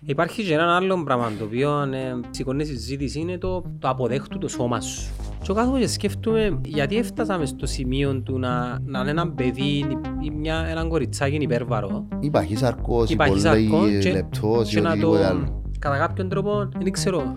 Υπάρχει και ένα άλλο πράγμα το οποίο ε, σηκώνει συζήτηση είναι το, το αποδέχτου το σώμα σου. Και κάθομαι και σκέφτομαι γιατί έφτασαμε στο σημείο του να, να είναι ένα παιδί ή μια, έναν κοριτσάκι υπέρβαρο. Υπάρχει σαρκός, Υπάρχει πολύ σαρκός και, λεπτός και ή να το, οτιδήποτε άλλο. κατά κάποιον τρόπο, δεν ξέρω,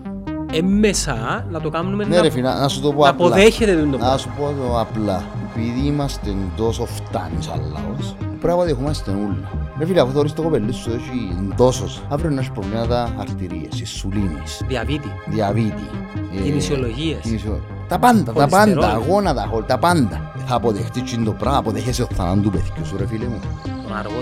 έμεσα να το κάνουμε Ναι να, ρε φίλε, να σου το πω να απλά. αποδέχεται το Να πράγμα. σου πω το απλά. Επειδή είμαστε τόσο φτάνει σαν λαός, πρέπει να δεχόμαστε όλα. Ρε φίλε, αφού θωρείς το κοπελί σου έχει δόσος, αύριο να έχει προβλήματα αρτηρίες, ισουλίνης, Διαβήτη, διαβήτη. ε, κινησιολογίες. κινησιο- Τα πάντα, τα Χολυστερόλ. πάντα, αγώνα, τα, χολ- τα πάντα. Θα αποδεχτείς και το πράγμα, αποδέχεσαι ο θανάτου του παιδιού σου ρε φίλε μου. Τον αργό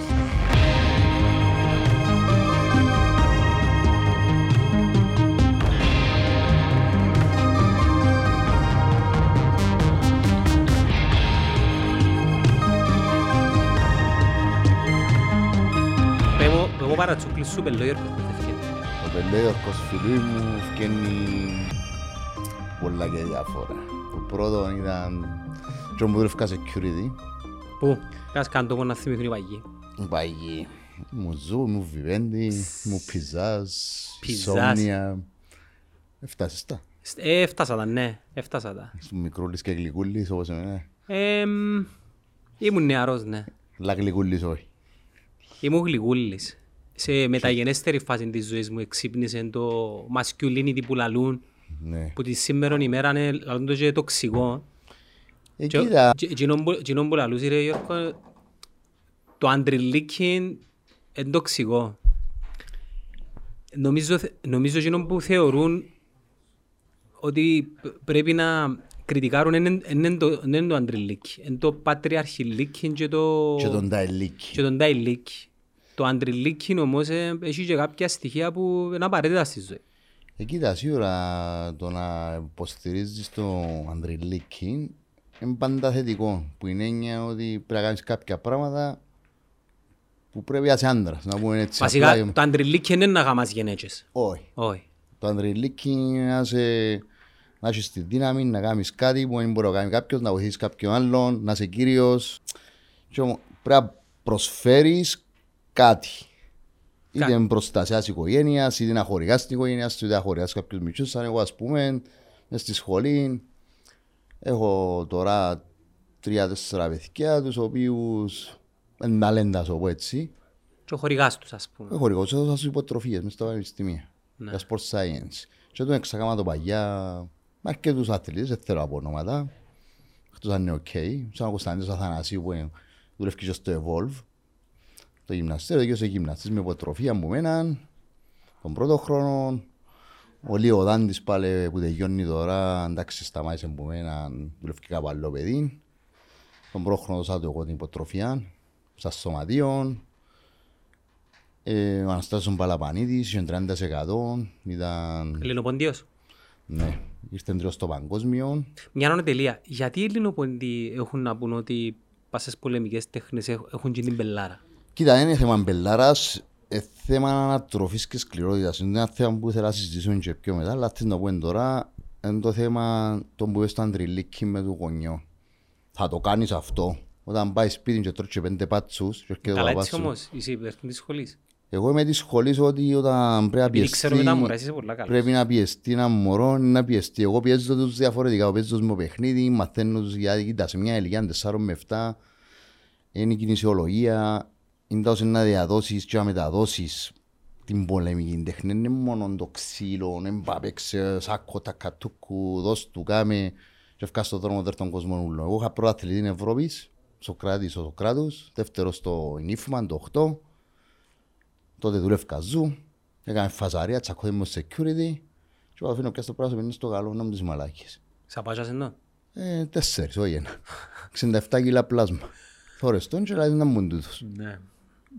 παρατσούκλι σου πελόγερ που δεν ευκαιρία. Ο πελέορκος φίλου μου φκένει πολλά και διάφορα. Το πρώτο ήταν και μου δουλεύκα security. Πού, κάτσε κάτω εγώ να θυμηθούν οι παγιοί. Πάει μου ζου, μου βιβέντη, μου πιζάζ, Πιζάζ. σόμνια. Έφτασες τα. Ε, έφτασα τα, ναι, έφτασα τα. Σου μικρούλης και γλυκούλης όπως εμένα. Εμ, ήμουν νεαρός, ναι. Αλλά γλυκούλης όχι. Ήμουν γλυκούλης. Σε μεταγενέστερη φάση της ζωής μου εξύπνησε το masculinity που λαλούν, Ναι. που τη σήμερα ημέρα είναι λαλούν το και τοξικό. Ε, Και- κοίτα, και- εκείνον που- εκείνον που λαλούσε ρε Γιώργο, το αντριλίκι είναι τοξικό. Νομίζω, θε- νομίζω εκείνον που θεωρούν ότι π- πρέπει να κριτικάρουν είναι- είναι το- είναι το αντριλίκι. Είναι το πατριαρχιλίκι και το, και τον ταελίκι. και τον ταϊλίκι. Το αντριλίκι όμως ε, έχει και κάποια στοιχεία που είναι απαραίτητα στη ζωή. Ε, κοίτα, σίγουρα το να υποστηρίζεις το ανδριλίκι είναι πάντα θετικό. Που είναι έννοια ότι πρέπει να κάνεις κάποια πράγματα που πρέπει να είσαι άντρας. Να πούμε έτσι Βασικά απλά. το αντριλίκι είναι να γαμάς γενέτσες. Όχι. Όχι. Το ανδριλίκι είναι να, σε, να έχεις τη δύναμη να κάνεις κάτι που δεν μπορεί να κάνει κάποιος, να βοηθήσεις κάποιον άλλον, να είσαι κύριος. Και όμως πρέπει να προσφέρεις κάτι. Είτε Κάτι. είναι προστασία της οικογένειας, είτε να χορηγάς την οικογένεια σου, είτε να χορηγάς κάποιους μητσούς. Σαν εγώ ας πούμε, μες στη σχολή, έχω τώρα τρία-τέσσερα παιδιά, τους οποίους είναι ταλέντα, ας το πω έτσι. Και ο χορηγάς τους ας πούμε. Έχω χορηγός, έδωσα στους υποτροφίες μες στα πανεπιστήμια. Ναι. Για sport science. Και τον εξακάμα το παγιά, με αρκετούς αθλητές, δεν θέλω από ονόματα. Εκτός αν είναι οκ. Σαν ο Κωνσταντίνος Αθανασίου που είναι- δουλεύει και στο Evolve. Το γυμναστήριο, και ο γυμναστής με υποτροφία μου μέναν. Τον πρώτο χρόνο. Ο Λίο Δάντης πάλι που τελειώνει τώρα, εντάξει σταμάτησε που μέναν, δουλεύει και κάπου άλλο παιδί. Τον πρώτο χρόνο δώσα του εγώ την υποτροφία, στα σωματείων. Ε, ο Αναστάσιος Παλαπανίδης, είχε 30%, ήταν, Ελληνοποντίος. ναι, ήρθε τρίτος στο παγκόσμιο. Μια νοτελεία. Γιατί οι Ελληνοποντίοι έχουν να πούν ότι πας στις πολεμικές τέχνες έχ- έχουν και την πελάρα. Κοίτα, δεν είναι θέμα μπελάρας, είναι θέμα ανατροφής και σκληρότητας. Είναι ένα θέμα που θέλω να συζητήσουμε και πιο μετά, αλλά θέλω να πούμε τώρα, είναι το θέμα το που είπες στο αντριλίκι με το γονιό. Θα το κάνεις αυτό. Όταν πάει σπίτι και τρώει και πέντε πάτσους και έρχεται ο Καλά παπάς έτσι σου. όμως, είσαι υπέρ της σχολής. Εγώ είμαι της σχολής ότι όταν πρέπει να Επειδή πιεστεί, ξέρω με τα μωρά, είσαι πολλά καλά. πρέπει να πιεστεί ένα μωρό, να πιεστεί. Εγώ πιέζω τους διαφορετικά, παίζω τους με παιχνίδι, μαθαίνω τους γιατί κοίτα σε μια ηλικία 4 με 7, είναι η κινησιολογία, είναι τα όσο να διαδώσεις και να μεταδώσεις την πολεμική τέχνη. Είναι μόνο το ξύλο, δεν πάει παίξε σάκο, τα κατούκου, δώσ' του κάμε και ευκάς στον δρόμο δέρ τον κόσμο ούλο. Εγώ είχα πρώτα αθλητή Ευρώπης, Σοκράτης ο Σοκράτους, δεύτερο στο Ινίφμαν το 8, τότε δουλεύκα ζου, έκαμε φαζαρία, τσακώδη μου security και εγώ αφήνω και στο πράσινο είναι στο καλό να μου τις μαλάκες. Σαπάτσας ενώ. Ε, τέσσερις, όχι ένα. 67 κιλά πλάσμα. Θόρες τον και λέει να μου τούτος. Ναι.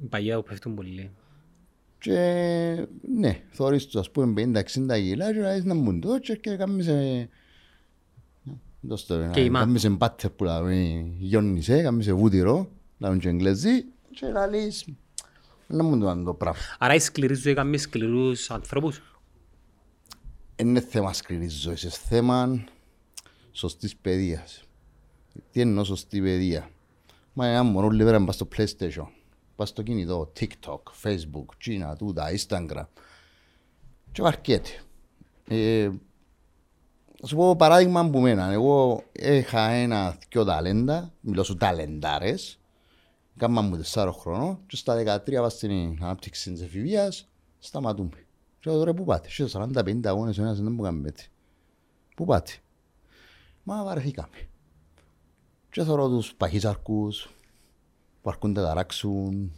Οι παγιά που πέφτουν πολύ. Και ναι, θόρες τους ας πούμε 50-60 κιλά και λέει να μου τούτος και κάνουμε σε... Δώσ' το, Και η μα. κάνουμε σε μπάτερ που λέμε γιόνισε, κάνουμε σε βούτυρο, λέμε και εγγλέζι και λαλείς να μου το το πράγμα. Άρα η σκληρή ζωή κάνει σκληρούς ανθρώπους; είναι θέμα σκληρής ζωής, είναι θέμα σωστής παιδείας. Τι εννοώ σωστή παιδεία; Μα ένα μωρό λέει να πάει στο PlayStation. Πας στο κινητό, TikTok, Facebook, China, τούτα, Instagram. Και βαρκέται. Ε, θα σου πω παράδειγμα που μένα. Εγώ είχα ένα δυο ταλέντα, μιλώ σου ταλεντάρες, κάμα μου τεσσάρο χρόνο και στα 13 βάζω στην ανάπτυξη της εφηβείας, σταματούμε. Και τώρα πού πάτε, και 40-50 αγώνες ο ένας δεν μου κάνει έτσι. Πού πάτε; Μα βαρεθήκαμε. Και θωρώ τους παχύσαρκους που αρκούνται να ταράξουν.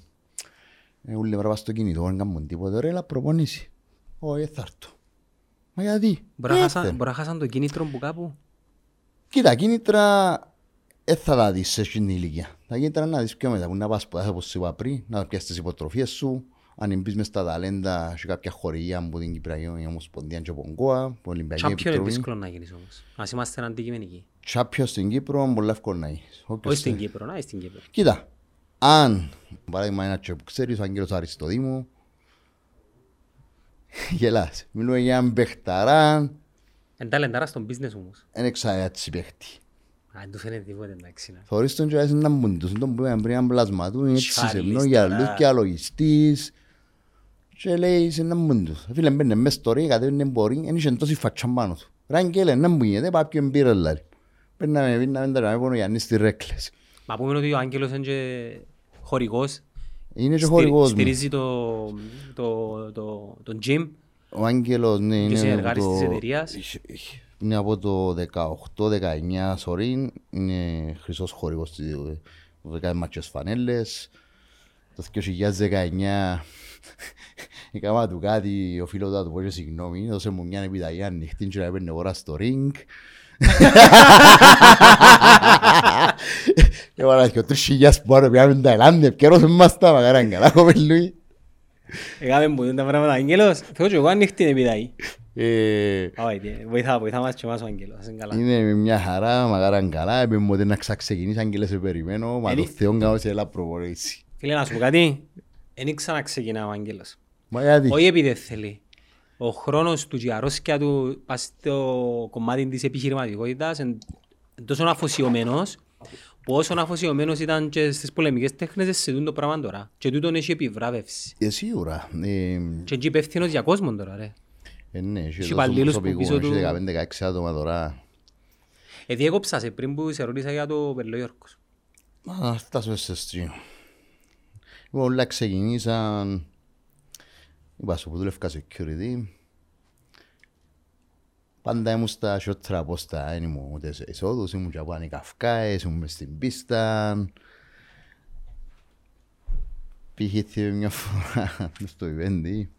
Ε, ούλοι μέρα πας στο κινητό, δεν κάνουν τίποτα. Ρε, έλα προπονήσει. Όχι, θα έρθω. Μα γιατί; Μπορεί να Ε, χάσαν- ήρθε. μπορεί να χάσαν το κίνητρο που κάπου; Κοίτα, κίνητρα δεν θα τα δεις σε εκείνη την ηλικία. Τα κίνητρα να δεις πιο μετά, που να πας που όπως σου είπα πριν, να πιάσεις τις υποτροφίες σου, αν μπεις μες στα ταλέντα σε κάποια χορηγία από την Κυπριακή Ομοσπονδία και από Κοa, που Ολυμπιακή Champion είναι Επιτροπή. δύσκολο να γίνεις όμως. Ας είμαστε αντικειμενικοί. Champion στην Κύπρο, πολύ εύκολο να έχεις. Όποιος Όχι στην θέλει. Κύπρο, να είσαι στην Κύπρο. Κοίτα, αν, παράδειγμα ένα τσο που ξέρεις, ο Άγγελος Αριστοδήμου, γελάς. Μιλούμε για έναν παιχταρά, Εν ταλεντάρα στον business όμως. δεν εξαρτάται παίχτη. Α, δεν του φαίνεται τίποτε εντάξει. να. Θωρείς τον και να έναν μουντούς, τον που είπαμε πριν έναν πλασματού, είναι έτσι Τσάρλις σεμνό για τώρα. αλλούς και αλογιστής. Και λέει σε έναν μουντούς. Φίλε μπαίνε μες στο ρί, κατέβαινε μπορεί, δεν είχε τόση φατσά πάνω του. Ρε Αγγέλε, να μου γίνεται, πάει ποιον πήρε λάρι. Παίρναμε, πήρναμε τώρα, πόνο Γιάννης στη Ρέκλες. Μα πούμε ότι ο Άγγελος είναι και χορηγός. Είναι και Στηρι- χορηγός μου. Στηρίζει το, το, το, το gym. Ο Άγγελος ναι, είναι, συνεργάτης από της το- εταιρείας. είναι από το 18-19 σωρίν, είναι χρυσός χορηγός της το 10 μάτσες φανέλες. Το 2019 έκανα του κάτι, ο φίλος του να του πω και συγγνώμη, δώσε μου μια επιταγή ανοιχτή και να έπαιρνε ώρα στο ring. Έβαλα και ο τρεις χιλιάς που άρω πιάμε την Ταϊλάνδη, επικαιρός μας τα μακάραν καλά, κοπελούι. Έκαμε μου τα πράγματα Άγγελος. Θέλω και εγώ ανοιχτή επιταγή. Ε, Όχι, βοηθά, βοηθά μας και εμάς ο Άγγελος. ας είναι καλά. Είναι μια χαρά, μακάραν καλά, είπε μου ότι να ξαξεκινήσει αν και λες σε περιμένω, μα το Ελί- Θεόν κάνω σε έλα προπονήσεις. Φίλε, να σου πω κάτι. Δεν ξαναξεκινά ο Άγγελος. Μα γιατί, Όχι επειδή δεν θέλει. Ο χρόνος του και η αρρώσκια του πας στο κομμάτι της επιχειρηματικότητας είναι τόσο αφοσιωμένος που όσο αφοσιωμένος ήταν και στις πολεμικές τέχνες σε τούτο το πράγμα τώρα. Και τούτον έχει επιβράβευση. ε, σίγουρα. Ε, Και είναι υπεύθυνος για κόσμο τώρα ρε. ε, ναι, έχει τόσο υπαλλήλους που προσωπικό, πίσω έχει του- 15-16 άτομα τώρα. Ε, διέκοψα σε πριν που σε ρώτησα για το Πελόγιορκος. Μα να φτάσουμε σε στρίο. Λοιπόν, όλα ξεκινήσαν, είπα σου που δούλευκα security, Πάντα ήμουν στα σιότερα πόστα, δεν ήμουν ούτε σε εισόδους, ήμουν και από ανικαυκάες, ήμουν μες στην πίστα. Πήγε μια φορά μες στο βιβέντι,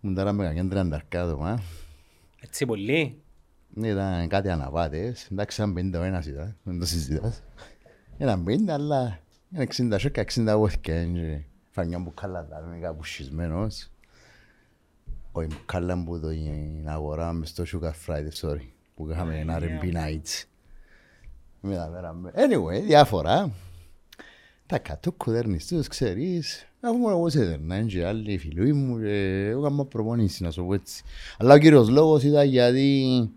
ήμουν τώρα με κανένα τριανταρκά άτομα. Έτσι πολύ; Ναι, ήταν κάτι αναβάτες, εντάξει ήταν 51 ήταν, δεν το συζητάς. Ήταν 50, αλλά είναι 60 σόκα, 60 βόθηκα, φάει μια μπουκάλα τα με κάπου σχισμένος. Όχι, μπουκάλα που το την αγορά μες στο Sugar Friday, sorry, που είχαμε ένα R&B nights. Με τα μέρα με- Anyway, διάφορα. Τα κατώ κουδέρνεις ξέρεις, αφού μόνο εγώ σε έδερνα, και άλλοι φίλοι μου, και εγώ έκανα προπονήσεις, να σου πω έτσι. Αλλά ο κύριος λόγος ήταν γιατί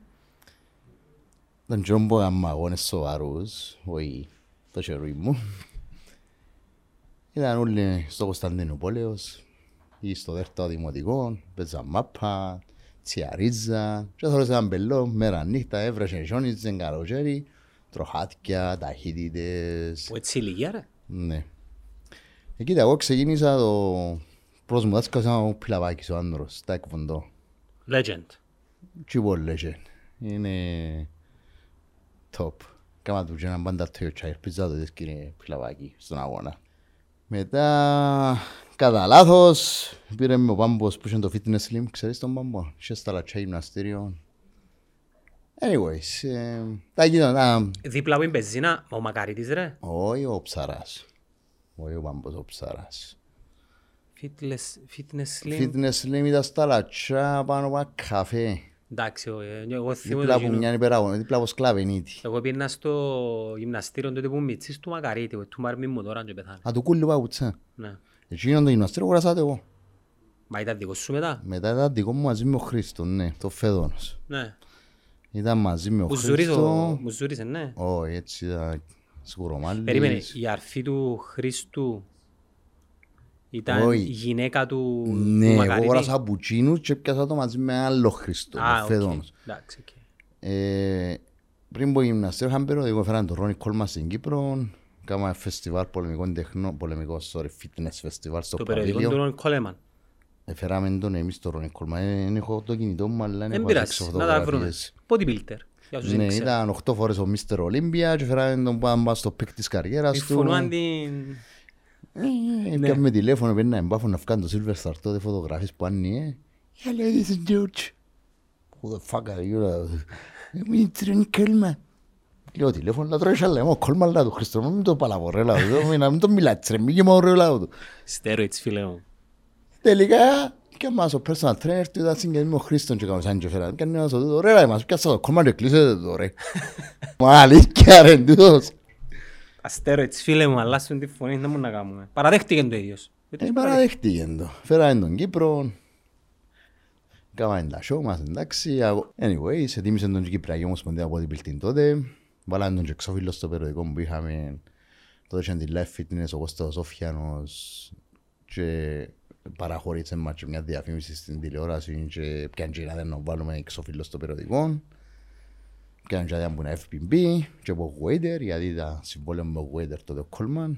δεν ξέρω που έκανα αγώνες σοβαρούς, όχι το χερούι μου. Ήταν όλοι στο Κωνσταντινούπολεος ή στο δεύτερο δημοτικό, παίζα μάπα, τσιαρίζα και θωρούσα έναν πελό, μέρα νύχτα, έβρεσε χιόνιζε, καλοκαίρι, τροχάτια, ταχύτητες. Που έτσι ηλικία ρε. Ναι. Ε, κοίτα, εγώ ξεκίνησα το πρώτος μου δάσκαλος ήταν ο Πιλαβάκης, ο άνδρος, στα εκβοντό. Legend. Τι πολύ λέγε. Είναι top. Κάμα του και έναν πάντα το τσάι, ελπίζα το δεις κύριε Πιλαβάκη στον αγώνα. Μετά, κατά λάθος, πήρε με ο Πάμπος που είχε το fitness slim, ξέρεις τον Πάμπο, είχε στα λατσά γυμναστήριο. Anyways, ε, τα γίνονταν, τα- Δίπλα από την πεζίνα, ο Μακαρίτης ρε. όχι ο Ψαράς, όχι ο Πάμπος ο Ψαράς. Fitness, fitness slim. Fitness slim ήταν στα λατσά πάνω από ένα καφέ, Εντάξει, ο- ε, εγώ θυμούμαι δίπλα το από κοινό. μια υπεραγωνία, δίπλα από σκλαβενίτη. Εγώ πήγαινα στο γυμναστήριο τότε που μητσής του Μακαρίτη, ο του Μαρμί μου τώρα και πεθάνε. Α, του κούλου παγούτσα. Ναι. Εκείνον το γυμναστήριο κουρασάτε εγώ. Μα ήταν δικό σου μετά; Μετά ήταν δικό μου μαζί με ο Χρήστο, ναι, το Φεδόνος. Ναι. Ήταν μαζί με ο Μου ζούρισε, ο- Χρήστο. μου ζούρισε, ναι. Όχι, έτσι ήταν σκουρομάλης. Περίμενε, η αρφή του Χρήστου Ήταν Όχι. η γυναίκα του, του Ναι, εγώ Μακαρίτη. αγοράσα απουτσίνους και πιάσα το μαζί με άλλο Χριστό, Α, με οκ. φεδόνος. Εντάξει, οκ. Ε, πριν πω γυμναστήριο είχαν περιοδικό, έφεραν τον Ρόνι Κόλμας στην Κύπρο, Κάμα φεστιβάλ πολεμικών τεχνών, πολεμικό, sorry, fitness φεστιβάλ στο Το περιοδικό του Παβίλιο. Ρον Κόλεμαν. Έφεραμε τον εμείς τον Ρόνι Κόλμα. Ε, Δεν έχω το κινητό μου, αλλά Δεν έχω πειράζει, έξω να τα βρούμε. φωτογραφίες. Bodybuilder. Για όσους δεν Ναι, ξέρουν. ήταν 8 φορές ο Μίστερ Ολύμπια και φέραμε τον Πάμπα στο πικ της καριέρας του. Συμφωνούν την... Ε, Πιάμε τηλέφωνο, παίρνει να εμπάφω να φκάνε το Silver Star τότε φωτογράφεις που άνοιε. ε. Hello, this is George. Who the fuck are you? Είμαι Τρον Κόλμα. Λέω τηλέφωνο, να τρώεις αλλά είμαι ο Κόλμα αλλά του Χριστό, μην το παλαβορέ λαό του, να μην το μιλάει ρε, μην και μαωρέ λαό του. Steroids, φίλε μου. Τελικά, και μας ο personal trainer του ήταν συγγενής με ο Χρήστον και κάνουμε σαν και φέραν. Και ένας ο τούτο, ρε ρε, μας πιάσα το κόμμα και κλείσετε το ρε. Μα αλήθεια ρε τούτος. Τα steroids, φίλε μου, αλλάσουν τη φωνή, δεν μπορούμε να κάνουμε. Παραδέχτηκε το ίδιος. Γιατί Ε, παραδέχτηκε το. Φέραμε τον Κύπρο. Κάμαμε τα show μας, εντάξει. αγω- Anyway, σε τίμησε τον Κυπριακή Ομοσπονδία από την Πιλτίν τότε. Βάλαμε τον και εξώφυλλο στο περιοδικό που είχαμε. Τότε είχε τη Life Fitness, ο Κώστας Σόφιανος και παραχωρήσε μας και μια διαφήμιση στην τηλεόραση και πιάνε και να δεν βάλουμε εξώφυλλο στο περιοδικό. Πιάνε και να μπουν FPB και από Wader, γιατί ήταν συμβόλαιο με Wader τότε ο Coleman.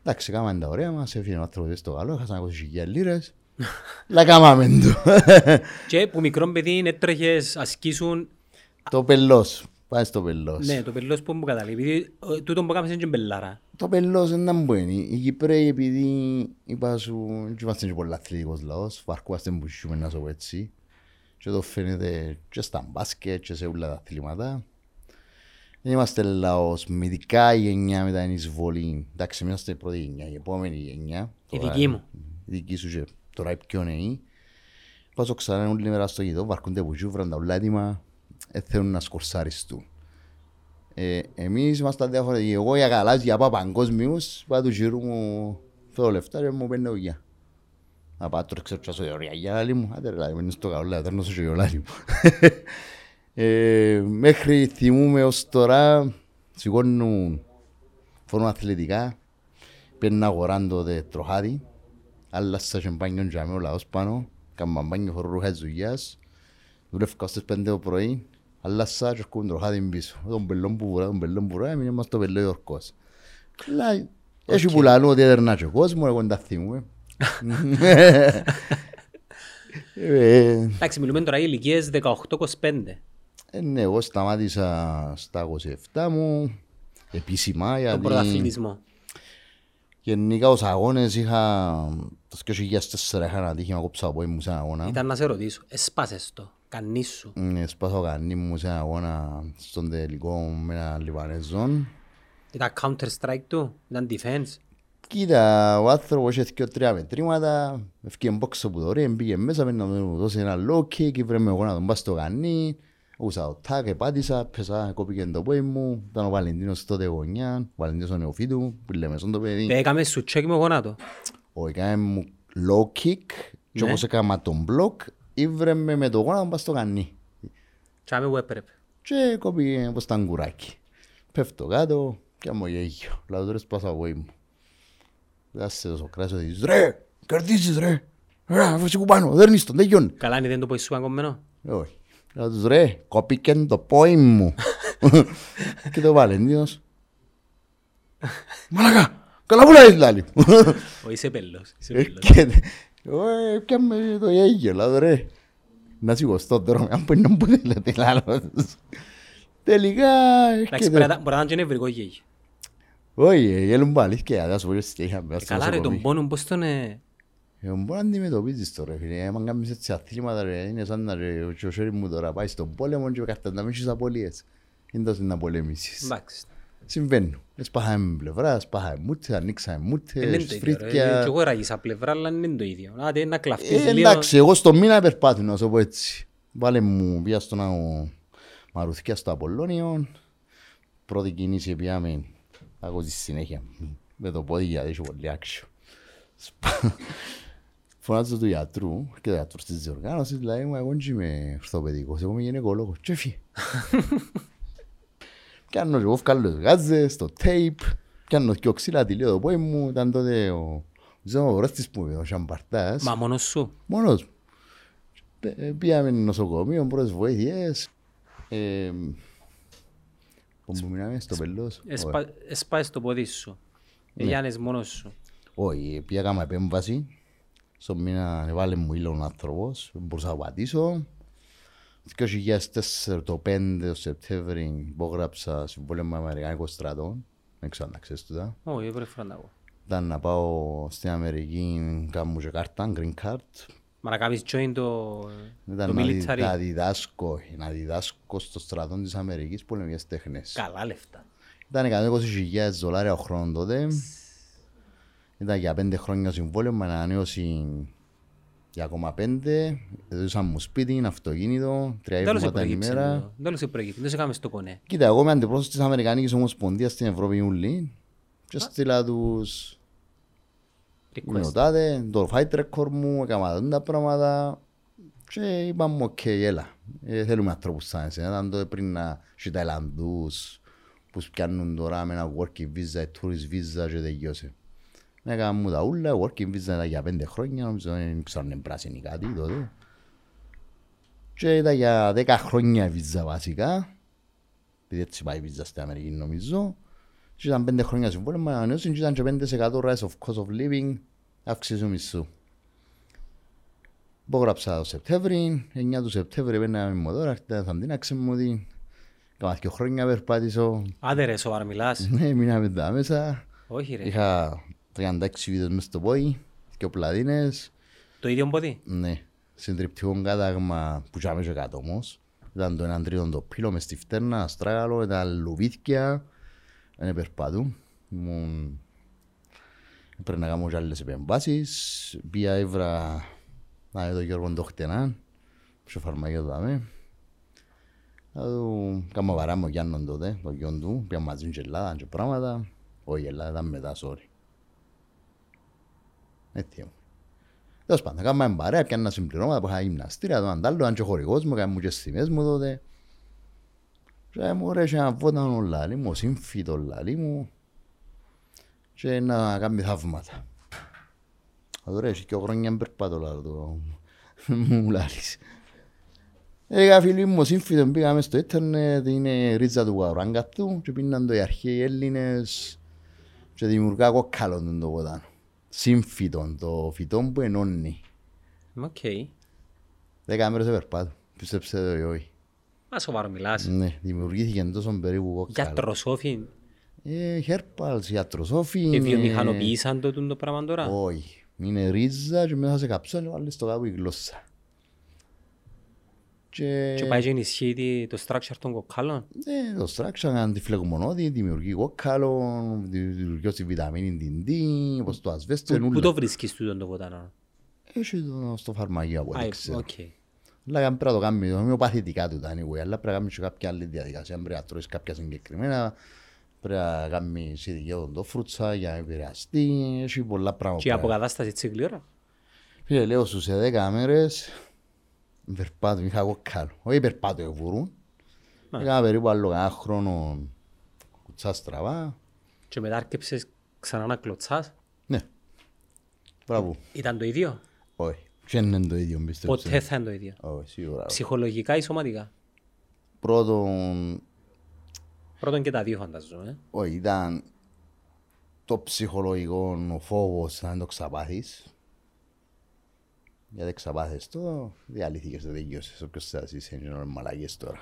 Εντάξει, κάμαμε τα ωραία μας, έφυγε ο άνθρωπος στο καλό, έχασαν 20.000 λίρες. La κάμαμε το. Και που μικρό παιδί έτρεχες, ασκήσουν... Το πελός, πάει στο πελός. Ναι, το πελός που μου καταλήγει. Επειδή ε, τούτο που έκαμες είναι και μπελάρα. Το πελός δεν ήταν μπαίνει. Οι Κυπρέοι επειδή είπα σου, δεν είμαστε και πολύ αθλητικός λαός, βαρκούμαστε που ζούμε να σου πω έτσι. Και το φαίνεται και στα μπάσκετ και σε όλα τα αθλήματα. Δεν είμαστε λαός, με ειδικά η γενιά μετά την εισβολή. Εντάξει, είμαστε η πρώτη γενιά, η επόμενη γενιά. Η Τώρα- δική μου. Η δική σου και τώρα οι πιο νέοι. Πάσω ξανά όλη μέρα στο γητό, βαρκούνται που ζούβραν τα ούλα έτοιμα, ε, θέλουν να σκορσάριστούν. Ε, εμείς είμαστε διαφορετικοί. Εγώ για γαλάζια πάω παγκόσμιους, πάω του γύρου μου, θέλω λεφτά και μου παίρνω γεια. Να πάω τώρα ξέρω τσάσω ωραία για λάλη μου, άντε ρε λάλη μου, είναι στο καλό, λάδι, σου και λάλη μου. Ε, μέχρι θυμούμε ως τώρα, σηκώνουν φορούν αθλητικά, παίρνουν αγοράν τότε τροχάδι, άλλα στα σεμπάνιον και ο λαός πάνω, κάνουν μπάνιο φορούν ρούχα της δουλειάς, δουλεύκα στις πέντε το πρωί, άλλα σα και έρχονται τροχάδι πίσω. Τον πελόν που βουρά, τον πελόν που βουρά, έμεινε μας το πελό Ιορκός. Αλλά έχει που λαλούν ότι έδερνα και ο κόσμο, εγώ δεν τα θυμούμαι. Ε, Εντάξει, μιλούμε τώρα για ηλικίες 18-25. Ε, ναι, εγώ σταμάτησα στα 27 μου, επίσημα, Τον γιατί πρωταθλητισμό. γενικά ως αγώνες είχα, το 2004 είχα ένα τύχημα κόψα από μου σε ένα αγώνα. Ήταν να σε ρωτήσω, εσπάσες το, κανείς σου. Ε, Σπάσα ο κανεί μου σε ένα αγώνα στον τελικό με ένα Λιβανέζον. Ήταν counter strike του, ήταν defense. Κοίτα, ο άνθρωπος είχε και τρία μετρήματα, ευκήγε μπόξο που το ρε, μπήκε μέσα, πήρε να μου δώσει ένα low kick, βρέμε εγώ να τον πάω στο κανεί, ούσα το τάκ, επάτησα, πέσα, κόπηκε το πόη μου, ήταν ο Βαλεντίνος τότε γωνιά, ο Βαλεντίνος ο νεοφύτου, που λέμε στον το παιδί. Έκαμε σου check με γονάτο. Ο έκανε μου low kick, και Ναι. όπως έκανα τον block, ήβρεμε με το γόνα να τον πάω στο κανεί. Τσάμε που έπρεπε. Και κόπηκε όπως τα αγκουράκι. Πέφτω κάτω και μου γέγιο. Λάδω τώρα σπάσα ο μου. Δάσε το Σοκράτης ότι ρε, κερδίζεις ρε. Ρε, αφού που πάνω, δέρνεις τον, δεν γιον. Καλά είναι δεν το πω σου αγκομμένο. Όχι. Λέω τους ρε, κόπηκε το πόη μου. Και το Βαλεντίνος. Μαλακά, καλά που λάζεις λάλη. Ο είσαι πέλος. Είσαι Ε, πέλος. Και ε, πιάμε το γέγιο, λέω ρε. Να σηκωστώ τώρα, αν μπορεί να μου θέλετε λάλος. Τελικά Εντάξει, έρχεται. μπορεί να- μπορεί να είναι και νευρικό γέγιο. Όχι, γέλουν πάλι και θα σου πω και είχαμε μέσα Ε, στο Καλά ρε τον νοσοκομείο. πόνο πώς τον... ε, Ε, Μπορεί να αντιμετωπίζεις τώρα, φίλε. Άμα κάνεις έτσι αθλήματα, ρε, είναι σαν να ρε, ο χέρι μου τώρα πάει στον πόλεμο και κατά να μην έχεις απολύες. Είναι τόσο να πολεμήσεις. Εντάξει. Συμβαίνουν. Σπάχαμε πλευρά, σπάχαμε μούτες, ανοίξαμε Δεν μούτες, είναι το ίδιο. ρε. φρύτκια. Και εγώ ράγισα πλευρά, αλλά δεν είναι το ίδιο. Άντε να κλαφτείς Ε, λίγο. εντάξει, εγώ στο μήνα περπάτηνα, να σου πω έτσι. Βάλε μου, πήγα στον αγώ Μαρουθκιά στο Απολλώνιο. Πρώτη κίνηση πήγαμε, θα ακούω στη συνέχεια. Με το πόδι γιατί έχει πολύ άξιο. Σπα- Φωνάζω του γιατρού και το γιατρού της διοργάνωσης, λέει μου, εγώ δεν είμαι ορθοπαιδικός, εγώ είμαι γυναικολόγος. Και έφυγε. Κάνω και εγώ βγάλω τους γάζες, το tape, κάνω και ο ξύλα τηλείο το πόη μου, ήταν τότε ο Ζω ο ρόστης που είπε, ο Σαμπαρτάς. Μα μόνος σου. Μόνος μου. Ε, Πήγαμε νοσοκομείο, πρώτες βοήθειες. Ε, Πού που μείναμε, στο πελός. Εσπα- Εσπάεις στο πόδι σου. Ναι. Γιάννης μόνος σου. Όχι, πήγαμε επέμβαση. Στο μήνα έβαλε μου ήλιο ο άνθρωπος, δεν μπορούσα να πατήσω. Το 2004 το 5 το Σεπτέμβρη υπόγραψα συμβόλαιο με Αμερικάνικο στρατό. Δεν ξέρω αν τα ξέρεις τούτα. Όχι, πρέπει να τα πω. Ήταν να πάω στην Αμερική, κάμου και κάρτα, green card. Μα να κάνεις join το, Ήταν το να, δι- military. να διδάσκω, να διδάσκω στο στρατό της Αμερικής πολεμικές τέχνες. Καλά λεφτά. Ήταν 120.000 δολάρια ο χρόνος τότε. Ήταν για πέντε χρόνια συμβόλαιο με ανανέωση για ακόμα πέντε. Έδωσαν μου σπίτι, αυτοκίνητο, τρία Τέλος εβδομάδα την επρέγυψε. ημέρα. μου. Τέλος επρέγυψε. Δεν σε κάνουμε στο κονέ. Κοίτα, εγώ είμαι αντιπρόσωπος της Αμερικανικής Ομοσπονδίας στην Ευρώπη Ιούλη και στείλα τους είμαι ο Request. τάδε, το fight record μου, έκανα τα πράγματα και είπαμε οκ, έλα, ε, θέλουμε ανθρώπους σαν εσένα, ήταν τότε πριν να έχει Ταϊλανδούς που πιάνουν τώρα με ένα working visa, tourist visa και τελειώσε. Έκανα μου τα ούλα, working visa ήταν για πέντε χρόνια, νομίζω δεν ξέρω αν είναι πράσινη κάτι τότε. Και ήταν για δέκα χρόνια visa βασικά, επειδή έτσι πάει η visa στην Αμερική νομίζω. Και ήταν πέντε χρόνια συμβόλαιο με ανανέωση και ήταν και 5% rise of cost of living, αύξηση του μισθού. Υπόγραψα το Σεπτέμβρη, 9 του Σεπτέμβρη πέναμε με τώρα, θα την άξε μου ότι κάμα δύο χρόνια περπάτησω, Άντε ρε, σοβαρά μιλάς. ναι, μείναμε τα μέσα. Όχι ρε. Είχα 36 βίντεος μες στο πόη, και πλαδίνες, Το ίδιο πόδι. ναι, συντριπτικό κάταγμα που είχαμε και κάτω όμως. Ήταν το έναν τρίτο το πύλο μες στη φτέρνα, αστράγαλο, ήταν λουβίθκια, δεν περπατούν. Ήμουν... Πρέπει να κάνω και άλλες επεμβάσεις. Πήγα έβρα να δω τον Γιώργο το χτενά, στο φαρμακείο του δάμε. Να δω, κάμα βαρά μου Γιάννον τότε, το γιον του, πήγα μαζί και Ελλάδα και πράγματα. Όχι, η Ελλάδα ήταν μετά, sorry. Έτσι ήμουν. Τέλος πάντων, κάναμε παρέα, πιάνα συμπληρώματα που είχα γυμναστήρια, το αντάλλο, αν και ο χορηγός μου, κάναμε και στιγμές μου τότε. Και μου ρε, και ένα βότανο λαλί μου, σύμφυτος λαλί μου και να κάνει θαύματα. Τώρα έχει και χρόνια περπάτω λαλό το μου λαλείς. Έκα φίλοι μου, σύμφυτος πήγαμε στο ίντερνετ, είναι ρίτσα του γαουράγκατου και πίναν το οι αρχαίοι Έλληνες και δημιουργά κόκκαλον το βότανο. Σύμφυτο, το φυτό που ενώνει. Οκ. Δέκα μέρες περπάτω, πίστεψε το ή όχι. Μα σοβαρά μιλάς. Ναι, δημιουργήθηκε τόσο περίπου κόκκαλο. Γιατροσόφι. Ε, herbals, γιατροσόφι. Και είναι- βιομηχανοποίησαν το τούτο πράγμα τώρα; Όχι. Είναι ρίζα και μέσα σε καψόλιο βάλεις το κάπου η γλώσσα. Και, Και πάει και ενισχύει τη- το structure των κοκκάλων. ε, το structure είναι αντιφλεγμονώδη, δημιουργεί κόκκαλο, δημιουργεί τη βιταμίνη την D, όπως το ασβέστο, Πού πού ενούλα. το βρίσκεις τούτο το βοτανό. Έχει το στο φαρμακείο από Α, ό,τι ξέρω. οκ. Αλλά πρέπει να το κάνουμε, το ομοιοπαθητικά του τα anyway, αλλά πρέπει να κάνουμε και κάποια άλλη διαδικασία, πρέπει να τρώεις κάποια συγκεκριμένα, πρέπει να κάνεις ειδική οδοντόφρουτσα για να επηρεαστεί, έχει πολλά πράγματα. Και η αποκατάσταση έτσι γλύωρα. Φίλε, λέω σου σε δέκα μέρες περπάτω, είχα εγώ καλό. Όχι περπάτω ευουρούν. Α. Έκανα περίπου άλλο ένα χρόνο κουτσά στραβά. Και μετά άρκεψες ξανά να κλωτσάς. Ναι. Μπράβο. Ήταν το ίδιο; Όχι. Και δεν είναι το ίδιο, πίστεψε. Ποτέ θα είναι το ίδιο. Όχι, σίγουρα. Ψυχολογικά ή σωματικά; Πρώτον, Πρώτον και τα δύο φανταζόμαι. όχι, ήταν το ψυχολογικό, ο φόβος να το ξαπάθεις. Γιατί ξαπάθες το, διαλύθηκες, το τελειώσες, όποιος θα είσαι, είναι μαλακές τώρα.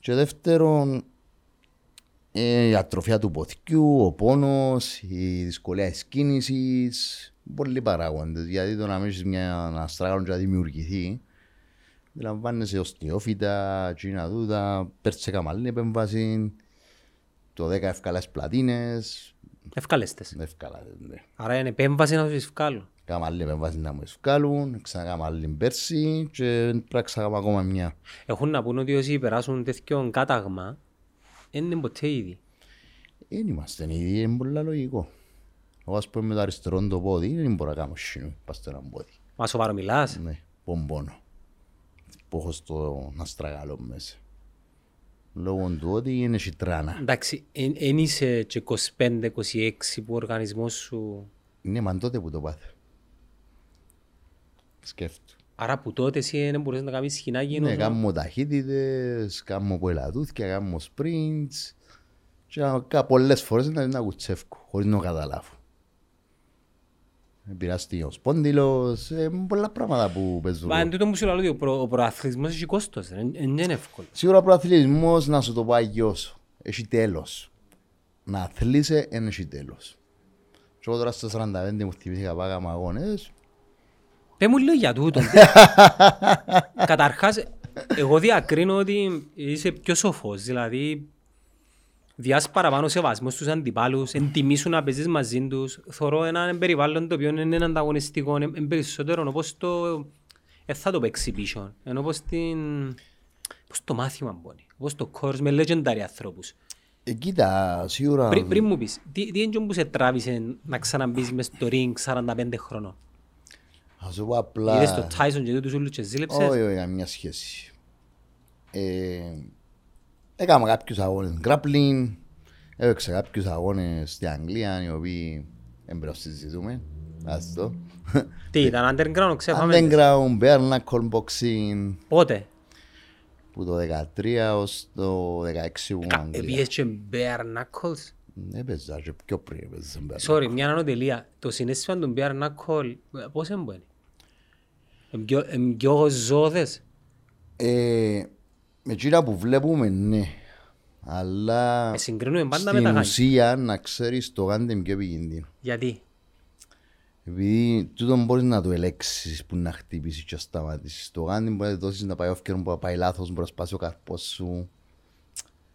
Και δεύτερον, ε, η ατροφιά του ποθιού, ο πόνος, η δυσκολία της κίνησης, πολλοί παράγοντες. Γιατί το να μην έχεις μια αστράγαλο και να δημιουργηθεί, Λαμβάνεσαι οστιόφυτα, τσίνα δούτα, πέρτσε καμαλή επέμβαση, το 10 ευκαλές πλατίνες, Ευκάλεστες. ευκαλά, ναι. Άρα είναι επέμβαση να τους βγάλω. Καμαλή επέμβαση να μου ευκάλουν, ξανακάμα άλλη πέρσι και πρέπει να ξανακάμα ακόμα μια. Έχουν να πούν ότι όσοι περάσουν τέτοιο κάταγμα, δεν είναι ποτέ ήδη. Δεν είμαστε ήδη, είναι πολύ λογικό. Εγώ ας πούμε με το αριστερό το πόδι, δεν μπορώ να κάνω σινού, πας στο ένα πόδι. Μα σοβαρό μιλάς. Ναι, πομπόνο. Που έχω στο αστραγάλο μέσα. Λόγω του ότι είναι σιτράνα. Εντάξει, εν είσαι και 25-26 που ο οργανισμός σου Ναι, μα τότε που το πάθε. Σκέφτου. Άρα που τότε εσύ δεν μπορείς να κάνεις σχοινάκι Ναι, ενώ- κάνουμε ταχύτητες, κάνουμε πελατούθια, κάνουμε sprints και κα- πολλές φορές να να κουτσεύκω, χωρίς να το καταλάβω. Επηρεάστηκε ο σπόνδυλος, ε, πολλά πράγματα που παίζουν. Μα εν τούτο που σου λέω ότι ο, προ, ο προαθλισμός έχει κόστος, δεν δεν είναι εύκολο. Σίγουρα ο προαθλητισμός, να σου το πω αγιώσω, έχει τέλος. Να αθλείσαι, δεν έχει τέλος. Και εγώ τώρα στα 45 μου θυμήθηκα πάγαμε αγώνες, Πες μου λίγο για τούτο. Καταρχάς, εγώ διακρίνω ότι είσαι πιο σοφός, δηλαδή διάς παραπάνω σεβασμό στους αντιπάλους, εντιμήσουν να παίζεις μαζί τους. Θωρώ ένα περιβάλλον το οποίο είναι ανταγωνιστικό, είναι είναι περισσότερο όπως το... Δεν θα το παίξει πίσω, ενώ όπως την... Πώς το μάθημα μπορεί, όπως το course με legendary ανθρώπους. ε, κοίτα, σίγουρα... Πριν, πριν μου πεις, τι, τι είναι που σε τράβησε να ξαναμπείς μες στο ring 45 χρόνων. Θα σου πω απλά... Είδες το Tyson και τους ούλους και ζήλεψες; Όχι, όχι, καμία σχέση. Ε, έκανα κάποιους αγώνες grappling, έπαιξα κάποιους αγώνες στην Αγγλία, οι οποίοι δεν πρέπει να συζητούμε. Ας το. Τι ήταν, underground, ξέφαμε. Underground, bare knuckle boxing, Πότε; που το 13 ως το 16 που ήμουν Αγγλία. Επίες και bare knuckles. Έπαιζα και πιο πριν έπαιζα bare Sorry, μια ανωτελεία. Το συνέστημα του bare knuckle, πώς είναι Εν πιο ζώδες. Ε, με εκείνα που βλέπουμε, ναι. Αλλά Ε, συγκρίνουμε πάντα με στην τα γάνια. ουσία, να ξέρεις, το γάντι είναι πιο επικίνδυνο. Γιατί; Επειδή τούτο μπορείς να το ελέξεις που να χτυπήσεις και να σταματήσεις. Το γάντι μπορεί να το δώσεις να πάει off και να πάει λάθος, μπορεί να σπάσει ο καρπός σου.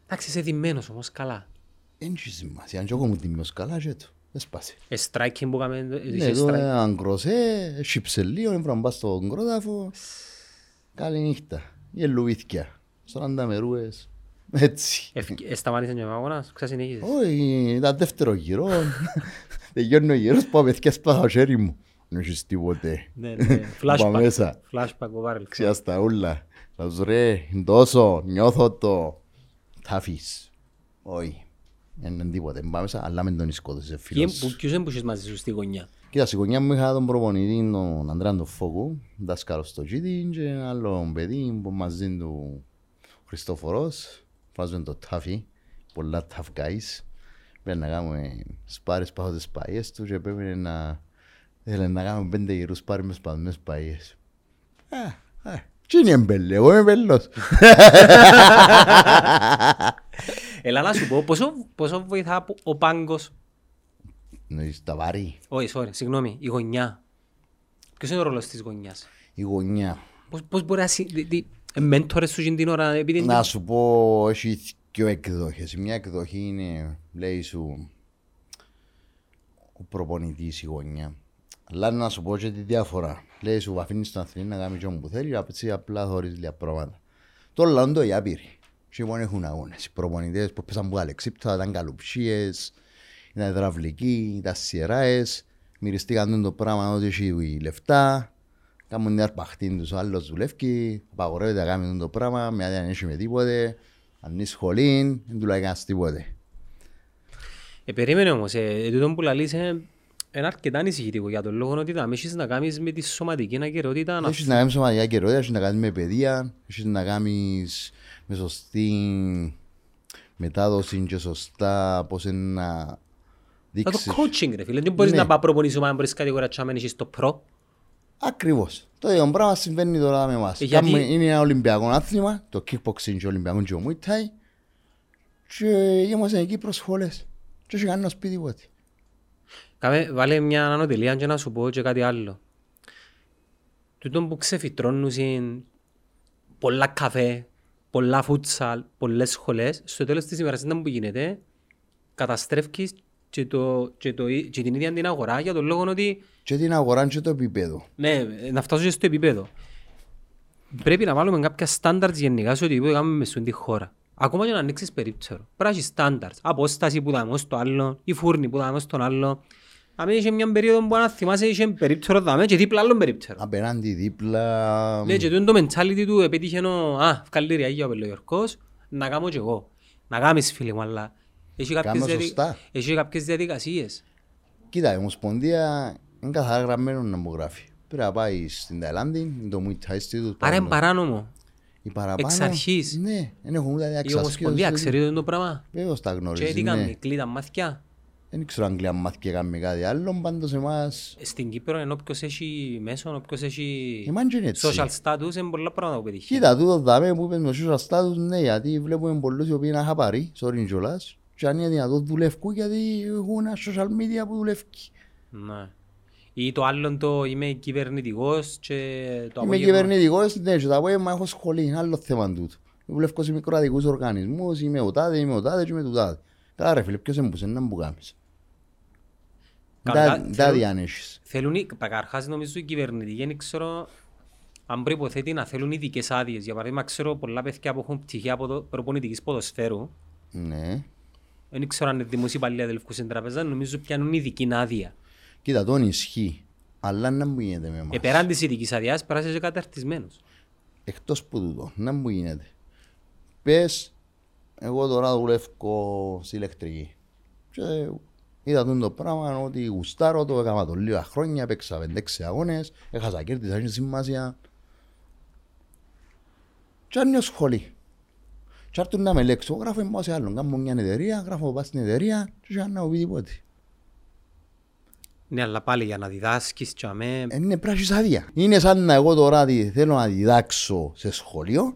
Εντάξει, είσαι δημένος όμως καλά. Δεν έχει σημασία. Αν και εγώ μου τιμιώς καλά και το. Δεν σπάσει. Ε, striking που έκαμε, ε, Ναι, είχε εδώ strike. αν κροσέ, σύψε λίγο, έπρεπε να πας στον κρόταφο. Καλή νύχτα. Γελουβίθκια. 40 μερούες. Έτσι. Ευκ- ε, Σταμάτησες και ο αγώνας, ξασυνέχισες. Όχι, ήταν δεύτερο γύρο. Τελειώνει ο γύρος, πάω παιδιά σπάω το χέρι μου. Δεν έχεις τίποτε. Ναι, ναι, Πάω flashback. μέσα. Flashback ο Βάρελ. Ξιάς τα ούλα. Θα σου ρε, τόσο, νιώθω το. Θα αφήσεις. Όχι. Δεν είναι τίποτε. Πάμε μέσα, αλλά με τον σκότωσε Ποιοι- φίλος. που- Ποιους έμπουσες μαζί σου στη γωνιά; Κοίτα, στη γωνιά μου είχα τον προπονητή, τον Ανδρέα τον Φόκου, δάσκαλο στο GD και ένα άλλο παιδί που μαζί του ο Χριστόφορος, βάζουμε το τάφι, πολλά tough guys. Πρέπει να κάνουμε σπάρες πάνω τις παγιές τους και πρέπει να... Θέλει να κάνουμε πέντε γύρους σπάρες με σπασμένες παγιές. Α, α, τι είναι εμπέλε, εγώ είμαι μπέλος. Έλα να σου πω, πόσο, πόσο βοηθά που- ο πάγκος, Νοείς τα βαρύ, όχι, sorry, συγγνώμη, η γωνιά. Ποιος είναι ο ρόλος της γωνιάς; η γωνιά. Πώς, πώς μπορεί να... συ- δι- δι- ε, Μέντορες σου την ώρα, επειδή... Να σου πω, έχει δύο εκδοχές. Μια εκδοχή είναι, λέει σου, ο προπονητής η γωνιά. Αλλά να σου πω και τη διαφορά. Λέει σου, αφήνεις τον αθλητή να κάνει και όπου θέλει, έτσι απλά θωρείς λίγα πράγματα. Το λαό το οι άπειροι. Και μόνο έχουν αγώνες. Οι προπονητές που πέσαν από αλεξίπτα, ήταν καλουψίες, ήταν υδραυλικοί, ήταν σειράες, μυριστήκαν το πράγμα ότι έχει λεφτά, κάνουν μια αρπαχτή τους, ο άλλος δουλεύει, απαγορεύεται να κάνει το πράγμα, με άδεια δεν έχει με τίποτε, αν είναι σχολή, δεν του λέει κανένας τίποτε. Ε, περίμενε όμως, ε, ε, τούτο που λαλείς ε, είναι αρκετά ανησυχητικό για τον λόγο ότι θα έχεις να κάνεις με τη σωματική ακαιρεότητα. να- Έχεις να κάνεις σωματικά καιρότητα, έχεις να κάνεις με παιδεία, έχεις να κάνεις με σωστή μετάδοση και σωστά πώς είναι να Να το δείξεις. coaching ρε φίλε, δεν μπορείς Ναι. να πάει προπονήσεις ομάδα, μπορείς κατηγορία τσάμε έχεις το προ. Ακριβώς. Το ίδιο πράγμα συμβαίνει τώρα με εμάς. Ε, γιατί- Κάνουμε- Είναι ένα ολυμπιακό άθλημα, το kickboxing και ολυμπιακό και ο Muay Thai και είμαστε εκεί προσχολές. Και όχι κανένα σπίτι τίποτε. Κάμε, βάλε μια ανωτελεία και να σου πω και κάτι άλλο. Τούτο που ξεφυτρώνουν είναι πολλά καφέ, πολλά φούτσαλ, πολλές σχολές, στο τέλος της ημέρας δεν που γίνεται, καταστρέφεις και, το, και, το, και την ίδια την αγορά για τον λόγο ότι Και την αγορά και το επίπεδο. ναι, να φτάσω και στο επίπεδο. Πρέπει να βάλουμε κάποια standards γενικά σε οτιδήποτε κάνουμε μες στην χώρα. Ακόμα και να ανοίξεις περίπτερο. Πρέπει να έχεις standards. Απόσταση που δάμε στο άλλο, η φούρνη που δάμε στον άλλο. Αν είχε μια περίοδο που να θυμάσαι είχε περίπτερο δάμε και δίπλα άλλον περίπτερο. Απέναντι δίπλα. Ναι, και τούτο το mentality του επέτυχε ο «Α, βγάλει ριάγια ο Πελογιορκός, να κάνω κι εγώ». Να κάνεις φίλε μου, αλλά έχει κάποιες, Κάνω διαδικ... σωστά. έχει κάποιες διαδικασίες. Κοίτα, η Ομοσπονδία είναι καθαρά γραμμένο να μου γράφει. Πρέπει να πάει στην Ταϊλάνδη, το Muay Thai Institute. Άρα είναι πάνω. παράνομο. Η παραπάνω, εξ αρχής. Ναι, δεν έχουν ούτε Η εξασκήσεις. Ομοσπονδία ξέρει το πράγμα. Βέβαιως τα Και γνωρίζει, τι ναι. κάνει, κλείδα μάθηκια. Δεν ξέρω αν κλειά μάθηκε και κάνει κάτι άλλο, πάντως εμάς... Στην Κύπρο ενώ όποιος έχει μέσον, όποιος έχει Εμάς είναι έτσι. social status, είναι πολλά πράγματα που πετύχει. Κοίτα, τούτο δάμε που είπες με social status, ναι, γιατί βλέπουμε πολλούς οι οποίοι είναι χαπαροί, sorry κιόλας, και αν είναι δυνατόν δουλεύκουν γιατί έχουν ένα social media που δουλεύει. Ναι. Ή το άλλο το είμαι κυβερνητικός και το Είμαι απόγευμα- κυβερνητικός, ναι, και το απόγευμα έχω σχολή, είναι άλλο θέμα τούτο. Δουλεύω σε μικροαδικούς οργανισμούς, είμαι ο τάδε, είμαι ο τάδε και είμαι του τάδε. Καλά ρε φίλε, ποιος εμπούσε να μου κάνεις. Καλά, Τα- Τα θέλω- διάνεσες. Θέλουν, οι- καταρχάς νομίζω οι κυβερνητικοί, δεν ξέρω αν προϋποθέτει να θέλουν ειδικές άδειες. Για παράδειγμα, ξέρω πολλά παιδιά που έχουν πτυχία ποδο- προπονητικής ποδοσφαίρου. Ναι. Δεν ξέρω αν είναι δημοσίοι υπαλλήλοι αδελφικούς στην τραπεζά, νομίζω πιάνουν ειδική άδεια. Κοίτα, τον ισχύει, αλλά να μου γίνεται με εμάς. Ε, πέραν της ειδικής άδειας, πέρασε και καταρτισμένος. Εκτός που τούτο, να μου γίνεται. Πες, εγώ τώρα δουλεύω στη ηλεκτρική. Και είδα τον το πράγμα ότι γουστάρω το, έκανα το λίγα χρόνια, παίξα 5-6 αγώνες, έχασα κέρδη, έχει σημασία. Και αν είναι σχολή. Και έρθουν να με λέξω, γράφω πάω σε άλλον, κάνω μια εταιρεία, γράφω πάω στην εταιρεία και αν να μου πεις τίποτε. Ναι, αλλά πάλι για να διδάσκεις και αμέ... Ε, Είναι πράσινη άδεια. Είναι σαν να εγώ τώρα δι- θέλω να διδάξω σε σχολείο,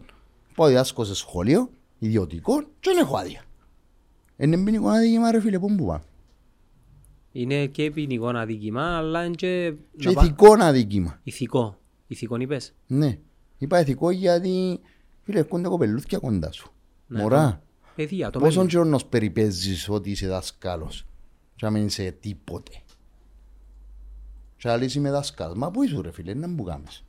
πάω διδάσκω σε σχολείο, ιδιωτικό, και δεν έχω άδεια. Είναι ποινικό αδίκημα ρε φίλε, πού που πάμε. Είναι και ποινικό αδίκημα, αλλά είναι και... Και να πά- ηθικό αδίκημα. Ηθικό. Ηθικό είπες. Ναι. Είπα ηθικό γιατί φίλε έρχονται κοπελούθια κοντά σου. Ναι, Μωρά, Παιδεία, το πόσον μέλλον. χρόνος περιπέζεις ότι είσαι δάσκαλος και να μην είσαι τίποτε. Και άλλοι είμαι δάσκαλος. Μα πού είσαι ρε φίλε, να μου κάνεις.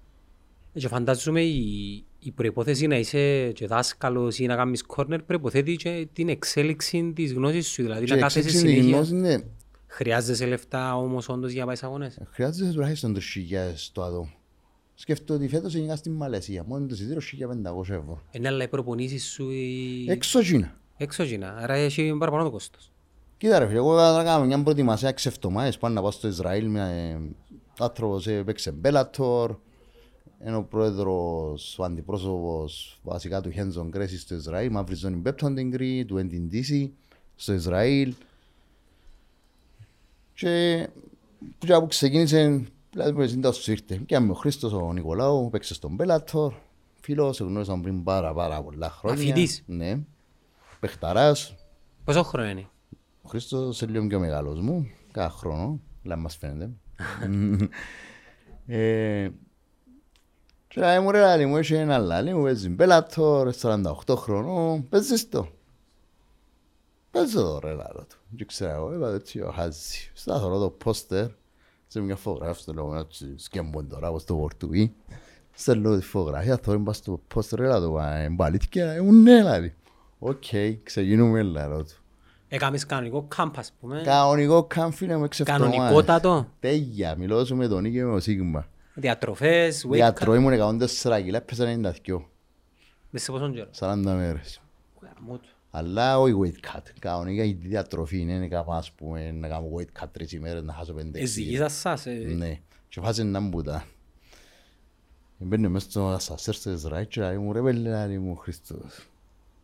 Και φαντάζομαι η, η προϋπόθεση να είσαι και δάσκαλος ή να κάνεις κόρνερ προϋποθέτει και την εξέλιξη της γνώσης σου. Δηλαδή Και να κάθεσαι εξέλιξη της συνέχεια. γνώσης, ναι, Χρειάζεσαι λεφτά όμως όντως για να πάεις σε αγώνες; Χρειάζεται τουλάχιστον το χιλιάδες το άτομο. Σκέφτομαι ότι φέτος έγινα στην Μαλαισία, μόνο το εισιτήριο 1500 ευρώ. Είναι αλλά οι προπονήσεις σου οι... Έξω Κίνα. εξωγήνα, άρα έχει παραπάνω το κόστος. Κοίτα ρε φίλε, εγώ θα κάνω μια προετοιμασία ξεφτομάδες, πάνω να πάω στο Ισραήλ με ε, άνθρωπος έπαιξε Μπέλατορ, είναι ο πρόεδρος, ο αντιπρόσωπος βασικά του Χέντζον Κρέση στο Ισραήλ, μαύρη ζώνη Μπέπτον την Κρή, του NTDC στο Ισραήλ. Και που και που ξεκίνησε, δηλαδή που εσύ σου ήρθες, και με ο Χρήστος ο Νικολάου, παίξες στον Μπέλατορ, φίλος, σε γνώρισαν πριν πάρα πάρα πολλά χρόνια. Μαθητής. Ναι, παιχταράς, Πόσο χρόνο είναι; ο Χρήστος είναι λίγο πιο μεγάλος μου, κάθε χρόνο, αλλά μας φαίνεται. ε, και λέει μου ρε λάλη μου, έχει ένα λάλη μου, παίζει Μπέλατορ, 48 χρονών, παίζεις το. Παίζω το ρε λάλο του. Και ξέρω εγώ, είπα έτσι ο Χάζη. Σταθωρώ το πόστερ, σε μια φωτογράφη στο λόγο έτσι σκέμπον τώρα, όπως το βορτουί. Στέλνω τη φωτογραφία, τώρα είμαι στο πόστερ, ρε λάλο, εμπαλήθηκε, ήμουν ναι λάλη. Οκ, ξεκινούμε λάλο του. Έκαμες κανονικό κάμπ ας πούμε. Κανονικό κάμφι με ξεφτωμάδες. Κανονικότατο. Τέλεια, μιλώ σου με τον Νίκη και με τον Σίγμα. Διατροφές, weight cut. Διατροή μου είναι 104 κιλά, έπαιζα 92, Μέσα σε πόσον καιρό. 40 μέρες. Γαμώ του. Αλλά όχι weight cut. Κανονικά η διατροφή είναι να κάνω, ας πούμε, να κάνω weight cut τρεις ημέρες, να χάσω πέντε Ε, ζυγίζα σας. ε; Ναι. Και φάση να μπούτα. Μπαίνω μέσα στο ασασέρ στο Ισραήλ και λέει μου ρε πέλε λάλη μου Χριστός.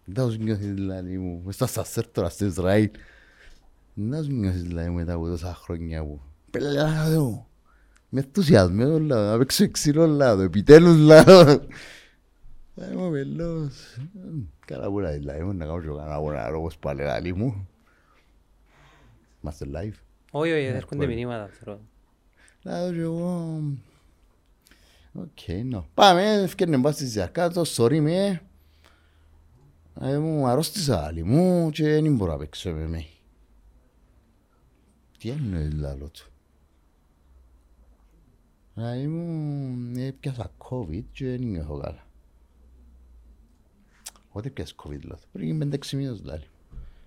Δεν σου νιώθεις λάλη μου μες στο ασασέρ τώρα στο Ισραήλ. Δεν σου νιώθεις λάλη μου μετά από τόσα χρόνια που. Πέλε λάλη μου. Με ενθουσιασμένο λάδο, να παίξω ξύλο λάδο, επιτέλους λάδο. Λέει μου πελός. Καλά που να δηλαδή μου να κάνω και κανένα αγώνα όπως πάλι λάλη μου. Είμαστε live. Όχι, όχι, έρχονται πολύ. μηνύματα. θεωρώ. Λάδω και εγώ... Οκ, νο. Πάμε, ευκαιρνε μπας στη Ζιακάτο, sorry με. Ε, μου αρρώστησα άλλη μου και δεν μπορώ να παίξω με με. Τι εννοείς λάλο του. Δηλαδή μου έπιασα COVID και δεν νιώθω καλά. Ό,τι έπιασα COVID λάθο. Πριν πέντε έξι μήνες δηλαδή.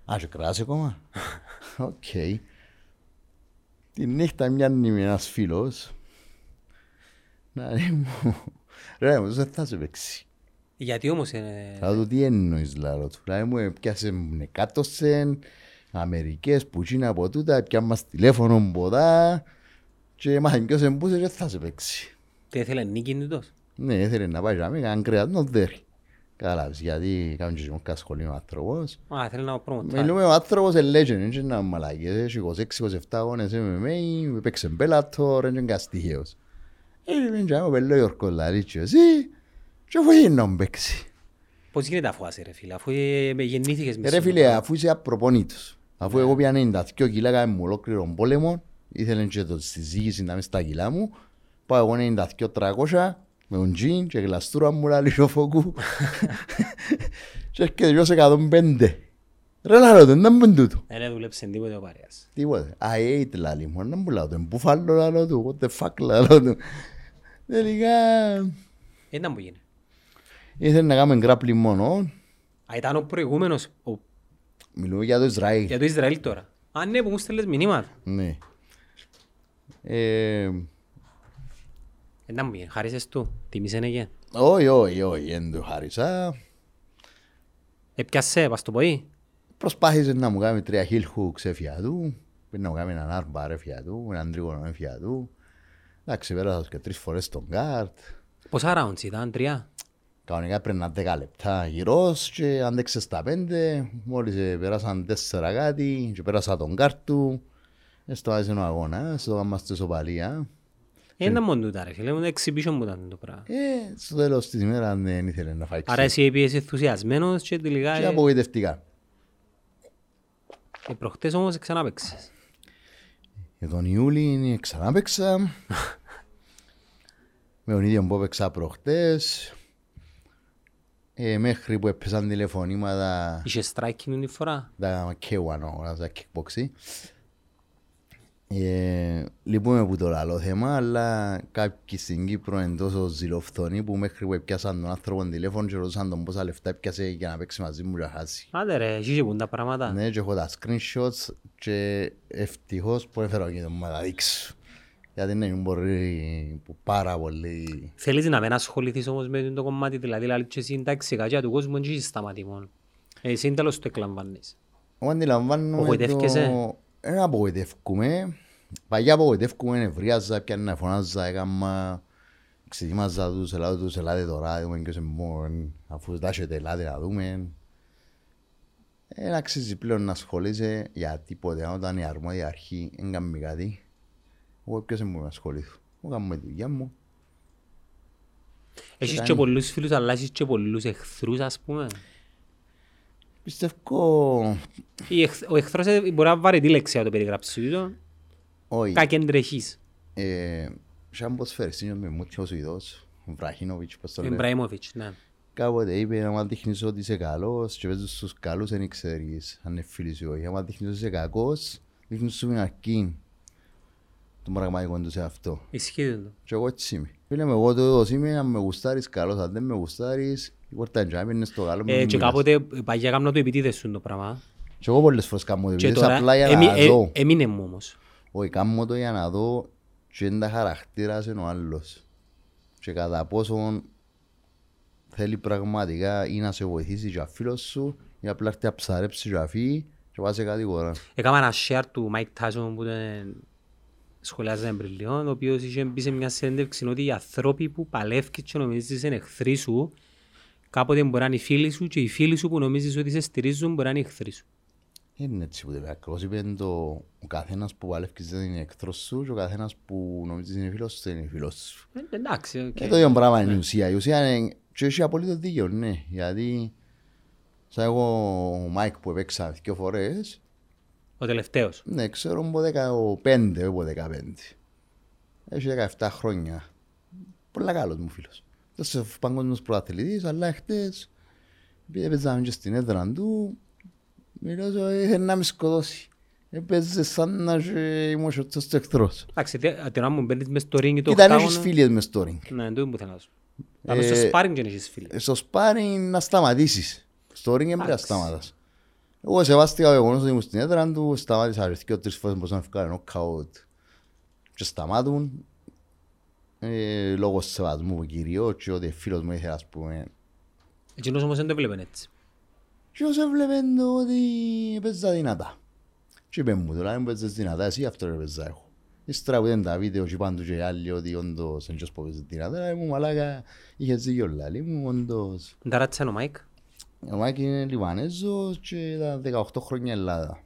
Α, και κράσει ακόμα. Οκ. Τη νύχτα μοιάνει με ένας φίλος. Να λέει μου, ρε μου, δεν θα σε παίξει. Γιατί όμως είναι... Θα του τι εννοείς λάρω του. Δηλαδή μου έπιασε με κάτωσεν, Αμερικές, πουτσίνα από τούτα, πια μας τηλέφωνο ποτά και μάθαμε ποιος εμπούσε και θα σε παίξει. Τι ήθελε νίκη τούτος. Ναι, ήθελε να πάει να κάνει κρέας, να δέρει. Κατάλαβες, γιατί κάνουν και μόκα σχολείο ο άνθρωπος. Α, ήθελε να προμοτάρει. Μιλούμε ο άνθρωπος είναι legend, είναι να μαλάκες, έχει 26-27 αγώνες MMA, παίξε μπέλατορ, είναι και στοιχείος. Ε, είναι και άμα πέλω Ιορκό λαρί και εσύ, και αφού είναι να παίξει. Πώς γίνεται αφού είσαι ρε φίλε, αφού ε, γεννήθηκες Ε, μες Ρε φίλε, αφού είσαι απροπονήτος, αφού εγώ πια 92 κιλά κάμε μου ολόκληρο πόλεμο, ήθελε και το στη ζήγηση να είμαι στα κιλά μου, πάω εγώ 92-300, με τον τζιν και γλαστούρα μου λαλί ο φόκου, και έρχεται ποιος 105. Ρε λαλό, δεν ήταν πεν τούτο. Δεν δούλεψε τίποτε ο παρέας. Τίποτε. I ate λαλί μου, να μου λαλό του, μπουφάλο λαλό του, what the fuck λαλό του. Τελικά, Ήταν που γίνει. ήθελε να κάνουμε γκράπλι μόνο, Α, ήταν ο προηγούμενος, ο- μιλούμε για το Ισραήλ. για το Ισραήλ τώρα. Α, ναι, που μου στέλνες μηνύματα. Ναι. Ε, Ήταν που γίνει, χάρισες του, τιμήσανε και. Όχι, όχι, όχι, δεν του χάρισα. Έπιασε, πας το ποή. Προσπάθησε να μου κάνει τρία heel hooks έφυγα του. Πρέπει να μου κάνει έναν armbar έφυγα του, έναν τρίγωνο έφυγα του. Εντάξει, πέρασα και τρεις φορές στον κάρτ. Πόσα rounds ήταν, τρία; Κανονικά πρέπει να 10 λεπτά γυρός και άντεξε στα πέντε. Μόλις ε, πέρασαν τέσσερα κάτι και πέρασα τον κάρτ του. Έστωβάζε ο αγώνα, στο είμαστε σοπαλία. Ε, Ήταν μόνο τούτα ρε φίλε, μου exhibition που ήταν το πράγμα. Ε, στο τέλος της ημέρας δεν ήθελε να φάει Άρα ξύλο. εσύ πήγες ενθουσιασμένος και τελικά Και ε, απογοητευτικά. ε, προχτές όμως ξανά παίξες. Για τον Ιούλη ξανά παίξα. με τον ίδιο που έπαιξα προχτές. Ε, μέχρι που έπαιζαν τηλεφωνήματα Είχε striking τη φορά. τα K1 όλα τα kickboxing. Ε, λυπούμε που το λαλό θέμα, αλλά κάποιοι στην Κύπρο είναι τόσο ζηλοφθονοί που μέχρι που έπιασαν τον άνθρωπο τηλέφωνο και ρωτούσαν τον πόσα λεφτά έπιασε για να παίξει μαζί μου και να χάσει. Άντε ρε, εσύ και πούν τα πράγματα. Ναι, και έχω τα screenshots και ευτυχώς που έφερα και το μου να τα δείξω. Γιατί ναι, μπορεί που πάρα πολύ... Θέλεις να μην ασχοληθείς όμως με το κομμάτι, δηλαδή δηλαδή και εσύ εντάξει, κακιά του κόσμου δεν είσαι σταματή μόνο. Ε, Εσύ είναι τέλος το εκλαμβάνεις. Εγώ αντιλαμβάνομαι Απογοητεύκεσαι; το... Δεν απογοητεύκουμε. Παγιά απογοητεύκουμε, νευρίαζα, πιάνε φωνάζα, έκαμα... Ξετοίμαζα τους, ελάτε τους, ελάτε τώρα, δούμε ποιος είναι μόνο, αφού τάσετε, ελάτε να δούμε. Δεν αξίζει πλέον να ασχολείσαι για τίποτε, όταν η αρμόδια αρχή δεν κάνει κάτι. Εγώ ποιος είναι που να ασχοληθώ. Εγώ κάνω τη δουλειά μου. Έχεις κάνει. και πολλούς φίλους, αλλά έχεις και πολλούς εχθρούς, ας πούμε. Πιστεύω... Η εχθ- Ο εχθρός ε, μπορεί να βαρετή λέξη να το περιγράψεις τούτο. Όχι. Κακεντρεχής. Ε, σαν πως φέρεις, είναι με μούτιο ο Σουηδός, ο Βραχίνοβιτς, πώς το λέει. Εμπραήμοβιτς, ναι. Κάποτε είπε, άμα δείχνεις ότι είσαι καλός και παίζεις στους καλούς δεν ξέρεις αν είναι φίλοι σου ή όχι. Άμα δείχνεις ότι είσαι κακός, δείχνεις σου την αρκή. Το πραγματικό του σε αυτό. Ισχύει το. Και εγώ έτσι είμαι. Φίλε με εγώ το έδος είμαι, αν με γουστάρεις καλός, αν δεν με γουστάρεις, η πόρτα είναι τζάμι, είναι στο καλό. Ε, μην και μιλάς. κάποτε παγιά κάμνα το επιτίδες σου το πράγμα. Και εγώ πολλές φορές κάνω το Και επειδή τώρα απλά για εμεί- να ε- δω. έμεινε μου όμως. Όχι, κάνω το για να δω και είναι τα χαρακτήρας είναι ο άλλος. Και κατά πόσο θέλει πραγματικά ή να σε βοηθήσει και ο φίλος σου ή απλά έρθει να ψαρέψει και να φύγει και πάει σε κατηγορά. Έκανα ένα share του Mike Tyson που ήταν σχολιάζε πριν λίγο, ο οποίος είχε μπει σε μια συνέντευξη ότι οι άνθρωποι που παλεύεις και νομίζεις είναι εχθροί σου, κάποτε μπορεί να είναι οι φίλοι σου και οι φίλοι σου που νομίζεις ότι σε στηρίζουν μπορεί να είναι οι εχθροί σου. Είναι έτσι που το είπε. Ακριβώς είπε το ο καθένας που παλεύεις δεν είναι εχθρός σου και ο καθένας που νομίζεις είναι φίλος σου δεν είναι φίλος σου. Ε, εντάξει, οκ. Και το ίδιο πράγμα είναι η ουσία. Η ουσία είναι και έχει απολύτως δίκαιο, ναι. Γιατί σαν εγώ ο Μάικ που έπαιξα δύο φορές Ο τελευταίος. Ναι, ξέρω από 15, από 15. Έχει 17 χρόνια. Πολλά καλός μου φίλος. Τόσο παγκόσμιος πρωταθλητής, αλλά χτες επειδή παίζαμε και στην έδρα του, μιλώς ήθελε να με σκοτώσει. Έπαιζε σαν να και ήμουν ο σωτός του εχθρός. Εντάξει, τε- την ώρα μου μπαίνεις μες στο ring ή το Ήταν οκτάγωνο- έχεις φίλες μες στο ring. Ναι, δεν που θέλω να σου. Αλλά στο Ε, sparring δεν έχεις φίλοι. Στο σπάρι να σταματήσεις. Στο ring δεν πρέπει να Εντάξει. σταματάς. Εγώ σεβάστηκα ο γεγονός ότι ήμουν στην έδρα του, σταμάτησα και δύο τρεις φορές μπορούσα να βγάλω νοκάουτ και σταμάτουν ε, λόγω σεβασμού κυρίως και ότι φίλος μου ήθελε ας πούμε Εκείνος όμως δεν το βλέπουν έτσι. και όσο έβλεπε το ότι έπαιζα δυνατά. Και είπε μου, τώρα δεν παίζεις δυνατά, εσύ αυτό ρε παίζα έχω. Ύστερα που δεν τα βίντεο και πάντου και οι άλλοι ότι όντως δεν που παίζεις δυνατά, λέει μου μαλάκα, είχες δίκιο λάλη μου, όντως. Νταράτσα ο Μάικ. Ο Μάικ είναι Λιβανέζος και ήταν 18 χρόνια Ελλάδα.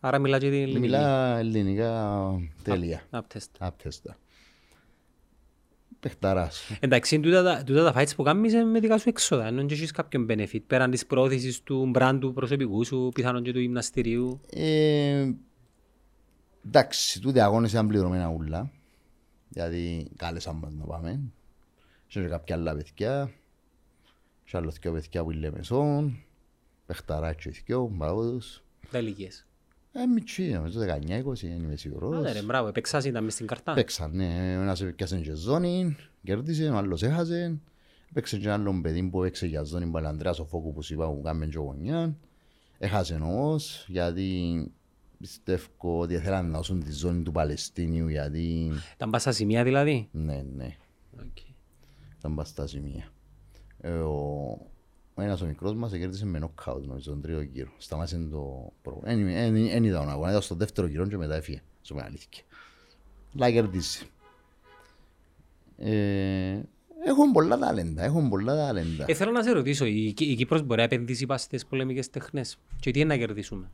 Άρα μιλά και την ελληνική. Μιλά ελληνικά τέλεια. Άπταιστα. Άπταιστα. Παιχταράς. Εντάξει, τούτα τα- τούτα τα fights που κάνεις είναι με δικά σου έξοδα, ενώ και έχεις κάποιον benefit, πέραν της πρόθεσης του brand του προσωπικού σου, πιθανόν και του γυμναστηρίου. Ε, εντάξει, τούτε αγώνες ήταν πληρωμένα ούλα. Γιατί κάλεσαν μας να πάμε. Και κάποια άλλα παιδιά. Και άλλο δυο παιδιά που λέμε σόν. Παιχταράκι δυο, μπαούδους. Τα ηλικίες. Ε, μητσί, νομίζω 19-20, δεν είμαι σίγουρος. Άντε ρε, μπράβο, επεξάς ήταν μες στην καρτά. Παίξαν, ναι. Ο ένας έπαιξε και ζώνη, κέρδισε, ο άλλος έχασε. Έπαιξε και ένα άλλο παιδί που έπαιξε για ζώνη, ο Παλανδρέας, ο Φόκου που σου είπα που κάμε και γωνιά. Έχασε όμως, γιατί πιστεύω ότι θέλαν να δώσουν τη ζώνη του Παλαιστίνιου, γιατί... Ήταν πας στα σημεία δηλαδή; Ναι, ναι, Οκ. ήταν πας στα σημεία. Ε, ο, ο ένας ο μικρός μας κέρδισε με νοκάουτ, νομίζω, τον τρίτο γύρο. Σταμάτησε το πρόγραμμα. Δεν είδα τον αγώνα, ήταν στο δεύτερο γύρο και μετά έφυγε. Σου πούμε αλήθεια. Αλλά κερδίσει. Ε, έχουν πολλά ταλέντα, έχουν πολλά ταλέντα. Ε, θέλω να σε ρωτήσω, η, Κύ- η Κύπρος μπορεί να επενδύσει πας στις πολεμικές τέχνες και τι είναι να κερδίσουμε;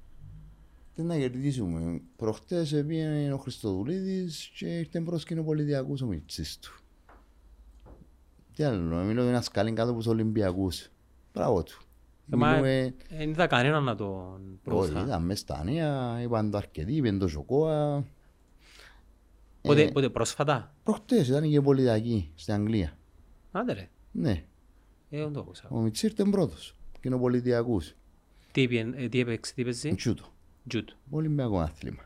Τι να κερδίσουμε; Προχτές πήγαινε ο Χριστοδουλίδης και ήρθε πρόσκυνο πολιτιακούς ο Μιτσής του. Τι άλλο, μιλώ για ένα σκάλιν κάτω από τους Ολυμπιακούς. Μπράβο του. Ε, μα, Μιλούμε- Δεν είδα κανέναν να τον Όχι, προωθά. ήταν μες στα νέα, είπαν το αρκετοί, είπαν το Σοκόα. Πότε, Ε, πότε πρόσφατα; Προχτές ήταν και πολιτιακή στην Αγγλία. Άντε ρε. Ναι, Ε, δεν το άκουσα. ο Μιτσής ήρθε πρώτος. Κοινοπολιτιακούς. Τι, είπε- ε, τι έπαιξε, τι έπαιζε. Τσούτο. Τζουτ. Ολυμπιακό άθλημα.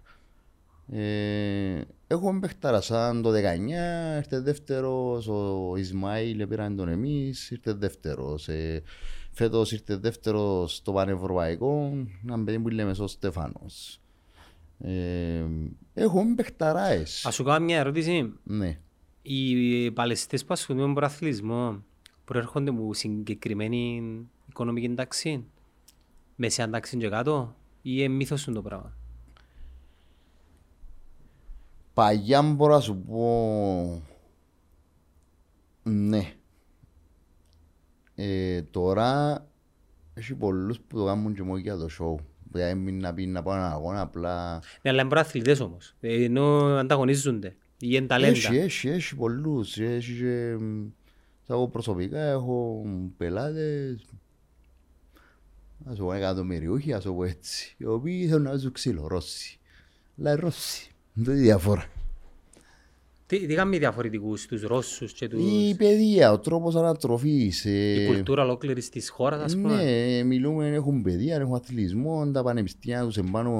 Ε, έχουμε παιχτάρα σαν το 19, ήρθε δεύτερος, ο Ισμαήλ πήραν τον εμείς, ήρθε δεύτερος. Ε, φέτος ήρθε δεύτερος στο πανευρωπαϊκό, ένα παιδί που λέμε ο Στέφανος. Ε, έχουμε παιχταράες. Ας σου κάνω μια ερώτηση. Ναι. Οι παλαιστές που ασχολούνται με προαθλισμό προέρχονται από συγκεκριμένη οικονομική τάξη, μεσαία τάξη και κάτω, ή είναι μύθος σου το πράγμα; Παγιά μπορώ να σου πω ναι. Ε, τώρα έχει πολλούς που το κάνουν και μόνο για το show. Δηλαδή μην να πει να πάω έναν αγώνα απλά... Ναι, αλλά είναι προαθλητές όμως, Ε, ενώ ανταγωνίζονται, ή είναι ταλέντα. Έχει, έχει, έχει πολλούς. Έχει και... μ, Εγώ προσωπικά έχω πελάτες ας το πω εκατομμυριούχοι, ας το πω έτσι, οι οποίοι θέλουν να ζουν ξύλο, Ρώσοι. Αλλά Ρώσοι, δεν είναι διαφορά. Τι, τι κάνουμε διαφορετικούς, τους Ρώσους και τους... Η παιδεία, ο τρόπος ανατροφής. ε, η κουλτούρα ολόκληρης της χώρας, ας πούμε. Ναι, μιλούμε, έχουν παιδεία, έχουν αθλητισμό, τα πανεπιστήμια τους εμπάνω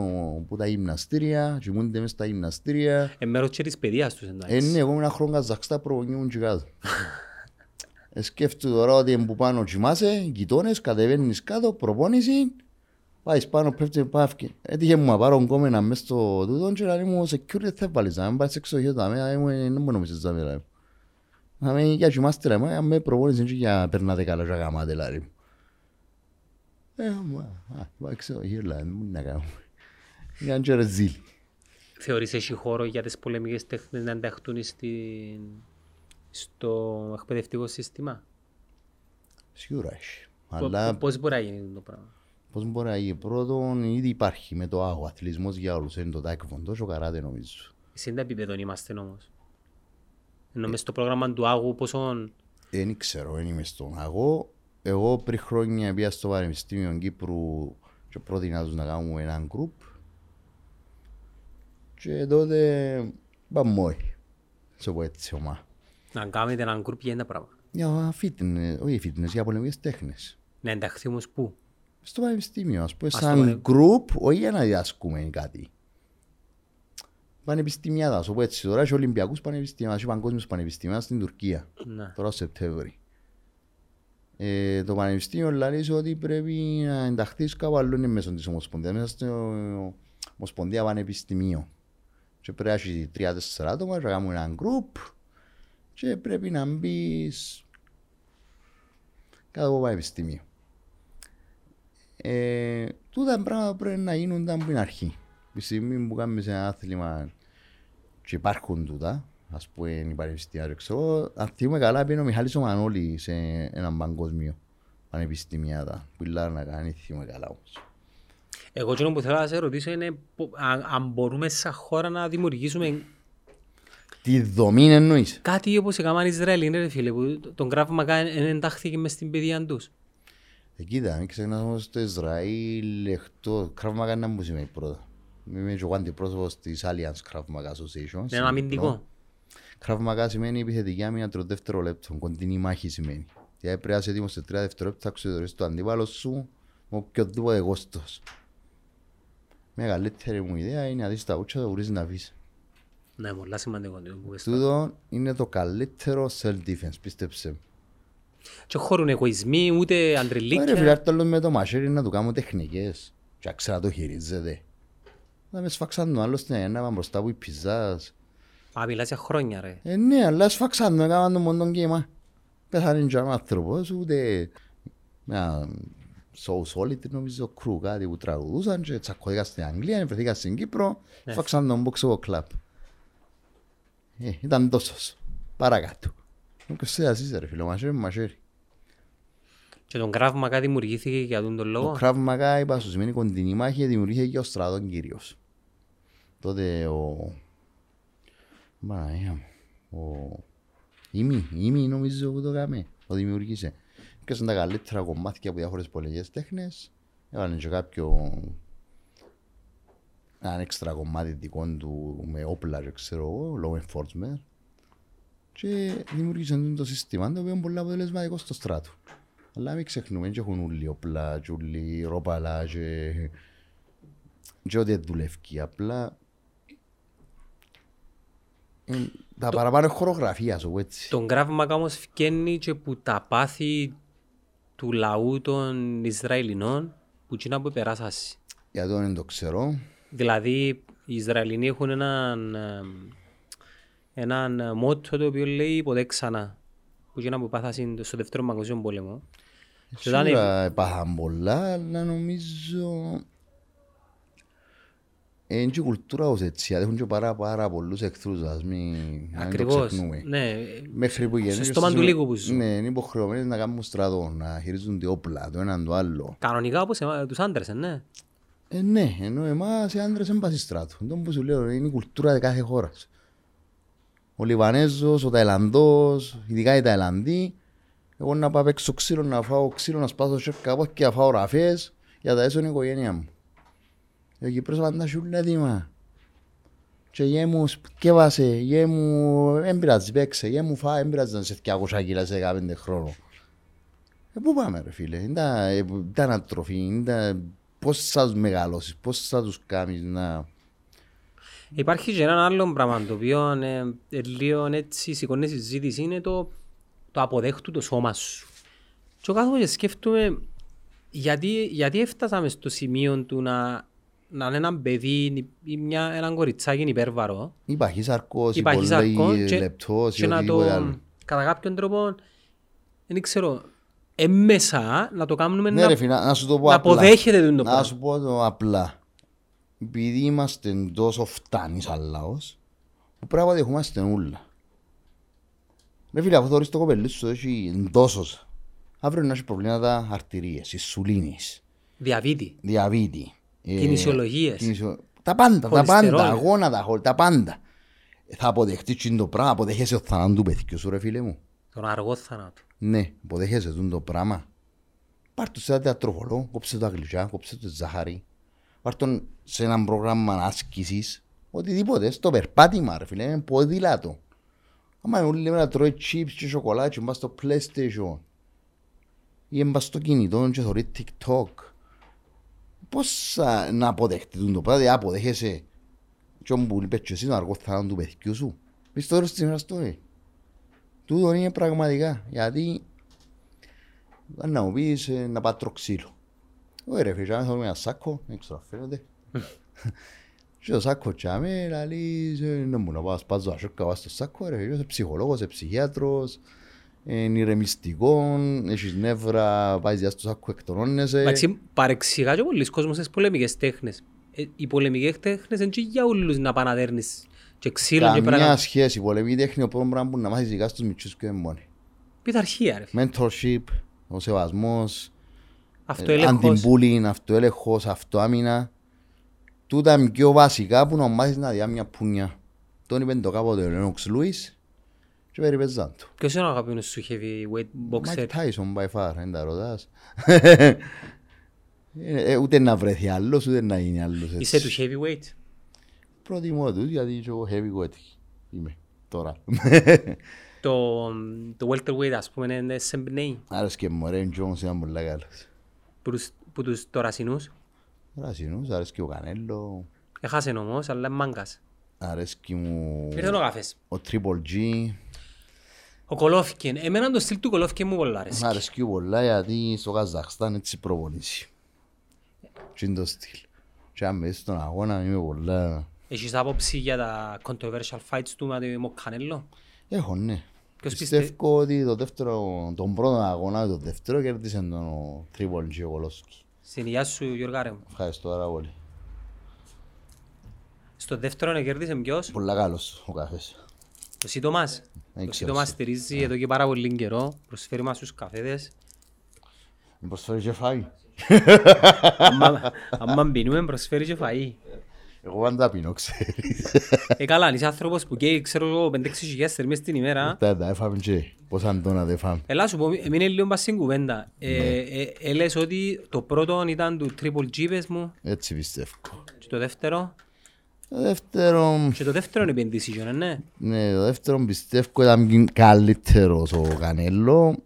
από τα γυμναστήρια, κοιμούνται μέσα στα γυμναστήρια. Ε, μέρος και της παιδείας τους Ε, εντάξει. ναι, εγώ ένα χρόνο Καζακστά προπονιούμουν και κάτω. ε, σκέφτομαι τώρα ότι που πάνω κοιμάσαι, γειτόνες, κατεβαίνεις κάτω, προπόνηση, πάεις πάνω, πέφτει, πάφκι. Έτυχε μου να πάρω κόμμενα μέσα στο τούτο και λέει μου, security θα βάλεις, να μην πάρεις εξοχείο τα μέρα, δεν μου νομίζεις τα μέρα. Να με για κοιμάστε ρε, μα με προπόνηση και για περνάτε καλά και γαμάτε λάρι. Ε, μα, α, πάει εξοχείο, λέει, δεν μπορεί να κάνω. Για να και ρεζίλ. Θεωρείς έχει χώρο για τις πολεμικές τέχνες να ενταχθούν στην... στο εκπαιδευτικό σύστημα; Σίγουρα έχει. Πο- Αλλά πο- Πώς μπορεί να γίνει το πράγμα; Πώς μπορεί να γίνει. Πρώτον, ήδη υπάρχει με το άγο. Αθλητισμός για όλους. Είναι το τάικβοντο και ο καράτε νομίζω. Σε τι επίπεδο είμαστε όμως; Ενώ μες στο πρόγραμμα του Άγου πόσο... Δεν ξέρω, δεν είμαι στον άγο. Εγώ πριν χρόνια πήγα στο Πανεπιστήμιο Κύπρου και πρότεινα τους να κάνουμε έναν γκρουπ. Και τότε πάμε όχι. Σε πω έτσι ομά. Να κάνετε έναν γκρουπ για ένα πράγμα. Για fitness, όχι fitness, για πολεμικές τέχνες. Να ενταχθεί όμως πού; Στο πανεπιστήμιο, ας πούμε, στο σαν πανε- γκρουπ, όχι για να διδάσκουμε κάτι. Πανεπιστημιάδα, ας το πω έτσι. Τώρα έχει Ολυμπιακούς πανεπιστήμια, έχει παγκόσμιους πανεπιστήμια στην Τουρκία. Ναι. Τώρα Σεπτέμβρη. Ε, το πανεπιστήμιο λέει ότι πρέπει να ενταχθείς κάπου αλλού είναι μέσω της Ομοσπονδίας, μέσα στην Ομοσπονδία Πανεπιστημίου. Και πρέπει να έχεις τρία-τέσσερα άτομα, να κάνουμε έναν γκρουπ και πρέπει να μπεις κάτω από πανεπιστήμιο. Ε, τούτα πράγματα πρέπει να γίνουν από την αρχή. Τη στιγμή που κάνουμε σε ένα άθλημα και υπάρχουν τούτα, ας πούμε είναι πανεπιστήμια, ξέρω, αν θυμούμε καλά πήγαινε ο Μιχάλης ο Μανώλης σε έναν παγκόσμιο πανεπιστήμια που ήλα να κάνει, θυμούμε καλά όμως. Εγώ εκείνο που θέλω να σε ρωτήσω είναι πο- αν, αν μπορούμε σαν χώρα να δημιουργήσουμε Τι δομή εννοείς. κάτι όπως έκαναν οι Ισραηλοί, ρε φίλε, που τον Krav Maga εν- εντάχθηκε μες στην παιδεία τους. Ε, κοίτα, μην ξεχνάς όμως το Ισραήλ εκτός, Krav Maga να μου σημαίνει πρώτα. Είμαι και εγώ αντιπρόσωπος της Alliance Krav Maga Association. Είναι ένα αμυντικό. Krav Maga σημαίνει επιθετική άμυνα τρο δεύτερο λεπτό, κοντινή μάχη σημαίνει. Δηλαδή πρέπει να είσαι έτοιμος σε τρία δευτερόλεπτα να ξεδωρείς το αντίπαλο σου με οποιοδήποτε κόστος. Μεγαλύτερη μου ιδέα είναι να δεις τα ούτσα, το μπορείς να βρεις. Ναι, πολλά σημαντικό. το που είπες. Τούτο είναι το καλύτερο self-defense, πίστεψε. με. Και χωρούν εγωισμοί, ούτε Ρε φίλε, αντρελίκια. έρθω άλλο με το μαχαίρι να του κάνω τεχνικές και να ξέρω να το χειρίζεται. Να με σφαξαν το άλλο στην ένα, πάμε μπροστά που η πιζάς. Α, μιλάς για χρόνια, ρε. Ε, ναι, αλλά σφαξαν το, έκαναν το μόνο τον κύμα. Πέθανε και ο άνθρωπος, ούτε μια so solid νομίζω κρού κάτι που τραγουδούσαν και τσακώθηκα στην Αγγλία, βρεθήκα στην Κύπρο, σφαξαν τον boxable club. Ε, ήταν τόσος. Παρακάτω. Και σε ασύσε ρε φίλο, μαχαίρι με μαχαίρι. Και τον Krav Maga δημιουργήθηκε για τον τον Το λόγο. Krav Maga, είπα σου, σημαίνει κοντινή μάχη, δημιουργήθηκε ο στρατόν κυρίως. Τότε ο... Μαραία μου, ο... Ήμι, Ήμι νομίζω που το κάμε, το δημιουργήσε. Πιάσαν τα καλύτερα κομμάτια από διάφορες πολιτικές τέχνες, έβαλαν και κάποιο... Έναν έξτρα κομμάτι δικό του με όπλα και ξέρω εγώ, law enforcement. Και δημιουργήσαν το σύστημα το οποίο είναι πολύ αποτελεσματικό στο στράτο. Αλλά μην ξεχνούμε, και έχουν όλοι όπλα, και όλοι ρόπαλα και, και ό,τι δουλεύει. Απλά ε, τα παραπάνω είναι χορογραφία σου, έτσι. Τον Krav Maga όμως φκένει και που τα πάθη του λαού των Ισραηλινών που εκείνα που περάσασαι. Για το δεν το ξέρω. Δηλαδή, οι Ισραηλινοί έχουν έναν, ε, έναν μότο το οποίο λέει ποτέ ξανά. Που εκείνα που πάθασαν στο δεύτερο παγκοσμίο πόλεμο. Και όταν Σίγουρα έπαθαν πολλά, αλλά νομίζω... Είναι και η κουλτούρα ως έτσι, έχουν και πάρα, πάρα πολλούς εχθρούς, ας μην, να μην το Ακριβώς. ξεχνούμε. Ναι, Μέχρι που γεννήσουν. στόμα του λίγου που ζουν. Ναι, είναι υποχρεωμένοι να κάνουν στρατό, να χειρίζονται όπλα, το έναν το άλλο. κανονικά όπως εμά- τους άντρες, ε, ναι. Ε, ναι, ενώ εμάς οι άντρες δεν πας στράτο. Το που σου λέω είναι η κουλτούρα κάθε χώρας. Ο Λιβανέζος, ο Ταϊλανδός, ειδικά οι Ταϊλανδοί, εγώ να πάω παίξω ξύλο, να φάω ξύλο, να σπάσω σέρκα από και να φάω ραφές για τα έσω είναι η οικογένεια μου. Ο Κυπρός πάντα σου λέει δήμα. Και γέ μου σκεύασε, γέ μου δεν πειράζει παίξε, γέ μου φάει, δεν πειράζει να σε 200 κιλά σε 15 χρόνο. Ε, πού πάμε ρε φίλε, είναι τα, ε, τα ανατροφή, είναι τα, πώς θα τους μεγαλώσεις, πώς θα τους κάνεις να... Υπάρχει και ένα άλλο πράγμα το οποίο ε, ε, λίγο έτσι σηκώνει συζήτηση είναι το, το αποδέχτου το σώμα σου. Και κάθομαι και σκέφτομαι γιατί, γιατί έφτασαμε στο σημείο του να, να είναι ένα παιδί ή μια, έναν κοριτσάκι υπέρβαρο Υπάρχει σαρκός, υπάρχει πολύ σαρκός και, λεπτός ή και να το οτιδήποτε άλλο. κατά κάποιον τρόπο δεν ξέρω έμμεσα να το κάνουμε Ναι να, ρε φίλε, να σου το πω να απλά. αποδέχεται το Να πράγμα. σου πω το απλά. Επειδή είμαστε τόσο φτάνει σαν λαός, που πράγμα δεχόμαστε ούλα. Ρε φίλε, αφού θωρείς το κοπελί σου έχει δόσος. Αύριο να έχει προβλήματα αρτηρίες, ισουλίνης, Διαβήτη, διαβήτη. ε, κινησιολογίες. κινησιο- Τα πάντα, τα Χολυστερόλ. πάντα, αγώνα, χολ- τα πάντα. Ε, Θα αποδεχτείς τσιν το πράγμα, αποδέχεσαι ο θανάτου του παιδιού σου ρε φίλε μου. τον αργό θάνατο. Ναι, αποδέχεσαι τούτο το πράγμα. Πάρ' το σε ένα διατροφολό, κόψε το αγλυκιά, κόψε το ζάχαρη. Πάρ' τον σε ένα πρόγραμμα άσκησης, οτιδήποτε, στο περπάτημα ρε φίλε, είναι ποδήλατο. Άμα είναι όλη μέρα τρώει chips και σοκολάτα και μπας στο PlayStation ή μπας στο κινητό και θωρεί TikTok. Πώς θα να αποδεχτεί τούτο το πράγμα, δηλαδή αποδέχεσαι και όμως που είπες και εσύ τον αργό θάνατο του παιδιού σου. Πεις το τέλος της ημέρας το ε. Τούτο είναι πραγματικά, γιατί αν να μου πεις ε, να πάω τρώω ξύλο. Όχι ρε φίλε, θα δούμε ένα σάκο, δεν ξέρω αν φαίνεται. Και το σάκο τσάμε, λαλείς, ε, δεν μου να πάω σπάζω ασόκα πάω στο σάκο ρε φίλε, είσαι ψυχολόγος, είσαι ψυχίατρος, είναι ηρεμιστικό, έχεις νεύρα, πάει για στο σάκο, εκτονώνεσαι. Εντάξει, παρεξηγά και πολλοί κόσμος στις πολεμικές τέχνες. Ε, Οι πολεμικές τέχνες είναι και για όλους να πάνε να δέρνεις και ξύλο και Καμιά πράγμα. σχέση, η πολεμική τέχνη, ο πρώτο πράγμα που να μάθεις ειδικά στους μητσούς και μόνοι. Πειθαρχία ρε. Mentorship, ο σεβασμός, Αυτοέλεγχος. αντιμπούλινγκ, αυτοέλεγχος, αυτοάμυνα. Τούτα είναι πιο βασικά που να μάθεις να διά μια πουνιά. Τον είπε το κάποτε ο Λένοξ Λούις και περιπέζαν του. Ποιος είναι ο αγαπημένος σου heavyweight boxer; Mike Tyson by far, δεν τα ρωτάς. Ε, ε, Ούτε να βρεθεί άλλος, ούτε να γίνει άλλος. Είσαι έτσι. του heavyweight. Προτιμώ τους γιατί και εγώ heavyweight είμαι τώρα. Το, το welterweight ας πούμε είναι σε εμπνέει Άρεσε και μου, ρε Jones ήταν πολύ καλός. που τους, που τους τωρασινούς. Ρασινούς, άρεσε και ο Κανέλο, Έχασε όμως, αλλά είναι μάγκας. άρεσε και μου Ήρθε ο καφές. ο Triple G. Ο Κολόφκιν. Εμένα το στυλ του Κολόφκιν μου πολλά αρέσει. Μ' αρέσει και πολλά γιατί στο Καζαχστάν έτσι προπονήσει. Τι είναι το στυλ. Και αν μέσα στον αγώνα είμαι πολλά... Έχεις άποψη για τα controversial fights του με το Κανέλο; Έχω ναι. Ποιος Πιστεύω ότι το δεύτερο, τον πρώτο αγώνα, το δεύτερο κέρδισε τον ο Triple G ο Κολόσκι. Στην υγεία σου Γιώργαρε μου. Ευχαριστώ πάρα πολύ. Στο δεύτερο κέρδισε ποιος; Πολλά καλός ο καφές. Το Σίτο μας. Δεν Το ξέρω Σίτο μας εσύ. στηρίζει εδώ και πάρα πολύ καιρό. Προσφέρει μας τους καφέδες. Μην προσφέρεις και φάει. Άμα- Άμα μπινούμε προσφέρει και φαΐ. Εγώ πάντα πίνω, ξέρεις. Ε, καλά, αν είσαι άνθρωπος που καίει, ξέρω εγώ, 5-6 χιλιάδες θερμίες στην ημέρα. Τα τα έφαμε και πόσα αντώνα δεν φάμε. Ελά σου πω, έμεινε λίγο πας στην κουβέντα. Ε, Ναι. ε, ε, λες ότι το πρώτο ήταν του Triple G, πες μου, Έτσι πιστεύω. και το δεύτερο; Το δεύτερο, Και το δεύτερο είναι η decision, ναι. ναι, το δεύτερο πιστεύω ήταν καλύτερος ο Κανέλο,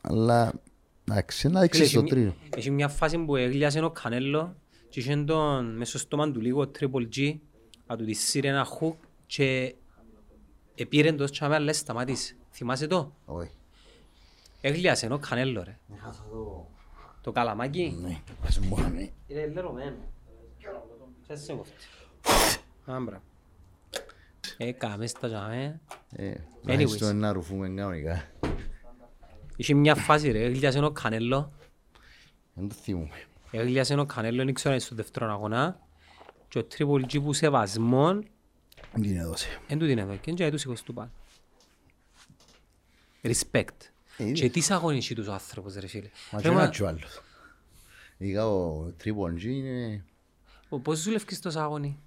αλλά εντάξει, να δείξεις Έχει στο μια- τρίτο. Έχει μια φάση που έγλιασε ο Κανέλο και είχε τον μέσα στο στόμα του λίγο Triple G, να του τη σύρε ένα hook και επήρε το τσάμε, αλλά σταμάτησε. Θυμάσαι το; Όχι. Έγλιασε ο Κανέλο ρε. Το καλαμάκι; Ναι, ας μου κάνει. Είναι λερωμένο. Και σε κόφτει. Άμπρα. Ε, κάμε στα τζάμε. Ε, Anyways. τουλάχιστον να ρουφούμε κανονικά. Είχε μια φάση ρε, έγλιασε ο Κανέλο. Δεν το θυμούμε. Έγλιασε ο Κανέλο, δεν ξέρω αν είναι στο δεύτερο αγώνα. Και ο Triple G που σεβασμόν, Δεν την έδωσε. εν του την εδώ. Και δεν του σηκώσει του πάνω. Respect. Ε, είδες. Και τις αγώνες είχε τους ο άνθρωπος ρε φίλε. Μα Ρε, και μα, ένα και ο άλλος. Ειδικά ο Triple G είναι... ο- Πώς δουλεύεις τόσο αγώνι.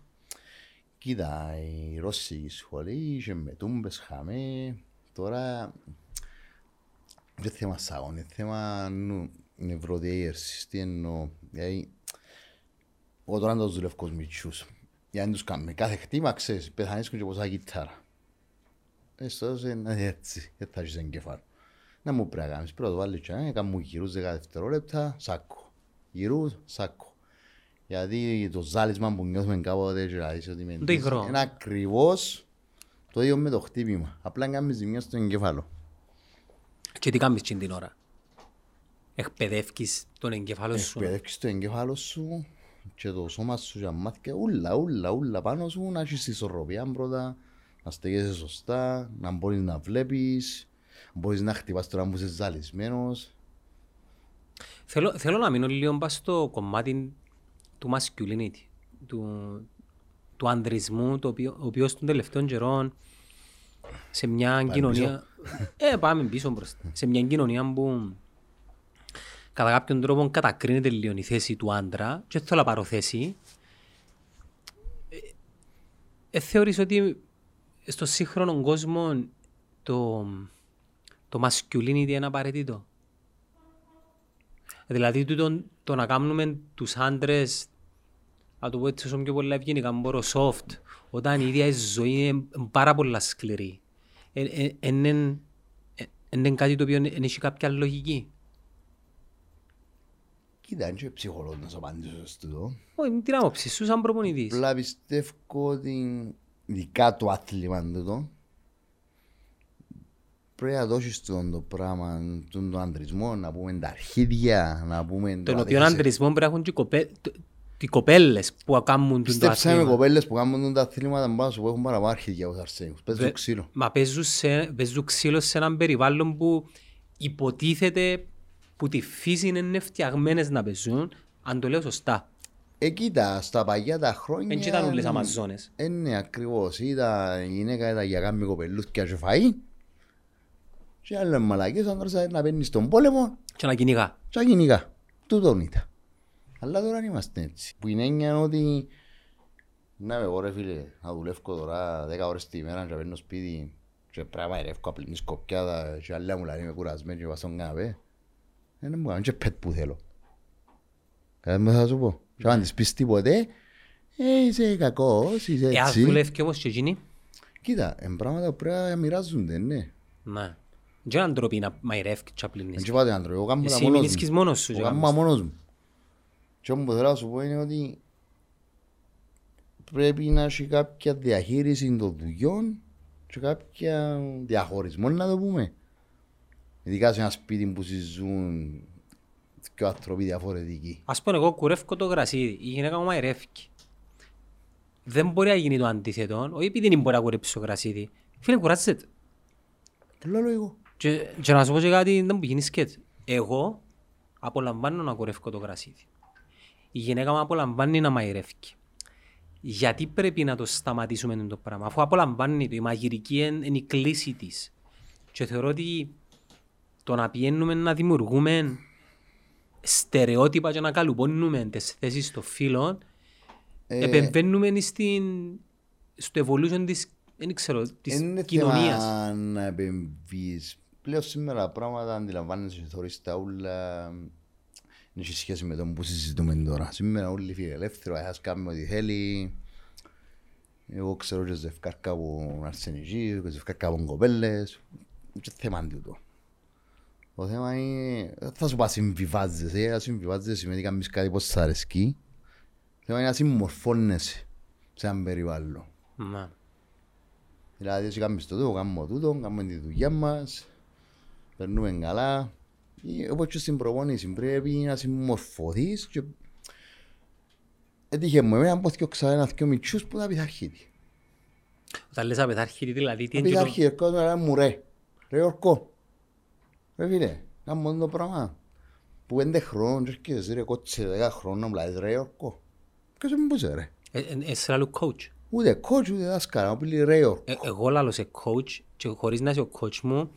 Κοίτα, η ρώσικη σχολή είχε με τούμπες χαμέ. Τώρα δεν θέμα σάγων, είναι θέμα νου- νευροδιέγερσης. Τι εννοώ. Δηλαδή, εγώ τώρα δεν τους δουλεύω ως μητσούς. Για να τους κάνουμε κάθε χτήμα, ξέρεις, πεθανίσκουν και πόσα κιθάρα. Έστω είναι έτσι, δεν θα έχεις εγκεφάλο. Να μου πρέπει να κάνεις, πρώτα βάλεις και να κάνουμε γυρούς 10 δευτερόλεπτα, σάκο. Γυρούς, σάκο. Γιατί το ζάλισμα που νιώθουμε κάποτε και να δεις ότι με Το υγρό. είναι ακριβώς το ίδιο με το χτύπημα. Απλά κάνεις ζημιά στο εγκέφαλο. Και τι κάνεις εκείνη την ώρα; Εκπαιδεύκεις τον εγκεφάλο σου; Εκπαιδεύεις το εγκέφαλο σου και το σώμα σου και τα μάτια, ούλα, ούλα, ούλα πάνω σου, να έχεις ισορροπία πρώτα, να στέγεσαι σωστά, να μπορείς να βλέπεις, μπορείς να χτυπάς τώρα που είσαι ζαλισμένος. Θέλω, θέλω να μείνω λίγο πας στο κομμάτι του masculinity, του, του ανδρισμού, το οποίο, ο οποίος των τελευταίων καιρών σε μια κοινωνία... ε, πάμε πίσω μπροστά. Σε μια κοινωνία που κατά κάποιον τρόπο κατακρίνεται λίγο η θέση του άντρα και δεν θέλω να πάρω θέση. Ε, ε, θεωρείς ότι στο σύγχρονο κόσμο το, το masculinity είναι απαραίτητο; Δηλαδή το, το να κάνουμε τους άντρες να το πω έτσι όσο πιο πολλά ευγενικά μπορώ soft όταν η ίδια η ζωή είναι πάρα πολλά σκληρή. Είναι κάτι το οποίο δεν έχει κάποια λογική. Κοίτα, είναι και ψυχολόγος να σου απαντήσω στο τούτο. Όχι, με την άποψη σου σαν προπονητής. Απλά πιστεύω ότι ειδικά το άθλημα τούτο πρέπει να δώσεις τον το πράγμα, τον, τον αντρισμό, να πούμε τα αρχίδια, να πούμε... Τον το οποίο αντίθεσαι. αντρισμό πρέπει να έχουν και κοπέ... οι κοπέλες που κάνουν τον το Πιστέψαμε αθλήμα. κοπέλες που κάνουν τα αθλήματα πάνω σου που έχουν παραπάνω αρχίδια από τους αρσένιους. Παίζουν Βε- ξύλο. Μα παίζουν, σε, παίζουν ξύλο σε έναν περιβάλλον που υποτίθεται που τη φύση είναι φτιαγμένες να παίζουν, αν το λέω σωστά. Ε, κοίτα, στα παλιά τα χρόνια... Δεν ήταν όλες Αμαζόνες. Ε, ναι, ακριβώς. Είδα η γυναίκα ήταν για κάνει κοπελούθκια και φαΐ. Και άλλες μαλακές, ο άντρας να παίρνει στον πόλεμο Και να κυνηγά. και να κυνηγά. Τούτον ήταν. Αλλά τώρα δεν είμαστε έτσι. Που είναι έννοια ότι να με εγώ ρε φίλε, να δουλεύω τώρα 10 ώρες τη μέρα και να παίρνω σπίτι και πρέπει να μαϊρεύω απλή μια σκοπιάδα και άλλα μου λένε είμαι κουρασμένη και πάω στον καναπέ. Ε, Δεν μου κάνουν και πέτ που θέλω. Κάτι θα σου πω. Και αν της πεις τίποτε, ε, είσαι κακός, είσαι Εάν έτσι. δουλεύει όμως και εκείνη, Κοίτα, είναι πράγματα που πρέπει να μοιράζονται, ναι. ναι. Δεν είναι ντροπή να μαϊρεύει και Δεν απλήνεις. και πάτε άντρο, εγώ κάνω τα Εσύ μόνος μείνεις μου. μόνος σου. Εγώ και κάνω κάνεις. τα μόνος μου. Και όμως που θέλω να σου πω είναι ότι πρέπει να έχει κάποια διαχείριση των δουλειών και κάποια διαχωρισμό να το πούμε. Ειδικά σε ένα σπίτι που συζούν και άνθρωποι διαφορετικοί. Ας πούμε εγώ κουρεύω το γρασίδι, η γυναίκα μου μαϊρεύει. Δεν μπορεί να γίνει το αντίθετο, όχι επειδή δεν μπορεί να κουρέψει το γρασίδι. Φίλε, κουράζεται. Το λέω εγώ. Και, και να σου πω και κάτι, δεν μου γίνει σκέτ. Εγώ απολαμβάνω να κουρεύω το γρασίδι. Η γυναίκα μου απολαμβάνει να μαϊρεύει. Γιατί πρέπει να το σταματήσουμε το πράγμα, αφού απολαμβάνει το, η μαγειρική είναι είναι η κλίση της. Και θεωρώ ότι το να πηγαίνουμε να δημιουργούμε στερεότυπα και να καλουπώνουμε τις θέσεις των φίλων, Ε, επεμβαίνουμε στην, στο evolution της, δεν ξέρω, της Είναι κοινωνίας. θέμα να επεμβείς. Πλέον σήμερα πράγματα αντιλαμβάνεσαι και θωρείς τα ούλα. Δεν έχει σχέση με το που συζητούμε τώρα. Σήμερα όλοι φιλελεύθερο, ένας κάνει ό,τι θέλει. Εγώ ξέρω και ζευκάρκα από αρσενικοί, και ζευκάρκα από κοπέλες. Και θέμα είναι τούτο. Το θέμα είναι, δεν θα σου πω συμβιβάζεσαι, να συμβιβάζεσαι σημαίνει ότι κάνεις κάτι πως σ' αρεσκεί. Το θέμα είναι να συμμορφώνεσαι σε έναν περιβάλλον. Ναι. Δηλαδή, εσύ κάνεις το τούτο, κάνουμε τούτο, κάνουμε τη δουλειά μας, περνούμε καλά. Ή, Όπως και στην προπόνηση, πρέπει να συμμορφωθείς και... Έτυχε μου εμένα, πως και ξανά δυο μητσούς που τα πειθαρχήτη. Όταν λες απεθάρχητη, δηλαδή, τι Τα είναι και το- πειθαρχήτη, ερχόταν να μου ρε, ρε ορκό. Ρε φίλε, κάνουμε το πράγμα. Που πέντε χρόνων και έρχεσαι ρε κότσε δέκα χρόνων να μου λάζεις ρε ορκό. Ποιος μου πούσε ρε; Ε, ε, ε, σε λαλού coach. Ούτε coach ούτε δάσκαλα, μου πει ρε ορκό. Ε, εγώ λαλώ σε coach και χωρίς να είσαι ο coach μου,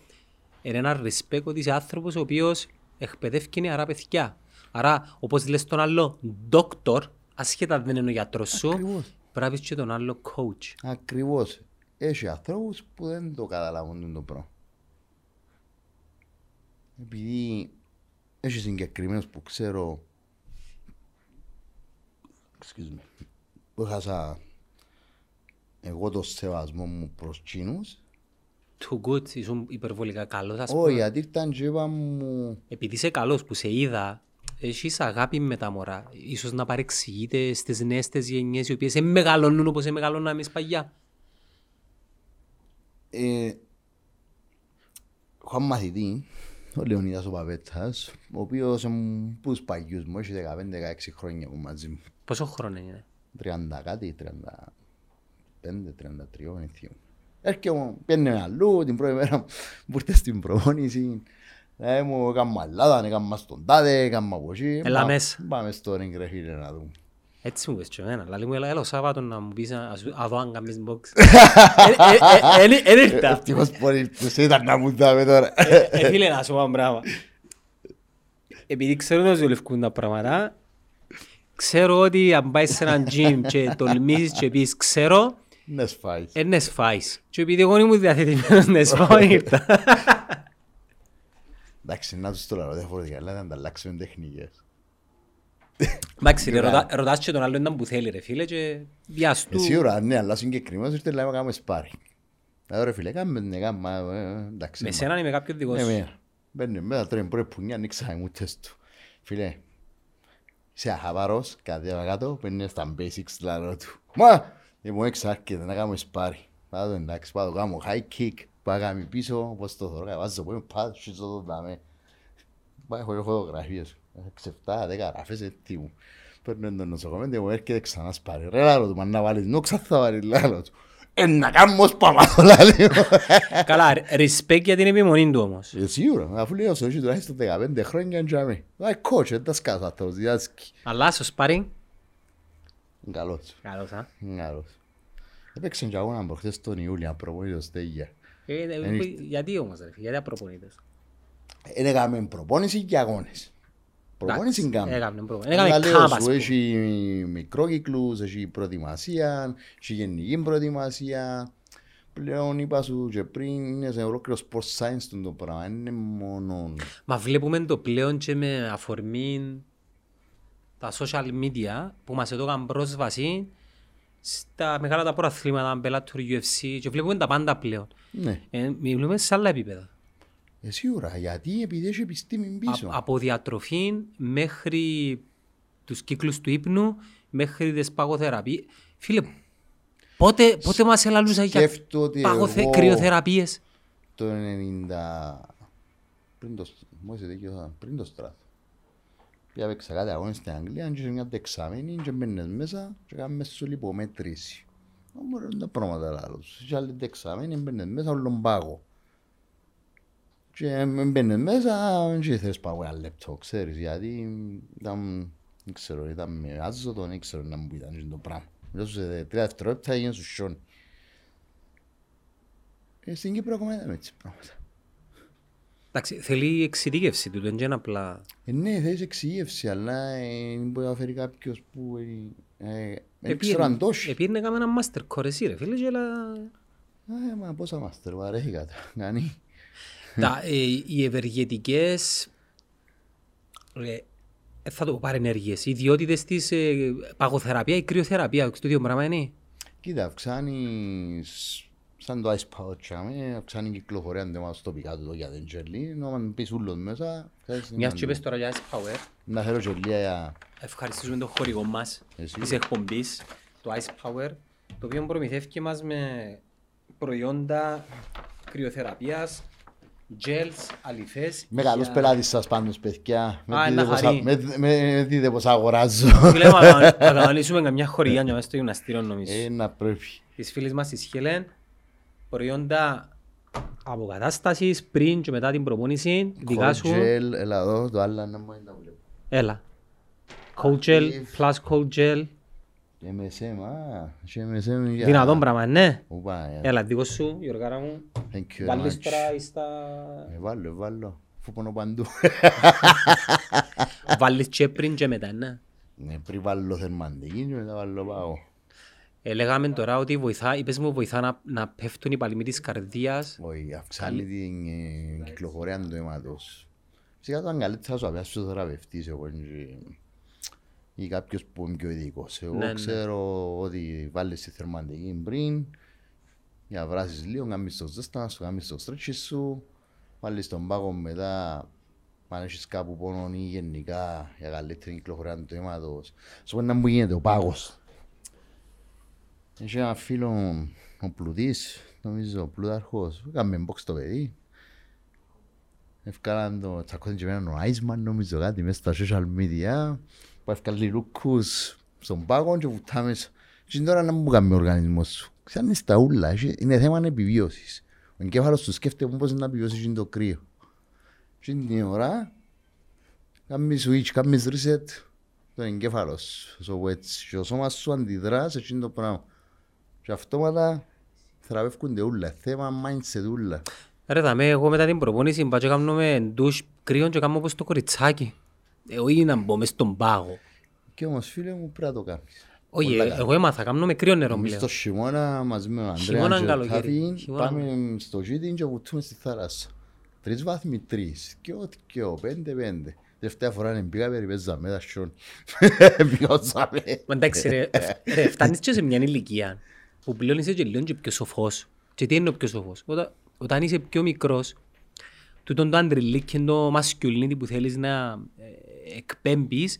είναι ένα respect ότι είσαι άνθρωπος ο οποίος εκπαιδεύει νεαρά παιδιά. Άρα, όπως λες τον άλλο doctor, ασχέτα δεν είναι ο γιατρός σου, Ακριβώς. πρέπει να πεις και τον άλλο coach. Ακριβώς. Έχει ανθρώπους που δεν το καταλαβαίνουν το πράγμα. Επειδή έχεις συγκεκριμένους που ξέρω excuse me, που έχασα εγώ το σεβασμό μου προς τσίνους Too good, ήσουν υπερβολικά καλός, ας όχι πούμε. γιατί ήρθαν και είπαν μου Επειδή είσαι καλός που σε είδα, έχεις αγάπη με τα μωρά. Ίσως να παρεξηγείτε στις νέες τις γενιές οι οποίες δεν μεγαλώνουν όπως μεγαλώναμε εμείς παλιά. ε, έχω έναν μαθητή ο Λεωνίδας ο Παπέτας ο οποίος είναι από τους παγιούς μου έχει 15-16 χρόνια που μαζί μου Πόσο χρόνο είναι; 30 κάτι, 35, 33, δεν θυμάμαι. Έρχεται μου, πιένε με αλλού, την πρώτη μέρα που ήρθε στην προπόνηση. Ε, μου έκανα αλλάδα, έκανα στον τάδε, έκανα από εκεί. Έλα Πά- μέσα. Πάμε στο ring ρε φίλε να δούμε. Έτσι μου πες και εμένα. Λαλή μου έλα έλα ο Σάββατο να μου πεις να σου- να δω αν κάνεις box. Ε, ε, ε, ε, Εν ήρθα. Ευτυχώς πολύ τους ήταν να μου δάμε τώρα. Ε, Φίλε να σου πω ένα πράγμα. Επειδή ξέρω ότι δουλευκούν τα πράγματα, ξέρω ότι αν πάεις σε έναν gym και τολμήσεις και πεις ξέρω, Ναι σφάεις. ε, ναι σφάεις. Και επειδή εγώ ήμουν διαθετημένος να σφάω, ήρθα. Εντάξει, να τους το λέω διαφορετικά, αλλά να ανταλλάξουμε τεχνικές. Εντάξει ρε, ρωτά- ρωτάς και τον άλλον ήταν που θέλει ρε φίλε και βιάς του. Ε, Σίγουρα, ναι, αλλά συγκεκριμένως ήρθε να κάνουμε σπάρι. Να ρε φίλε, κάμε, ναι, κάμε, ε, εντάξει. Με μα. σένα είμαι κάποιον δικός Ναι, σου. μία. Μπαίνει μέσα, τρώει πρώτη πουνιά, ανοίξαμε μου τεστ του. Φίλε, είσαι αχαβαρός, κάτι από κάτω, παίρνεις στα basics λαρό του. Μα, ε, μου εξάρχεται να κάνουμε σπάρι. Πάω το εντάξει, πάω το κάνω high kick, πάω κάνω πίσω, πώς το θωρώ, βάζω πόδι, πάω, σιζω το δάμε. Πάω, έχω φωτογραφίες, 6-7, 10 γράφες, έτσι μου. Παίρνω το νοσοκομείο και μου έρχεται ξανά σπάρει. Ρε λάλο του, μα να βάλεις νόξα θα βάλεις λάλο του. Ε, να κάνω ως παμάτο λάλη μου. Καλά, respect για την επιμονή του όμως. Ε, Σίγουρα, αφού λέω στο έχει τουλάχιστον 15 χρόνια και αμέ. Like coach, δεν τα σκάσα αυτός, διδάσκει. Αλλά στο sparring, Καλός, καλώς, α. καλός. Έπαιξε και αγώνα προχθές στον Ιούλιο, προπονήτως στέγια. Ε, ε, Γιατί όμως, ρε, φίλε, γιατί απροπονείτες; Δεν έκαμε προπόνηση και αγώνες. Προπόνηση Εντάξει, έκαμε. Έκαμε προπόνηση. Αλλά Έκαμε λέω κάμπα, ας σου, πούμε. έχει μικρόκυκλους, έχει προετοιμασία, έχει γενική προετοιμασία. Πλέον είπα σου και πριν είναι σε ολόκληρο sport science του το πράγμα, είναι μόνο... Μα βλέπουμε το πλέον και με αφορμή τα social media που μας έδωκαν πρόσβαση στα μεγάλα τα προαθλήματα, Bellator, UFC και βλέπουμε τα πάντα πλέον. Ναι, Ε, μιλούμε σε άλλα επίπεδα. Ε, σίγουρα, γιατί επειδή έχει επιστήμη πίσω. Α, από διατροφή μέχρι τους κύκλους του ύπνου, μέχρι τις παγοθεραπείες. Φίλε, πότε, πότε μας ελαλούσα για Σκέφτομαι ότι παγοθε... εγώ- κρυοθεραπείες; Το 90... Πριν το, στ- μόλις δίκαιο, πριν το στράτο. Πήγα παίξα κάτι αγώνες στην Αγγλία και είχε μια δεξαμένη και μπαίνες μέσα και κάνεις σου λιπομέτρηση. Όμως είναι τα πράγματα λάθος. Είχε άλλη δεξαμένη, μπαίνες μέσα όλον πάγο. Και μπαίνες μέσα και θες πάω ένα λεπτό, ξέρεις, γιατί ήταν, δεν ξέρω, ήταν με άζωτο, δεν ξέρω να μου ήταν και το πράγμα. Μέσα σε τρία δευτερόλεπτα έγινε σου σιόν. Ε, στην Κύπρο ακόμα είδαμε έτσι πράγματα. Εντάξει, θέλει εξειδίκευση του, δεν είναι απλά... Ε, ναι, θέλεις εξηγεύση, αλλά ε, μπορεί να φέρει κάποιος που... Ε, ε, δεν ξέρω αν το έχει. Επήρνε κάμε ένα master course εσύ ρε φίλε και έλα... Ε, μα πόσα μάστερ, βαρέχει κάτι. Κάνει. Τα, ε, οι ευεργετικές ε, ε, θα το πω παρενέργειες, οι ιδιότητες της ε, παγοθεραπεία ή κρυοθεραπεία, το ίδιο πράγμα είναι; Κοίτα, αυξάνεις σαν το ice power τσάμε, αυξάνει η κυκλοφορία αντέμας τοπικά του το για την τζελί, ενώ αν πεις ούλος μέσα, ξέρεις, Μιας να- και είπες τώρα για Ice Power, να θέλω τζελία για... ευχαριστήσουμε τον χορηγό μας Εσύ. της εκπομπής, το Ice Power, το οποίο προμηθεύει μας με προϊόντα κρυοθεραπείας, gels, αλυφές. Μεγάλος για- πελάτης σας πάντως, παιδιά. Με Α, δείτε ένα πόσα- χαρί. με- Με δείτε πως αγοράζω. Φίλε, μα να να κανονίσουμε καμιά χορηγία για μέσα στο γυμναστήριο νομίζω. Ε, να πρέπει. Της φίλης μας της Χέλεν, προϊόντα αποκατάστασης πριν και μετά την προπόνηση, δικά σου. Cold gel, έλα εδώ, το άλλο να μου είναι τα βλέπω. Έλα. Cold gel, Active. plus cold gel. MSM, α, έχει MSM για... Δυνατόν πράγμα, ναι. Ουπα, ε, Έλα, δικό σου, Γιωργάρα μου. thank you very Βάλεις much. τώρα εις τα... Ε, βάλω, βάλω. Αφού πονώ παντού. Βάλεις και πριν και μετά, ναι. Ναι, πριν βάλω θερμαντική και μετά βάλω πάω. Ε, λέγαμε τώρα ότι βοηθά, είπες μου βοηθά να, να πέφτουν οι παλμοί της καρδίας. Όχι, αυξάνει την ε, κυκλοφορία του αίματος. Φυσικά το αν καλύτερα σου απιάσει ο θεραπευτής εγώ και- ή κάποιος που είναι πιο ειδικός. Εγώ Ναι, ναι. ξέρω ότι βάλεις τη θερμαντική πριν, για να βράσεις λίγο, κάνεις το ζέστα σου, κάνεις το στρέτσι σου, βάλεις τον πάγο μετά, αν έχεις κάπου πόνο ή γενικά για καλύτερη κυκλοφορία του αίματος. Σου πω να μου γίνεται ο πάγος. Έχει ένα φίλο ο Πλουτής, νομίζω ο Πλούταρχος, έκαμε box το παιδί. Ευκάλαν το τσακώθεν και εμένα ο Άισμαν νομίζω κάτι μέσα στα social media. Που ευκάλει λούκους στον πάγο και βουτά μέσα. Και τώρα να μου κάνει ο οργανισμός σου. Ξέρεις στα ούλα, έχει- είναι θέμα επιβίωσης. Ο εγκέφαλος του σκέφτεται πώς να επιβιώσει και το κρύο. Και την ώρα, κάνεις switch, κάνεις reset το εγκέφαλος σου. So, έτσι, και ο σώμας σου αντιδράς σε εκείνο το πράγμα. Και αυτόματα θεραπεύκονται ούλα. Θέμα mindset ούλα. Ρε δαμέ, εγώ μετά την προπόνηση πάω και κάνουμε ντους κρύων και κάνω όπως το κοριτσάκι. Ε, όχι να μπω μες στον πάγο. Και όμως φίλε μου πρέπει να το κάνεις. Όχι, Πολλά ε, καλά. εγώ έμαθα, κάνω με κρύο νερό Εμείς πλέον. το χειμώνα μαζί με τον Χειμώνα Ανδρέα και τον καλοκαίρι. Τάφη Χειμώνα. πάμε στο γήτη και βουτούμε στη θάλασσα. Τρεις βάθμοι τρεις. Και ό,τι και ο πέντε πέντε. Τελευταία φορά δεν πήγα περιπέζαμε τα σιόν. Βιώσαμε. Μα εντάξει ρε, ε, ρε, φτάνεις και σε μια ηλικία που πλέον είσαι και λίγο και πιο σοφός. Και τι είναι ο πιο σοφός; Όταν, όταν είσαι πιο μικρός, τούτον το αντριλίκι και το masculinity που θέλεις να ε, εκπέμπεις,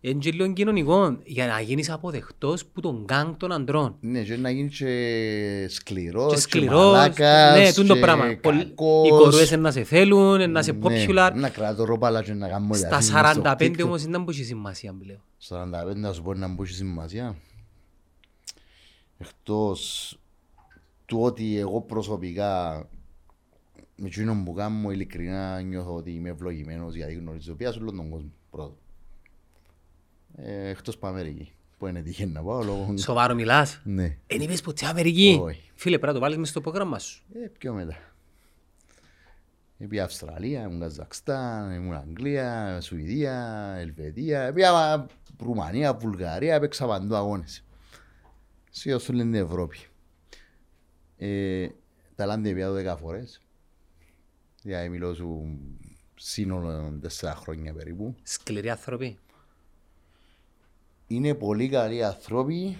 Είναι και λίγο κοινωνικό για να γίνεις αποδεκτός που τον γκάγκ των αντρών. Ναι, και να γίνεις και σκληρός, Και και, σκληρός, μαλάκας, ναι, τούτο και πράγμα. Πολλοί- κακός. Οι κορούες είναι να σε θέλουν, είναι να σε Ναι, popular. Να κρατώ ρόπαλα και να κάνω Στα διαφήμιση στο 45 TikTok. όμως δεν μπορεί σημασία πλέον. 45 να σου πω να μπούσει σημασία. Εκτός του ότι εγώ προσωπικά με εκείνον που κάνω ειλικρινά νιώθω ότι είμαι ευλογημένος γιατί γνωρίζω πια σε όλο τον κόσμο πρώτο. Ε, εκτός από Αμερική που είναι τυχαίνει να πάω λόγω... Σοβαρό μιλάς; Ναι, Εν είπες ποτέ Αμερική; Όχι. Φίλε, πρέπει να το βάλεις μες στο πρόγραμμα σου. ε, πιο μετά. Επί Αυστραλία, ήμουν Καζακστάν, ήμουν Αγγλία, Σουηδία, Ελβετία, επί Ρουμανία, Βουλγαρία, έπαιξα παντού αγώνες. Σε όσο λένε την Ευρώπη. Ε, Ταλάντη πια 10 φορές. Δηλαδή μιλώ σου σύνολο 4 χρόνια περίπου. Σκληροί άνθρωποι. Είναι πολύ καλοί άνθρωποι,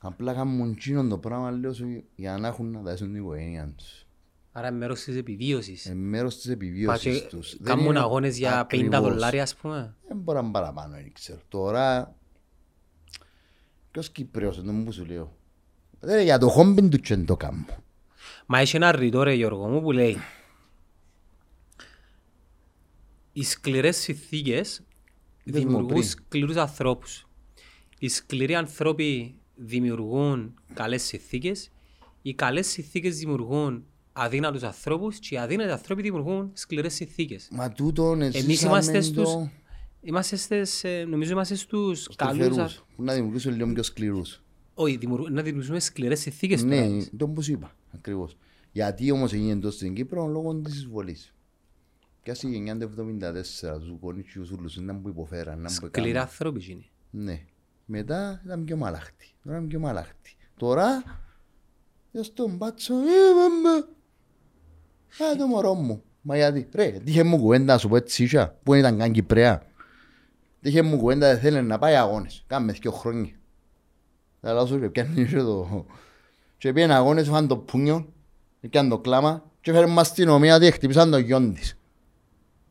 απλά κάνουν εκείνον το πράγμα λέω σου για να έχουν να δέσουν την οικογένεια τους. Άρα είναι μέρος της επιβίωσης. Είναι μέρος της Πας επιβίωσης και τους. Δεν Κάνουν είναι αγώνες για 50 ακριβώς. δολάρια ας πούμε. Δεν μπορώ να παραπάνω, δεν ξέρω. Τώρα, ποιος Κύπριος, δεν μου σου λέω. Δεν για το χόμπιν του και δεν το κάνω. Μα έχει ένα ρητό ρε Γιώργο μου που λέει Οι σκληρές συνθήκες Είπες μου δημιουργούν πριν. σκληρούς ανθρώπους. Οι σκληροί άνθρωποι δημιουργούν καλές συνθήκες. Οι καλές συνθήκες δημιουργούν αδύνατους ανθρώπους και οι αδύνατοι άνθρωποι δημιουργούν σκληρές συνθήκες. Μα τούτον Εμείς εσείς είμαστε άμεν στους, το... είμαστε στις, ε, νομίζω είμαστε στους στους καλούς, φερούς, που να δημιουργήσουν λίγο πιο σκληρούς. όχι, δημιουργούν- να δημιουργούμε σκληρές συνθήκες τώρα. Ναι, τον που σου είπα, ακριβώς. Γιατί όμως έγινε τόσο στην Κύπρο λόγω της εισβολής. Και ας η γενιά τους 74, τους γονείς ούλους, ήταν που υποφέραν, ήταν που Σκληρά έκαναν. άνθρωποι είναι. Ναι. Μετά ήταν πιο μαλάχτη. Τώρα είναι πιο μαλάχτη. Τώρα, για στον μπάτσο, ε, μαμά. Α, το μωρό μου. Μα γιατί, ρε, τύχε μου κουβέντα να σου πω έτσι ίσια, που δεν ήταν καν Κυπρέα. Τύχε μου κουβέντα, δεν θέλει να πάει αγώνες. Κάμε δυο χρόνια. Αλλά σου ρε, πιάνει και το... Και πήγαινε αγώνες, φάνε το πούνιο, πιάνε το κλάμα και φέρνει μας αστυνομία ότι χτυπήσαν τον γιον της.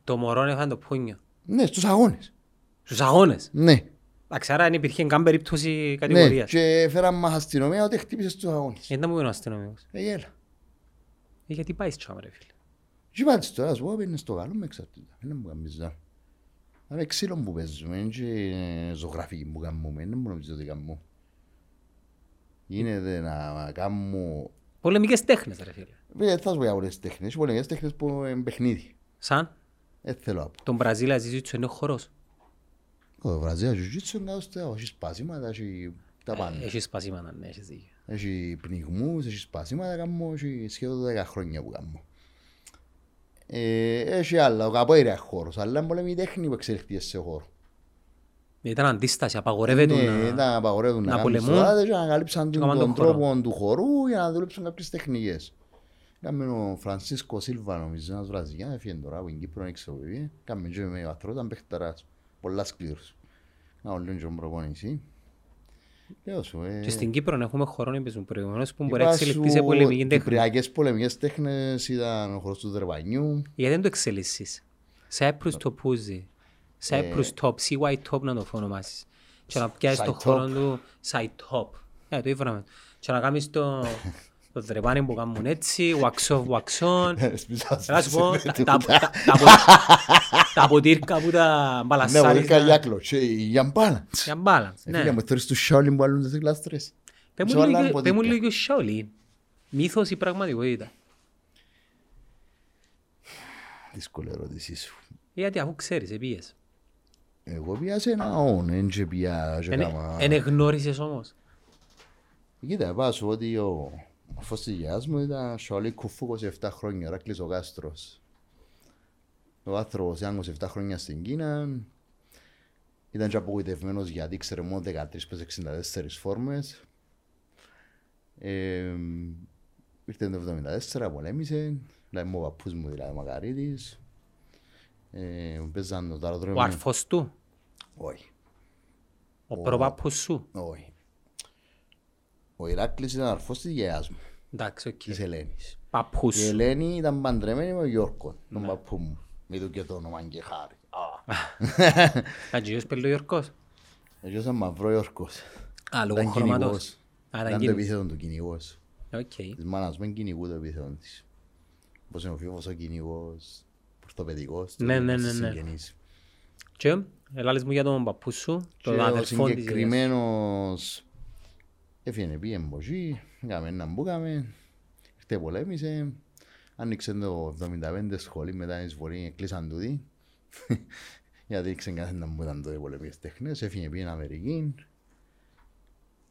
Το μωρό έφανε το πούνιο. Ναι, στους αγώνες. Στους αγώνες. Ναι. Εντάξει, άρα δεν υπήρχε καν περίπτωση Ναι, κατηγορίας. και φέραν μας αστυνομία ότι χτύπησε στους αγώνες. Γιατί να μου πει ο αστυνομικός. Ε, γέλα. Ε, γιατί πάει στο άμα, ρε φίλε. Και πάτε τώρα, σου πω, πήγαινε στο καλό με εξαρτήτα. Δεν μου κάνεις ζά. Αλλά ξύλο που παίζουμε, είναι και ζωγραφική που κάνουμε, δεν μου νομίζω ότι κάνουμε. Γίνεται να κάνουμε... Πολεμικές τέχνες, ρε φίλε. Δεν θα σου πω για πολλές τέχνες, έχει πολλές τέχνες που είναι παιχνίδι. Σαν; Δεν θέλω από. τον Βραζίλα ζήτησε είναι ο χορός. Το Βραζία Jiu-Jitsu είναι κάτω έχει σπάσιματα, έχει τα πάντα. Έχει σπασίματα, ναι, έχεις δίκιο. Έχει πνιγμούς, έχει σπάσιματα, κάνω, έχει σχεδόν 10 χρόνια που κάνω. Ε, έχει άλλα, ο καποέιρα χώρος, αλλά είναι πολεμή τέχνη που εξελιχθεί σε χώρο. Ήταν αντίσταση, απαγορεύεται Ναι, να... ήταν απαγορεύουν να να κάνουν πολεμούν στράτες και να ανακαλύψαν και τον, να κάνουν τον τον χώρο. τρόπο του χορού για να δουλέψουν κάποιες τεχνικές. Κάμε ο Φρανσίσκο Σίλβα νομίζω, ένας Βραζιλιάν, έφυγε τώρα από την Κύπρο, δεν ξέρω παιδί. Κάμε και με ο αθρός, ήταν παίχταρας, πολλά σκλήρος. Να όλο και τον προπονήσει. Λέω σου, ε, Και στην Κύπρο έχουμε χορό, είπες μου προηγουμένως, που μπορεί να είπα εξελιχθεί σου, σε πολεμική τέχνη. Κυπριακές πολεμικές τέχνες ήταν ο χορός του Δερβανιού. Γιατί δεν το εξελίσσεις; Cyprus Ε. Topuzzi. Cyprus Top, CY Top να το ονομάσεις. Και να πιάσεις το Side χώρο του Side Top. Ε, το ήφεραμε. Και να κάνεις το... Το δρεπάνι που κάνουν έτσι, wax off, wax on. Σπίσας, Να σου πω, σπίσας, τα- τα- τα- τα πο- τα ποτήρκα που τα Ναι, πολύ μπαλασσάρεις καλή να- άκλο. Και για balance. για balance. Ε, ναι. Φίλε μου, θέλεις τους Shaolin που άλλουν τις γλάστρες. Πες μου Σε όλα λίγο- είναι πες μου ποτήρια. λίγο Shaolin. Μύθος ή πραγματικότητα; Δύσκολη ερώτησή σου. Γιατί αφού ξέρεις, επίες. Εγώ πια σε ένα όν, δεν και πια και κάμα... Εν εγνώρισες όμως. Κοίτα, πάω σου ότι ο μορφός της γιαγιάς μου ήταν Shaolin Κουφού 27 χρόνια, Ράκλης ο Κάστρος. Ο άνθρωπος ήταν 27 χρόνια στην Κίνα. Ήταν και απογοητευμένος γιατί ξέρε μόνο 13 προς 64 φόρμες. Ε, ήρθε το 74, πολέμησε. Δηλαδή μου ο παππούς μου δηλαδή ο Μακαρίτης. Ε, παίζαν το Ο αεροδρόμιο. αρφός του, Όχι, ο προπάπους σου; όχι. Ο Ηράκλης ήταν αρφός της γιαγιάς μου, Εντάξει, οκ. της Ελένης. Παππούς Η σου. Ελένη ήταν παντρεμένη με τον Γιώργο, τον παππού μου. Με το και το όνομα και χάρη. Α. Αγγίος Πελογιορκός. Εγώ σαν μαυρός Ιόρκος. Α, λόγω Ήταν χρώματος. κυνηγός. Α, ήταν Ήταν το κυνηγός. επίθετο του κυνηγός. Οκ. Της μάνας μου είναι κυνηγού το επίθετο της. Πώς είναι ο Φοίβος ο κυνηγός, ο ορτοπαιδικός, το Ναι, ναι, είμαστε ναι, ναι. συγγενείς. Και, ελάλες μου για τον παππού σου, Και τον ο αδερφόν της γιαγιάς. συγκεκριμένος έφυγε πήγε μποχή, έκαμε έναν που έκαμε, ήρθε πολέμησε, άνοιξε το 75 σχολή μετά την εισβολή, κλείσαν τούτοι. Γιατί ήξερε καθέναν που ήταν τότε πολεμικές τέχνες, έφυγε πήγε Αμερική.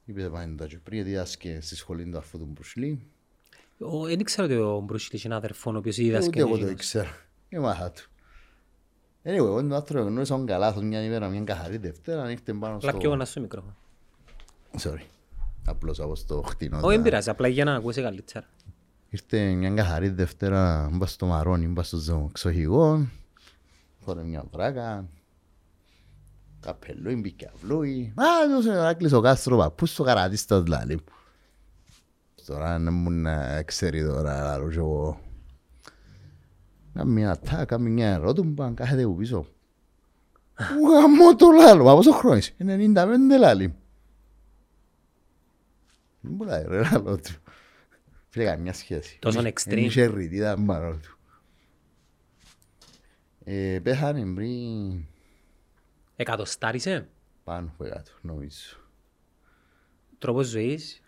Είπε θα πάνε τα Κυπρία, διδάσκε στη σχολή του αρφού του Μπρουσλή. Ο- Δεν ήξερα ότι ο Μπρούσιλ είχε έναν αδερφόν ο οποίος Ε, Ούτε δίδασκε. εγώ το εκείνος. ήξερα. Έμαθα του. Anyway, εγώ τον άνθρωπο γνώρισα τον καλά, μια ημέρα, μια καθαρή Δευτέρα, ήρθε πάνω Απλά στο... πιο κοντά στο μικρόφωνο. Sorry. Απλώς από στο χτινό. Όχι, δεν πειράζει, απλά για να ακούσει καλύτερα. Ήρθε μια καθαρή Δευτέρα, μπα στο Μαρόνι, μπα στο ζωοξοχηγό, φορέ μια βράκα, καπελούι, μπήκε αυλούι. Α, δώσε να κλείσω κάστρο παππούς στο καρατίστας λάλη μου. Τώρα να μου να ξέρει τώρα, λάλο και εγώ. Κάμε μια ατάκα, κάμε μια ερώτημα, κάθεται από πίσω. Μου γαμώ το λάλο, μα πόσο χρόνο είσαι, 95 λάλη μου. Δεν μπορεί να ρε λάλο του. Φίλε, καμιά σχέση. Τόσο Εν extreme. είχε ρητίδα πάνω του. Ε, Πέθανε πριν Εκατοστάρισε; Πάνω από κάτω, νομίζω. τρόπος ζωής,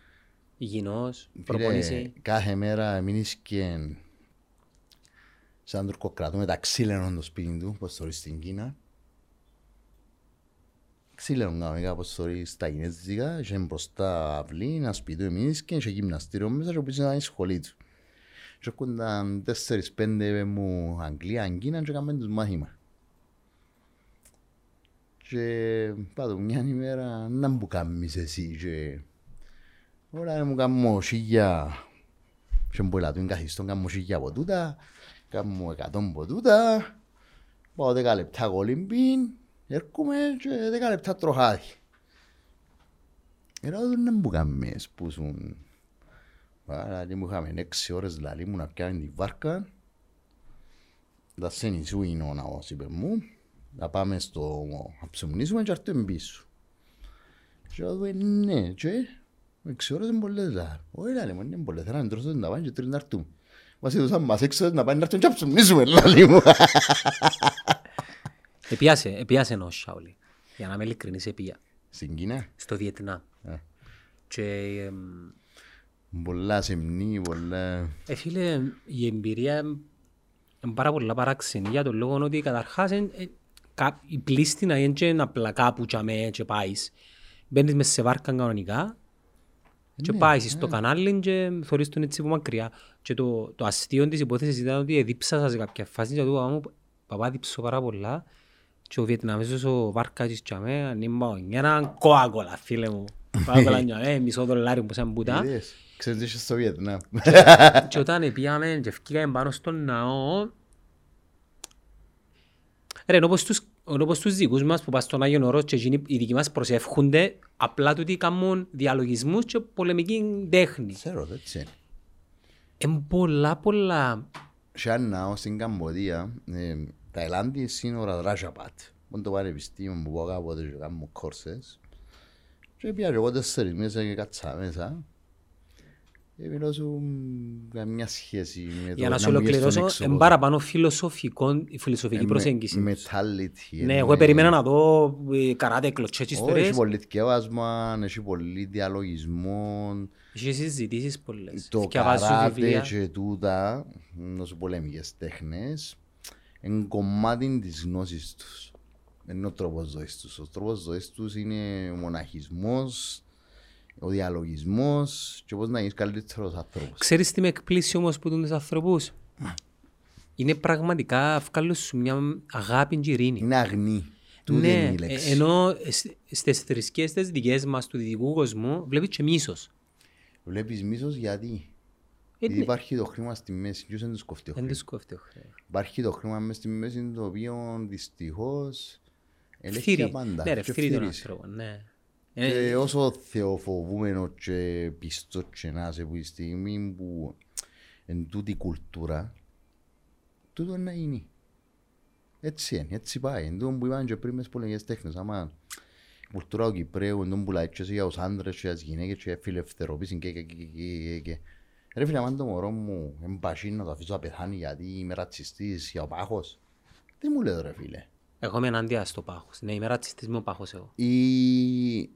υγιεινός, Φίλε, προπονήση. κάθε μέρα μείνεις και σαν τουρκοκρατούμε τα ξύλαινον το σπίτι του, όπως θωρείς στην Κίνα. Ξύλαινον κανονικά, όπως θωρείς στα Κινέζικα, είχε μπροστά αυλή, ένα σπίτι του εμείς και είχε γυμναστήριο μέσα και πίσω ήταν η σχολή του. Και έρχονταν τέσσερις πέντε μου Αγγλία, Κίνα και έκαμε τους μάθημα. Και πάντω μια ημέρα να μου κάνεις εσύ και Ωραία, μου κάνω σίγια και μου λατούν καθιστόν, κάνω σίγια από τούτα, κάνω εκατόν από τούτα, πάω δέκα λεπτά κολυμπήν, έρχομαι και δέκα λεπτά τροχάδι. Era δεν να μου κάνεις που σουν. Δηλαδή μου είχαμε έξι ώρες δηλαδή μου να πιάμε τη βάρκα. Τα σε νησού είναι ο ναός είπε μου. Να πάμε στο να ψουμνίσουμε και έρθουμε πίσω. Και εγώ λέω ναι και έξι ώρες είναι πολλές δηλαδή. Όχι λέει μου είναι πολλές θέλαμε τρώσω να πάμε και τρεις να έρθουμε. Μας έδωσαν μας έξι ώρες να πάμε να έρθουμε και να ψουμνίσουμε λέει μου. Επιάσε, επιάσε ενός Σάουλη. Για να είμαι ειλικρινής, επία. Στην Κίνα, Στο Βιετνάμ. Ε. Και, εμ, πολλά σεμνή, πολλά... ε, φίλε, η εμπειρία είναι πάρα πολλά παράξενη για τον λόγο ότι καταρχάς εν- ε, κα- η πλήστηνα είναι και απλά κάπου και αμέ και πάεις. Μπαίνεις μες σε βάρκα κανονικά και πάεις στο κανάλι και θωρείς τον έτσι από μακριά. Και το, το αστείο της υπόθεσης ήταν ότι εδίψασα σε κάποια φάση και του είπα μου παπά δίψω πάρα πολλά και ο Βιετναμέζος ο βάρκας και αμέ ανήμπα έναν κόακολα φίλε μου. Κόακολα και αμέ μισό δολάριο που σαν πουτά. Είδες, ξέρεις είσαι στο Βιετνάμ. Και όταν πήγαμε και ευκήκαμε πάνω στον ναό, ρε, ενώ όπως τους, ενώ όπως τους δικούς μας που πας στον Άγιον Όρος και εκείνοι οι δικοί μας προσεύχονται, απλά τούτοι κάνουν διαλογισμούς και πολεμική τέχνη. Ξέρω, έτσι είναι. Εν πολλά πολλά, Σε ένα ναό στην Καμποδία, ε, Ταϊλάνδη, σύνορα Ράζαπατ. Μόνο το πανεπιστήμιο που πάω κάποτε και κάνω κόρσες. Και πήγα και εγώ τέσσερις μέσα και κάτσα μέσα. Και μιλώ σου μ, καμιά σχέση με το για να σου μου βγεις στον ολοκληρώσω, έξω εν κόσμο. παραπάνω φιλοσοφικό, η φιλοσοφική Ε, προσέγγιση. με- τους. Mentality. Ναι, ε, εγώ περίμενα να δω ε, καράτε, κλωτσές και Όχι, ιστορίες. έχει πολύ θκεύασμα, έχει πολύ διαλογισμό. Είχε συζητήσεις πολλές. Το Θκιαβάζω καράτε βιβλία. και τούτα, νόσο πολεμικές τέχνες, είναι κομμάτι της γνώσης τους. Δεν είναι ο τρόπος ζωής τους. Ο τρόπος ζωής τους είναι ο μοναχισμός, ο διαλογισμός και πώς να γίνεις καλύτερος άνθρωπος. Ξέρεις τι με εκπλήσει όμως που τους ανθρώπους; Είναι πραγματικά βγάλουν σου μια αγάπη και ειρήνη. Είναι αγνή. Τούτη Ναι, είναι η ε, λέξη. ενώ σ- στις θρησκείες τις δικές μας του δυτικού κόσμου βλέπεις και μίσος. Βλέπεις μίσος γιατί; Ε, Γιατί ναι. υπάρχει το χρήμα στη μέση, ποιος δεν τους κοφτεί ο Δεν χρήμα; τους κόφτει ο χρέος. Υπάρχει το χρήμα μες στη μέση το οποίο δυστυχώς ελέγχει Φθύρει. τα πάντα. Ναι ρε, και φθύρει τον φθυρίζει. άνθρωπο, ναι. Και Ε, όσο θεοφοβούμενο και πιστός και να είσαι που η στιγμή που εν τούτη η κουλτούρα, τούτο να είναι. Έτσι είναι, έτσι πάει. Εν τούτο που είπαν και πριν μες πολεμικές τέχνες, άμα Η κουλτούρα του Κυπρέου είναι τον πουλάει και για τους άντρες και για τις γυναίκες και φιλελευθερωπής και και και και και και Ρε φίλε, αν το μωρό μου εμπασί να το αφήσω να πεθάνει γιατί είμαι ρατσιστής για ο πάχος. Τι μου λέει ρε φίλε; Εγώ είμαι ενάντια στο πάχος. Ναι, είμαι ρατσιστής με ο πάχος εγώ. Ή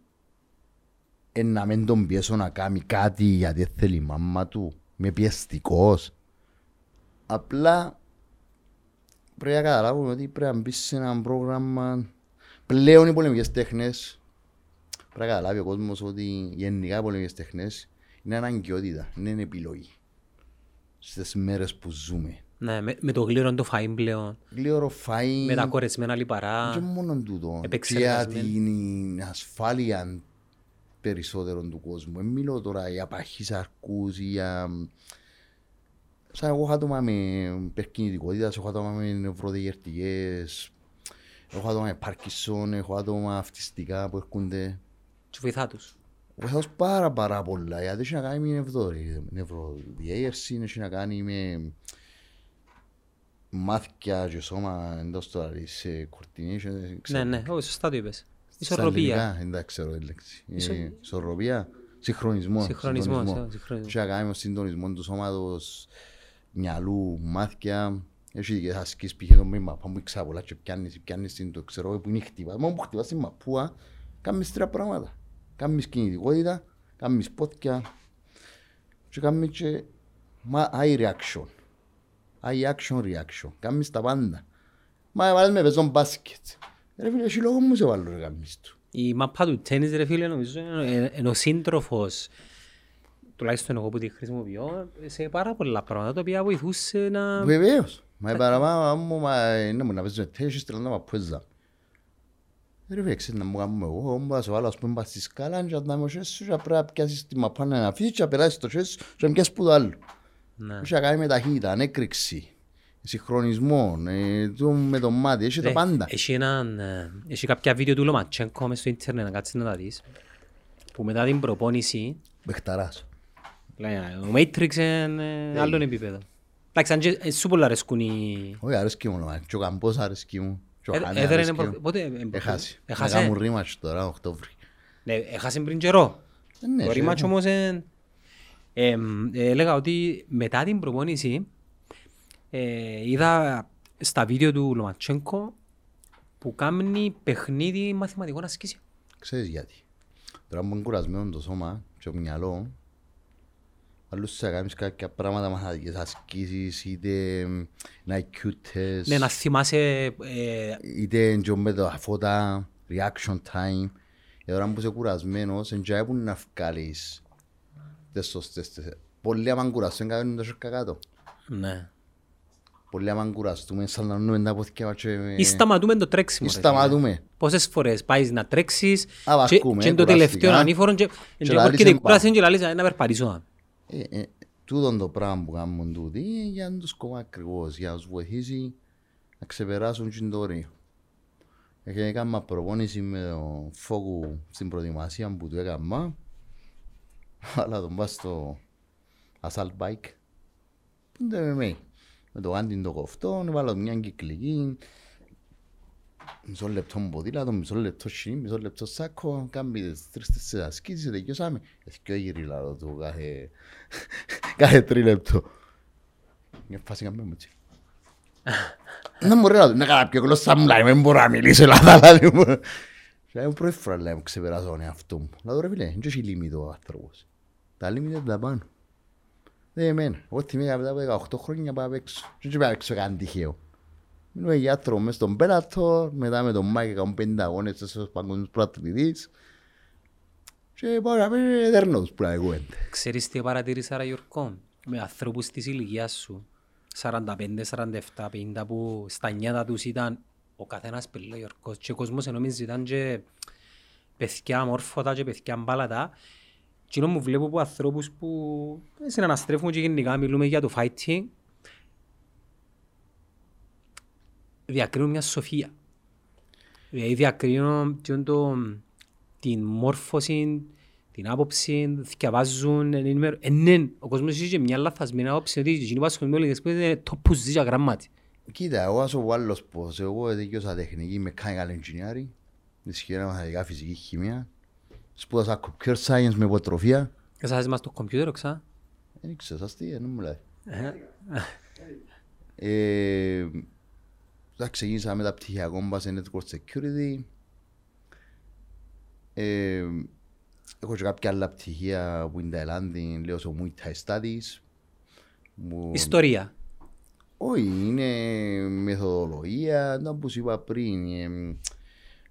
ε, να μην τον πιέσω να κάνει κάτι γιατί θέλει η μάμα του. Είμαι πιεστικός. Απλά πρέπει να καταλάβουμε ότι πρέπει να μπεις σε ένα πρόγραμμα πλέον οι πολεμικές τέχνες πρέπει να καταλάβει ο κόσμος ότι γενικά οι πολεμικές τέχνες είναι αναγκαιότητα, είναι επιλογή στις μέρες που ζούμε. Ναι, με, με το γλύρο το φαΐν πλέον. Γλύωρο φαΐν Με τα κορεσμένα λιπαρά. και μόνο τούτο. Και για επεξεργασμένο. την ασφάλεια περισσότερων του κόσμου. Δεν μιλώ τώρα για παχύσαρκους ή για... Σαν εγώ έχω άτομα με υπερκινητικότητα, έχω άτομα με νευροδιερτικές, έχω άτομα με Πάρκισον, έχω άτομα αυτιστικά που έρχονται. Και βοηθά τους. Βοηθάω πάρα πάρα πολλά, γιατί έχει να κάνει με νευρο- νευροδιέγερση, έχει να κάνει με μάθηκια και σώμα εντός τώρα της ε, coordination, δεν Ναι, ξέρω. ναι, όχι, σωστά το είπες. Στα Ισορροπία. ελληνικά, Δεν τα ξέρω τη λέξη. Ισο- Ε, Ισορροπία, συγχρονισμό. Συγχρονισμός, συντονισμό. ε, συγχρονισμός. Έχει να κάνει με τον συντονισμό του σώματος, μυαλού, μάθηκια. Έχει και ασκήσεις π.χ. το μήμα, πάμε που ξαπολά και πιάνεις, πιάνεις την το ξέρω που είναι χτυπά. Μόνο που χτυπάς την μαπούα, κάνεις τρία πράγματα. Κάνεις κινητικότητα, κάνεις πόδια και κάνεις και μα- high reaction. High action reaction. Κάνεις τα πάντα. Μα βάλεις με παίζω μπάσκετ. Ρε φίλε, έχει λόγο μου σε βάλω ρε κάνεις του. Η μαπά του τέννις ρε φίλε νομίζω είναι είναι ο σύντροφος τουλάχιστον εγώ που τη χρησιμοποιώ σε πάρα πολλά πράγματα τα οποία βοηθούσε να... Βεβαίως. Μα η παραπάνω μου, μα είναι μου να παίζω τέσσερις τρελά μα πουέζα. Ρε φίλε, ξέρεις να μου κάνουμε εγώ, εγώ μπορώ να σε βάλω ας πούμε πας στη σκάλα και να μου σου και πρέπει να πιάσεις τη μαπά να αφήσεις και να περάσεις το χέρι σου και να πιάσεις που το άλλο. Ναι. Έχει να κάνει με ταχύτητα, ανέκρηξη, συγχρονισμό, ε, το με το μάτι, έχει τα Ρε, πάντα. Έχει, έναν, ε, έχει κάποια βίντεο του Λοματσέγκο μες στο ίντερνετ να κάτσεις να τα δεις που μετά την προπόνηση Μπεχταράς. λέει, ο Matrix είναι άλλον επίπεδο. Εντάξει, αν και ε, σου πολλά αρέσκουν οι... Όχι, αρέσκει μου, μα. και ο Καμπός αρέσκει μου. Και ο Ε, Χάνε έδερε αρέσκει προ- μου. πότε, ε, Έχασε. Να Έχασε; κάνουν ρήματς τώρα, Οκτώβρη. Ναι, έχασε πριν καιρό. Ε, ναι, Το σε- rematch όμως ε, ε, ε, έλεγα ότι μετά την προπόνηση ε, είδα στα βίντεο του Λοματσέγκο που κάνει παιχνίδι μαθηματικών ασκήσεων. Ξέρεις γιατί. Τώρα που είναι κουρασμένο το σώμα και το μυαλό, αλλούς θα κάνεις κάποια πράγματα μαθηματικές ασκήσεις, είτε μ, ένα IQ test, Ναι, να θυμάσαι ε, είτε και με τα φώτα, reaction time. Και τώρα που είσαι κουρασμένος, εν τζάι που να βγάλεις τεστοστές. Πολλοί άμα κουραστούν κάνουν το σέρκα κάτω. ναι. Πολλοί άμα κουραστούμε, σαν να νούμε τα πόθηκια μας και... Ή σταματούμε το Ή τρέξιμο. ρε φίλε. σταματούμε. Πόσες φορές πάεις να τρέξεις Α, και, βαρκούμε, και είναι το κουραστικά. τελευταίο ανήφορο και, και, λαλείς έρχεται η εν κούραση πάω. και λαλείς «Α, να περπατήσω. Ε, ε, τούτον το πράγμα που κάνουν τούτοι είναι για να τους κόμμα ακριβώς, για να τους βοηθήσει να ξεπεράσουν την το όριο. Έχει έκανα προπόνηση με το φόκου στην προετοιμασία που του έκανα, αλλά τον πάω στο assault bike, που είναι το MMA; Με το γάντι το κοφτό, βάλω μια κυκλική, μισό λεπτό ποδήλατο, μισό λεπτό σινή, μισό λεπτό σάκο, κάνει τις τρεις-τέσσερις ασκήσεις, τελειώσαμε. Εθκιο γύρι λάδω του κάθε, κάθε τρίλεπτο. Μια φάση κάνουμε μου έτσι. Να μου ρε λάδω, να κάνω πιο γλώσσα μου, λέει, δεν μπορώ να μιλήσω Ελλάδα, λέει μου. Και είναι πρώτη φορά, λέει, μου ξεπεράσω τον εαυτό μου. Λάδω ρε φίλε, δεν έχει λίμιτο ο άνθρωπος. Τα λίμιτο τα πάνω. Δεν εμένα. Εγώ θυμήθηκα μετά από 18 χρόνια πάω απ' έξω. Δεν πάω απ' έξω καν τυχαίο. Μιλούμε για άνθρωπο μες στον Πέλατο, μετά με τον Μάικ έκαμε πέντε αγώνες στους παγκόσμιους πρωταθλητής. Και πάω να πει εδέρνος που να κουβέντα. Ξέρεις τι παρατήρησα ρε Γιώργο, με ανθρώπους της ηλικίας σου, 45, 47, 50 που στα νιάτα τους ήταν ο καθένας πελό Γιώργος και ο κόσμος ενόμιζε ήταν και παιδιά μόρφωτα και παιδιά μπάλατα και ενώ μου βλέπω από ανθρώπους που συναναστρέφουμε και γενικά μιλούμε για το fighting διακρίνουν μια σοφία. Δηλαδή διακρίνουν τι είναι το, την μόρφωση, την άποψη, διαβάζουν, ενημερω... ε, ναι, ο κόσμος έχει και μια λαθασμένη άποψη ότι εκείνοι που ασχολούνται με όλες είναι το που ζει για γραμμάτι. Κοίτα, εγώ ας ο άλλος πως, εγώ τελειώσα τεχνική mechanical engineering Ισχυρά μαθηματικά, φυσική, χημεία. Σπούδασα computer science με υποτροφία. Εσάς μας το κομπιούτερ ξα. Δεν ξέρω, σας τι, δεν μου λέει. Ε, Ε, θα ξεκίνησα με τα πτυχιακό μου σε network security. Ε, έχω και κάποια άλλα πτυχία που είναι Ταϊλάνδη, λέω στο Muay Thai Studies. Που- Ιστορία. Όχι, είναι μεθοδολογία, ήταν που σου είπα πριν. ε,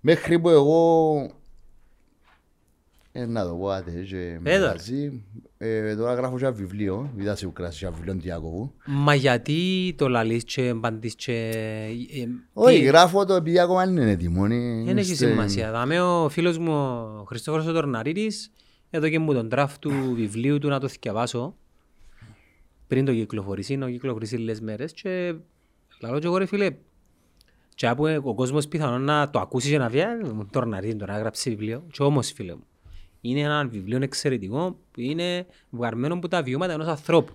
μέχρι που εγώ, ε, να το πω, άτε, και Ε, τώρα. μαζί, ε, τώρα γράφω και ένα βιβλίο, είδα σε Ουκρασία, ένα βιβλίο του Ιακωβού. Μα γιατί το λαλείς και απαντείς και... ε, Όχι, τι- γράφω το επειδή ακόμα δεν είναι έτοιμο. Δεν έχει σημασία. Δάμε ο φίλος μου ο Χριστόφορος ο Τορναρίδης εδώ και μου τον draft του βιβλίου του να το θυκευάσω πριν το κυκλοφορήσει, να κυκλοφορήσει λίγες μέρες και λαλώ και εγώ ρε φίλε και άπου ο κόσμος πιθανόν να το ακούσει και να βγει Τορναρίδης τώρα να γράψει βιβλίο και όμως φίλε μου είναι ένα βιβλίο εξαιρετικό που είναι βγαρμένο από τα βιώματα ενός ανθρώπου.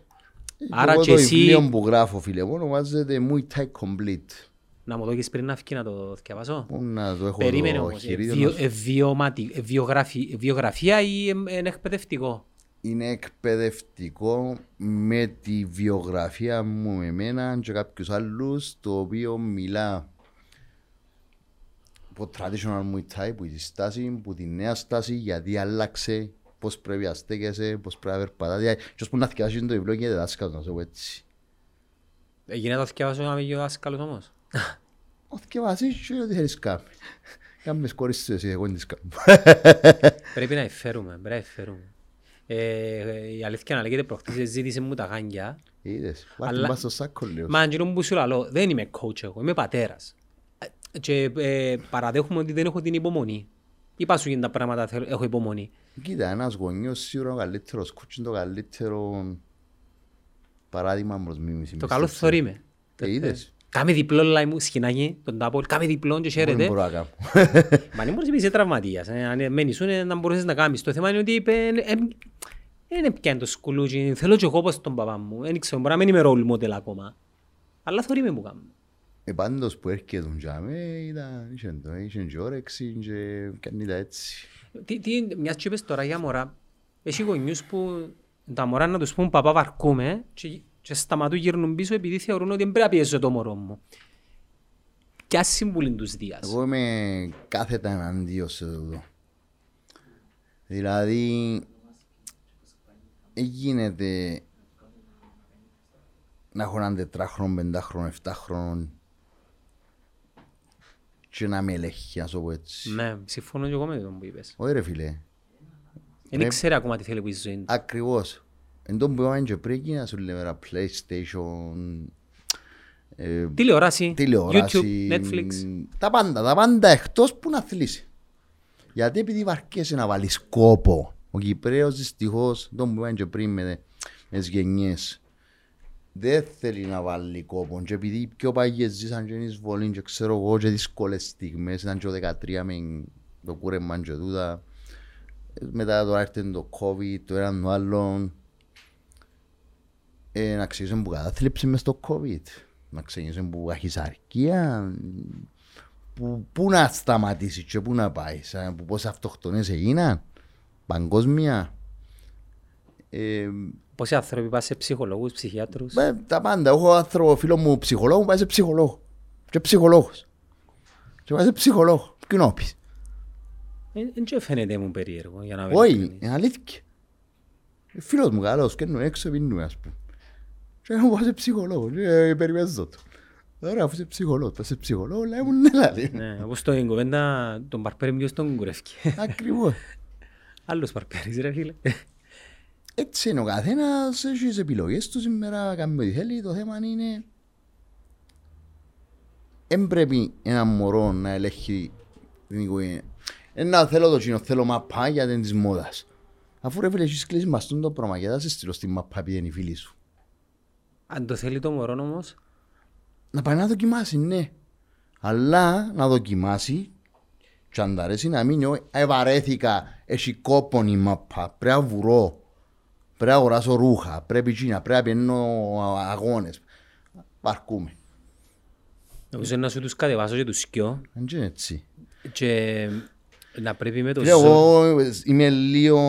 Άρα Εγώ και το εσύ βιβλίο που γράφω, φίλε μου, ονομάζεται Muay Thai Complete. να μου δώσεις πριν να φύγει να το θυκευάσω. Πού να το έχω Περίμενε το όμως, ε, χειρίδιο βιο- να- ε, βιωματι- ε, βιογραφι- ε, βιογραφία ή ε, είναι εκπαιδευτικό; Είναι εκπαιδευτικό με τη βιογραφία μου εμένα και κάποιους άλλους το οποίο μιλά από traditional Muay Thai, που τη στάση, που τη νέα στάση, γιατί άλλαξε, πώς πρέπει να στέκεσαι, πώς πρέπει να περπατάς. Και ώσπου να θυκιάσεις το βιβλίο και δάσκαλος, να σου πω έτσι. Ε, Γίνεται να θυκευάσω να μην δάσκαλος όμως. Ο θυκιάσεις και ό,τι θέλεις κάνει. Κάμε σκόρεις σου εσύ, εγώ δεν τις κάνω. Πρέπει να εφέρουμε, πρέπει να εφέρουμε. Ε, η αλήθεια να λέγεται προχτής ζήτησε μου τα γάνια. Είδες, Αλλά- βάζεις μας στο σάκο λίγο. Μα αντζήνω που σου λαλώ, δεν είμαι coach εγώ, είμαι πατέρας. Ε, Και ε, παραδέχομαι ότι δεν έχω την υπομονή. Είπα σου για τα πράγματα, θέλω- έχω υπομονή. Κοίτα, ένας γονιός σίγουρα ο καλύτερος coach είναι το καλύτερο παράδειγμα προς μίμηση. Το καλό θωρεί με. Ε, είδες. Κάμε διπλό λάι μου, σκηνάκι, τον τάπολ, κάμε διπλό και Δεν χαίρεται. μπορώ να κάνω. Μα αν μπορείς να είσαι τραυματίας, ε, αν μένεις σου, ε, να μπορείς να κάνεις. Το θέμα είναι ότι είπε, ε, ε, δεν πιάνει το σκουλούτσι, θέλω και εγώ όπως τον παπά μου. Δεν ξέρω, μπορεί να μην είμαι role model ακόμα. Αλλά θωρεί με που κάνω. Ε, πάντως που έρχεται τον τζάμε, ήταν, είχε το, είχε και όρεξη και κάνει τα έτσι. Τι, τι, μιας και είπες τώρα για μωρά, έχει γονιούς που τα μωρά να τους πούν παπά βαρκούμε και, και σταματούν γυρνούν πίσω επειδή θεωρούν ότι δεν πρέπει να πιέζω το μωρό μου. Ποια συμβουλή τους δίας. Εγώ είμαι κάθετα εναντίον σε τούτο. Δηλαδή, δεν γίνεται να έχω έναν τετράχρονο, πεντάχρονο, εφτάχρονο και να με ελέγχει, να σου το πω έτσι. Ναι, συμφωνώ και εγώ με τον που είπες. Όχι ρε φίλε, Δεν ξέρει ακόμα τι θέλει που η ζωή του. ακριβώς. Εν τω που είπαμε και πριν, να σου λέμε ένα PlayStation, ε, Τηλεόραση, τηλεόραση, YouTube, Netflix. Τα πάντα, τα πάντα εκτός που να θλίσει. Γιατί επειδή βαρκέσαι να βάλεις κόπο. Ο Κυπρέος δυστυχώς, το που είπαμε και πριν με, με τις γενιές, δεν θέλει να βάλει κόπο. Και επειδή οι πιο παγιές ζήσαν και είναι εισβολή και ξέρω εγώ και δύσκολες στιγμές, ήταν και ο 13 με το κούρεμα και τούτα. Μετά τώρα έρθει το COVID, το έναν το άλλον. Ε, να ξεκινήσουμε που κατάθλιψη μες στο COVID. Να ξεκινήσουμε που αχυσαρκία. Που, πού να σταματήσει και πού να πάει. Σαν, που πόσες αυτοκτονίες έγιναν. Παγκόσμια. Ε, Πόσοι άνθρωποι πάνε σε ψυχολόγους, ψυχιάτρους; ε, τα πάντα. Έχω άνθρωπο φίλο μου ψυχολόγο που πάει σε ψυχολόγο. Και ψυχολόγος. Και πάει σε ψυχολόγο. Ποιο να πεις. Δεν φαίνεται μου περίεργο για να Όχι, βελτιώνεις. είναι αλήθεια. Ε, Φίλος μου καλός, και εννοώ έξω πίνουμε ας πούμε. Και να πάω σε ψυχολόγο, και ε, περιμένω το. Ωραία, αφού είσαι ψυχολόγος, πας σε ψυχολόγος, λέει μου ναι λάδι. Ναι, όπως το η κουβέντα, τον παρπέρι ποιος τον κουρεύκει. Ακριβώς. Άλλος παρπέρις ρε φίλε. Έτσι είναι ο καθένας, έχει τις επιλογές του σήμερα, κάνει ό,τι θέλει, το θέμα είναι δεν πρέπει ένα μωρό να ελέγχει την οικογένεια. Ένα θέλω το κοινό, θέλω μαπά γιατί είναι της μόδας. Αφού ρε φίλε έχεις κλείσει μαστούν το πράγμα, γιατί θα σε στείλω στη μαπά επειδή είναι η φίλη σου. Αν το θέλει το μωρό όμως, Να πάει να δοκιμάσει, ναι. Αλλά να δοκιμάσει και αν τ' αρέσει να μείνει, όχι, «Ε, βαρέθηκα, έχει κόπον η μαπά, πρέπει να βουρώ, πρέπει να αγοράσω ρούχα, πρέπει να πρέπει να πιένω αγώνες. Παρκούμε. νομίζω να σου τους κατεβάσω και τους σκιώ. Δεν είναι έτσι. Και να πρέπει με το Φίλε, ζώο. εγώ είμαι λίγο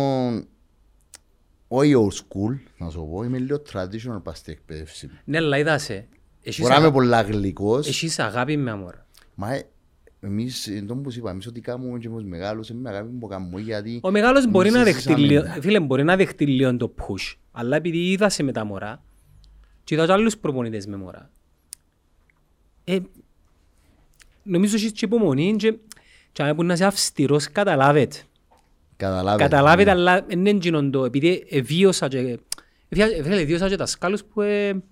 όχι old school, να σου πω, είμαι λίγο traditional πας στην εκπαίδευση μου. Ναι, αλλά είδασε. Έχεις Μπορεί να είμαι αγα- πολλά γλυκός, Έχεις αγάπη με αμόρα. μα ε, εμείς, εν τόν που σου είπα, εμείς ότι κάνουμε και με τους μεγάλους, με αγάπη που κάνουμε, γιατί Ο μεγάλος μπορεί εμείς να δεχτεί ζήσαμε- λίγο, φίλε, μπορεί να δεχτεί λίγο το push. Αλλά επειδή είδασε με τα μωρά και είδα και άλλους προπονητές με μωρά. Ε, νομίζω έχεις και υπομονή και, και αν μπορεί να είσαι αυστηρός καταλάβετε. Καταλάβετε. Καταλάβετε, αλλά δεν είναι εκείνον το, επειδή εβίωσα και... εβία- Φίλε, εβίωσα και τα σκάλους που ε,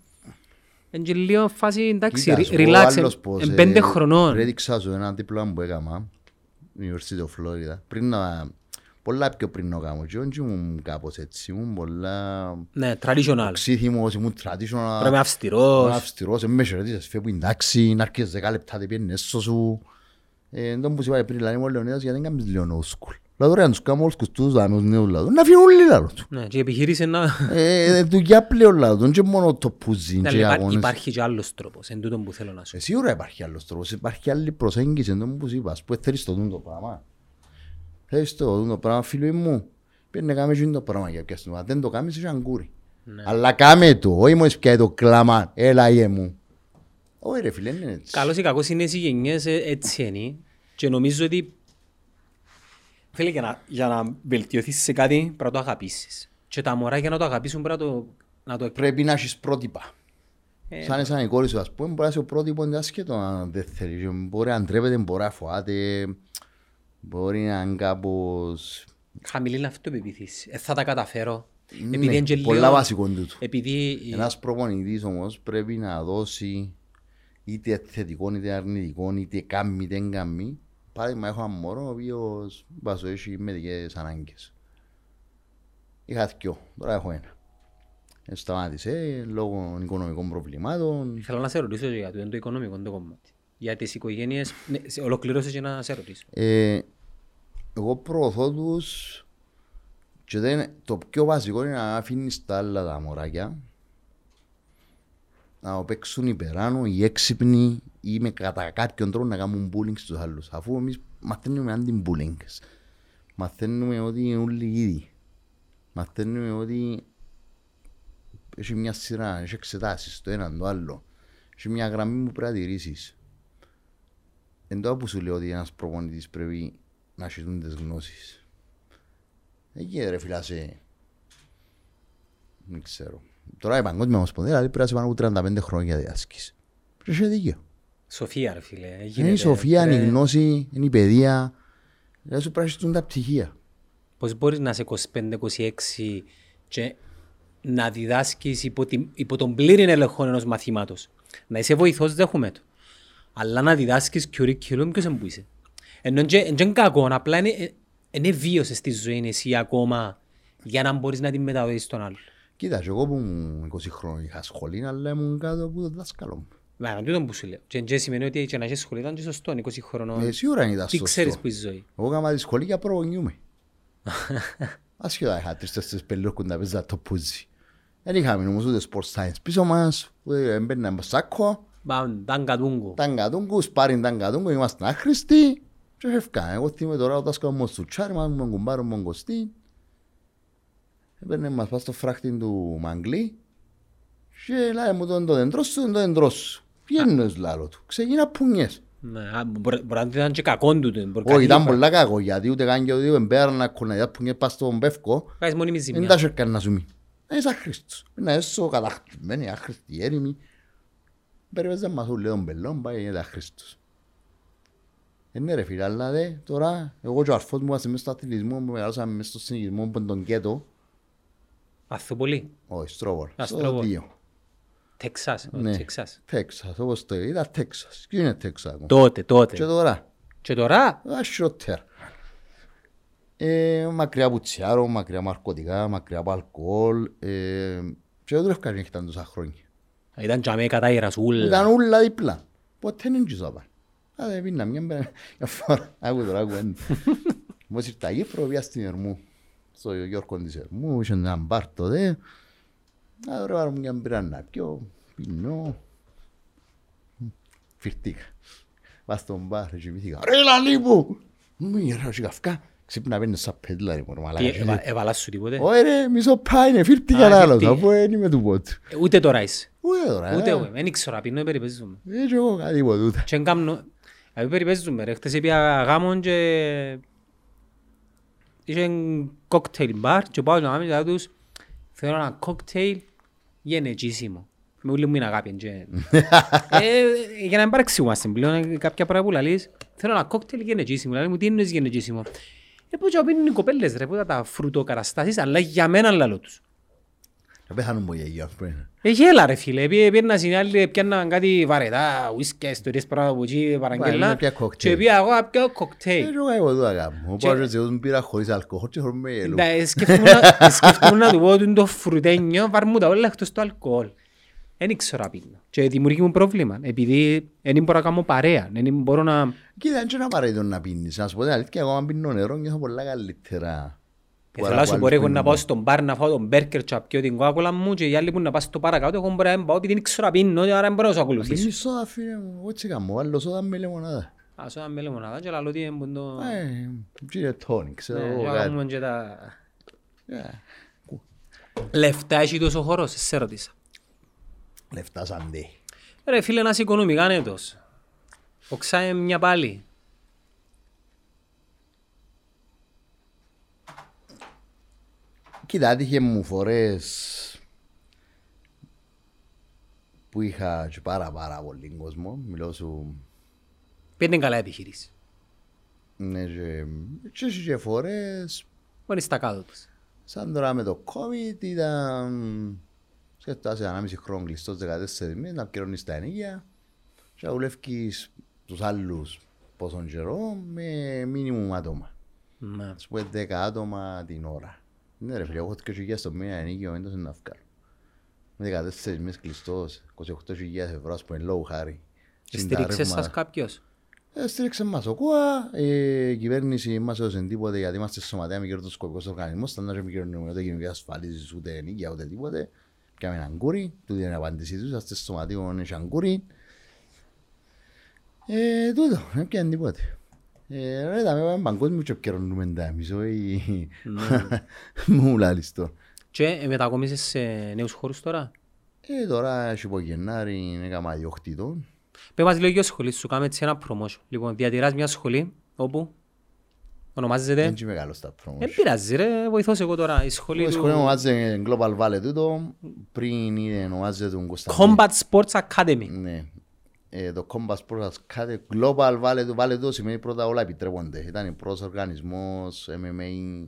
είναι και λίγο φάση, εντάξει, Κοίτας, re- σου πω relax, άλλος εν- πως, εν ε, πέντε χρονών. Έδειξα σου ένα δίπλωμα που έκανα, University of Florida, πριν να... Πολλά πιο πριν να κάνω και όχι ήμουν κάπως έτσι, ήμουν πολλά Ναι, traditional. ξύθιμος, ήμουν traditional. Πρέπει να αυστηρός. Ήμουν αυστηρός, δεν με χαιρετήσες, φεύγω εντάξει, να έρχεσαι δέκα λεπτά, δεν πιένεις έσω σου. Ε, Εν τόν που σου είπα πριν, λέει μου ο Λεωνίδας, γιατί δεν κάνεις λίγο old school. Λάδω ρε, αν τους κάνουμε όλους τους δάμε, τους νέους λάδω, να φύγουν όλοι λάδω του. Ναι, και η επιχείρηση είναι να... Ε, δουλειά πλέον λάδω, δεν και μόνο το πουζίν Ναι, και αλλά υπά- αγώνες. Υπάρχει και άλλος τρόπος, εν τούτον που θέλω να σου Ε, Σίγουρα υπάρχει άλλος τρόπος, υπάρχει άλλη προσέγγιση, εν τόν που σου είπα, ας πούμε θέλεις το δουν το πράγμα. Θέλεις το δουν το πράγμα, φίλοι μου, πρέπει να κάνεις το πράγμα για ποια στιγμή. Αν δεν το κάνεις, είσαι αγκούρι. Αλλά κάμε το, όχι μόλις πια το κλάμα, έλα γε μου. Όχι ρε φίλε, είναι έτσι. Καλώς ή κακώς είναι οι γενιές ε, έτσι είναι και νομίζω ότι φίλε για να, για να βελτιωθείς σε κάτι πρέπει να το αγαπήσεις και τα μωρά για να το αγαπήσουν πρέπει να το, να το εκ- Πρέπει να έχεις πρότυπα. Ε, Σαν σαν η κόρη σου, ας πούμε, μπορεί να είσαι ο πρότυπος είναι άσχετο αν δεν θέλεις. Και Μπορεί να ντρέπεται, μπορεί να φοάται, μπορεί να είναι κάπως... χαμηλή αυτοπεποίθηση. Ε, θα τα καταφέρω. Ναι, Επειδή είναι και πολλά λίγο- βασικό τούτο. Επειδή Ένας προπονητής όμως πρέπει να δώσει είτε θετικό είτε αρνητικό, είτε κάμει είτε δεν κάμει. Παράδειγμα έχω έναν μωρό ο οποίος βάζω έχει μερικές ανάγκες. Είχα δυο, τώρα έχω ένα. Ε, Σταμάτησε λόγω οικονομικών προβλημάτων. θέλω να σε ρωτήσω για το, το οικονομικό το κομμάτι. Για τις οικογένειες, ναι, σε- ολοκληρώσες και να σε ρωτήσω. Ε, εγώ προωθώ τους και δεν, το πιο βασικό είναι να αφήνεις τα άλλα τα μωράκια να παίξουν υπεράνω ή έξυπνοι ή με κατά κάποιον τρόπο να κάνουν bullying στους άλλους. Αφού εμείς μαθαίνουμε αντι-bullying. Μαθαίνουμε ότι είναι όλοι ίδιοι. Μαθαίνουμε ότι έχει μια σειρά, έχει εξετάσεις το έναν το άλλο. Έχει μια γραμμή που πρέπει να τηρήσεις. Εν τώρα που σου λέω ότι ένας προπονητής πρέπει να έχει τις γνώσεις. Εκεί ρε φίλα σε... Δεν ξέρω. Τώρα η Παγκόσμια Ομοσπονδία δηλαδή πρέπει να σε πάνω από 35 χρόνια διάσκηση. Πρέπει να έχει δίκιο. Σοφία ρε φίλε. Είναι γίνεται, η σοφία, είναι η ρε. γνώση, είναι η παιδεία. Δηλαδή σου πρέπει να έχεις τα πτυχία. Πώς μπορείς να είσαι 25-26 και να διδάσκεις υπό, την, υπό τον πλήρη έλεγχο ενός μαθήματος. Να είσαι βοηθός δέχομαι το. Αλλά να διδάσκεις curriculum ποιος είναι που είσαι. Ενώ δεν είναι κακό, απλά είναι, ε, είναι βίωσες στη ζωή εσύ ακόμα για να μπορείς να την μεταδώσεις στον άλλο. Κοίτα, και εγώ που ήμουν 20 χρόνια είχα σχολή, αλλά ήμουν κάτω από το δάσκαλο μου. Μα τούτο που σου λέω. Και δεν σημαίνει ότι και να έχεις σχολή ήταν και σωστό, είναι 20 χρονών. Ε, σίγουρα ήταν Τι σωστό. ξέρεις που είσαι η ζωή. Εγώ έκανα τη σχολή για προγονιούμαι. Ασχεδά είχα τρεις τέσσερις πελούκουν να παίζα το πούζι. Δεν είχαμε όμως ούτε sport science πίσω μας, ούτε έμπαιρναμε σάκο. Πάμε, τάγκατούγκο. Ταγκατούγκους, σπάριν ταγκατούγκου, είμαστε άχρηστοι. Και φεύγα. Εγώ θυμάμαι τώρα ο δάσκαλος μου στο τσάρι μας, μου κουμπάρο μου κοστί. Έπαιρνε μας πάει στο φράχτη του Μαγκλή. Και λέει μου το το δέντρος σου, το δέντρος σου. Πιένος λάλο του. Ξεκινά πουνιές. Ναι, α, Μπορεί μπορεί να ήταν και κακό τούτο. μπορεί Όχι, κάτι ήταν να- πολλά κακό, γιατί ούτε καν και ο δύο εμπέρνα κοναδιά πουνιές πας στον πεύκο. Κάνεις μόνιμη Δεν ζημιά. τα σέρκαν να σου μη. Είσαι άχρηστος. Να έσω καταχτυμένη, άχρηστη, έρημη. Περιπέζα μας ούλε τον πελόν, πάει είναι άχρηστος. Ε, ναι ρε φίλε, αλλά δε, τώρα, εγώ και ο αρφός μου είμαστε μέσα στο αθλητισμό, που μεγαλώσαμε μέσα στο συνοικισμό που είναι τον κέτο, Αθοπολί. όχι, Στρόβολ, Α, στο Στρόβολ. δύο. Τεξάς. ο Ναι, Τεξάς. Τέξας, όπως το είδα, Τέξας. Και είναι Τέξας ακόμα. Τότε, Και τότε. τώρα, Και τώρα, ασιότερα. Ε, μακριά από τσιάρο, μακριά από ναρκωτικά, μακριά από αλκοόλ, ε, και δεν δουλεύκα να ήταν τόσα χρόνια. ήταν τζαμέ κατά η ρασούλα. Ήταν όλα δίπλα. Ποτέ δεν τους είπα. Άντε πίνα μια μπέρα. Μια φορά. Άκου τώρα, άκου ένα. Μόλις ήρθα Κύπρο, πήγα στην Ερμού. Στο Γιώργο της Ερμού, είχε έναν μπαρ τότε. Άντε ρε πάρω μια μπέρα να πιω. Πίνω. Φυρτήκα. Πας στον μπαρ, και κοιμήθηκα. Ρε λαλί μου! Μου είναι ρε, καυκά. Ξύπνα πέντε σαν πέντλα, ρε μωρό, Τι, μαλάκα. έβα- έβαλας σου τίποτε; Όχι ρε, μισό πάει, είναι φύρτηκα Α, να άλλος, φύρτηκε. αφού δεν είμαι του πότου. Ε, Ούτε τώρα είσαι. Ούτε τώρα, Ούτε ε. εγώ. Δεν ήξερα, πίνω, περιπέζουμε. Δεν ξέρω εγώ κάτι από τούτα. Και εν κάμνω... Δηλαδή περιπέζουμε ρε. Χτες πήγα γάμον και... Είχε κόκτέιλ μπαρ και πάω να κάνω και τους θέλω ένα κόκτέιλ γενετζήσιμο. Με όλη μου είναι αγάπη. και- Ε, Για να μην παρεξηγούμαστε πλέον ε, κάποια πράγματα που λαλείς θέλω ένα κόκτέιλ γενετζήσιμο. Λέει μου τι είναι γενετζήσιμο. Ε, που και πίνουν οι κοπέλες ρε, που ήταν τα φρουτοκαταστάσεις, αλλά για μένα λαλό τους. Θα πέθανουν μου γιαγιά, ας πούμε. Ε, γέλα ρε φίλε, Επί- πήγαινα στην άλλη, πιάνναν κάτι βαρετά, ουίσκια, ιστορίες πράγματα από εκεί, παραγγέλα. να πια κοκτέιλ. Και πήγα εγώ να πιω Δεν κοκτέιλ. ξέρω κάτι από τούτα κάπου. Ο Πάος έτσι, όταν πήρα χωρίς αλκοόλ και χωρίς με γελού. Τα- ε, σκέφτομαι να- σκέφτομαι να του πω ότι είναι το φρουτένιο, βάρ μου τα όλα εκτός το αλκοόλ. Δεν ήξερα να πίνω. Και δημιουργεί μου πρόβλημα, επειδή δεν μπορώ να κάνω παρέα, δεν μπορώ να... Κοίτα, δεν είναι απαραίτητο να πίνεις. Να σου πω την αλήθεια, εγώ αν πίνω νερό νιώθω πολλά καλύτερα. Που Θέλω άλλα να σου που πω άλλοι ρε, εγώ να πίνουν. πάω στον μπαρ να φάω τον μπέρκερ και να πιω την κόκκολα μου και οι άλλοι που να πας στο παρακάτω, εγώ μπορεί να μην πάω επειδή δεν ξέρω να πίνω, άρα δεν μπορώ να σου ακολουθήσω. Πίνεις σόδα, φίλε μου, εγώ έτσι κάνω, άλλο σόδα με λεμονάδα. Ας όταν με λεμονάδα και λαλώ τι είναι που το... Ε, gin and tonic, ξέρω Ναι, εγώ για να κάτι. κάνουμε και τα... Ε, Λεφτά έχει τόσο χώρος, σε ρωτήσα. Λεφτά σαν δει. Ρε φίλε, να είσαι οικονομικά νέτος. Οξάει μια πάλι. Κοίτα, άτυχε μου φορές που είχα και πάρα πάρα πολύ κόσμο. Μιλώ σου, Πέντε καλά επιχειρήσει. ναι, και, και, και, και φορές Μπορεί στα κάτω τους. Σαν τώρα με το COVID ήταν... Σκέφτομαι σε 1,5 χρόνο κλειστός 14 μήνες να πληρώνεις τα ενίκια και να δουλεύεις τους άλλους πόσον καιρό με μίνιμουμ άτομα. Ναι. Ας πούμε 10 άτομα την ώρα. Ναι ρε φίλε, εγώ 2.000 στο μήνα ενίκιο δεν το να βγάλω. Με 14 μήνες κλειστός, 28.000 ευρώ ας πούμε λόγου χάρη. Στήριξες σας κάποιος; Ε, Στήριξε μας ο ΚΟΑ, ε, η κυβέρνηση μας έδωσε τίποτε γιατί είμαστε σωματέα με κερδοσκοπικός οργανισμός, ήταν να μην κερδούμε ούτε κοινωνική ασφαλίσεις, ούτε νίκια, ούτε τίποτε. Κάμε έναν κούρι, τούτη είναι η απάντησή τους, είμαστε σωματείο έχει έναν κούρι. Ε, τούτο, δεν πιάνε τίποτε. Ε, ρε, τα με παγκόσμιο και επικαιρονούμε τα εμείς, όχι μου λάλης το. Και ε, μετακομίσεις σε νέους χώρους τώρα; Ε, τώρα έχει από Γενάρη, έκανα διοκτήτων. Πες μας λίγο για σχολή σου, κάμε έτσι ένα promotion. Λοιπόν, διατηράς μια σχολή, όπου ονομάζεται... Δεν είμαι μεγάλος στα Δεν promotion. πειράζει ρε, βοηθώ σε εγώ τώρα. Η σχολή Η του... σχολή ονομάζεται Global Valley τούτο, πριν είναι ονομάζεται τον Κωνσταντίνο. Combat Sports Academy. Ναι. Ε, το Combat Sports Academy Global Valley του Valley του σημαίνει πρώτα όλα επιτρέπονται. Ήταν ο πρώτος οργανισμός MMA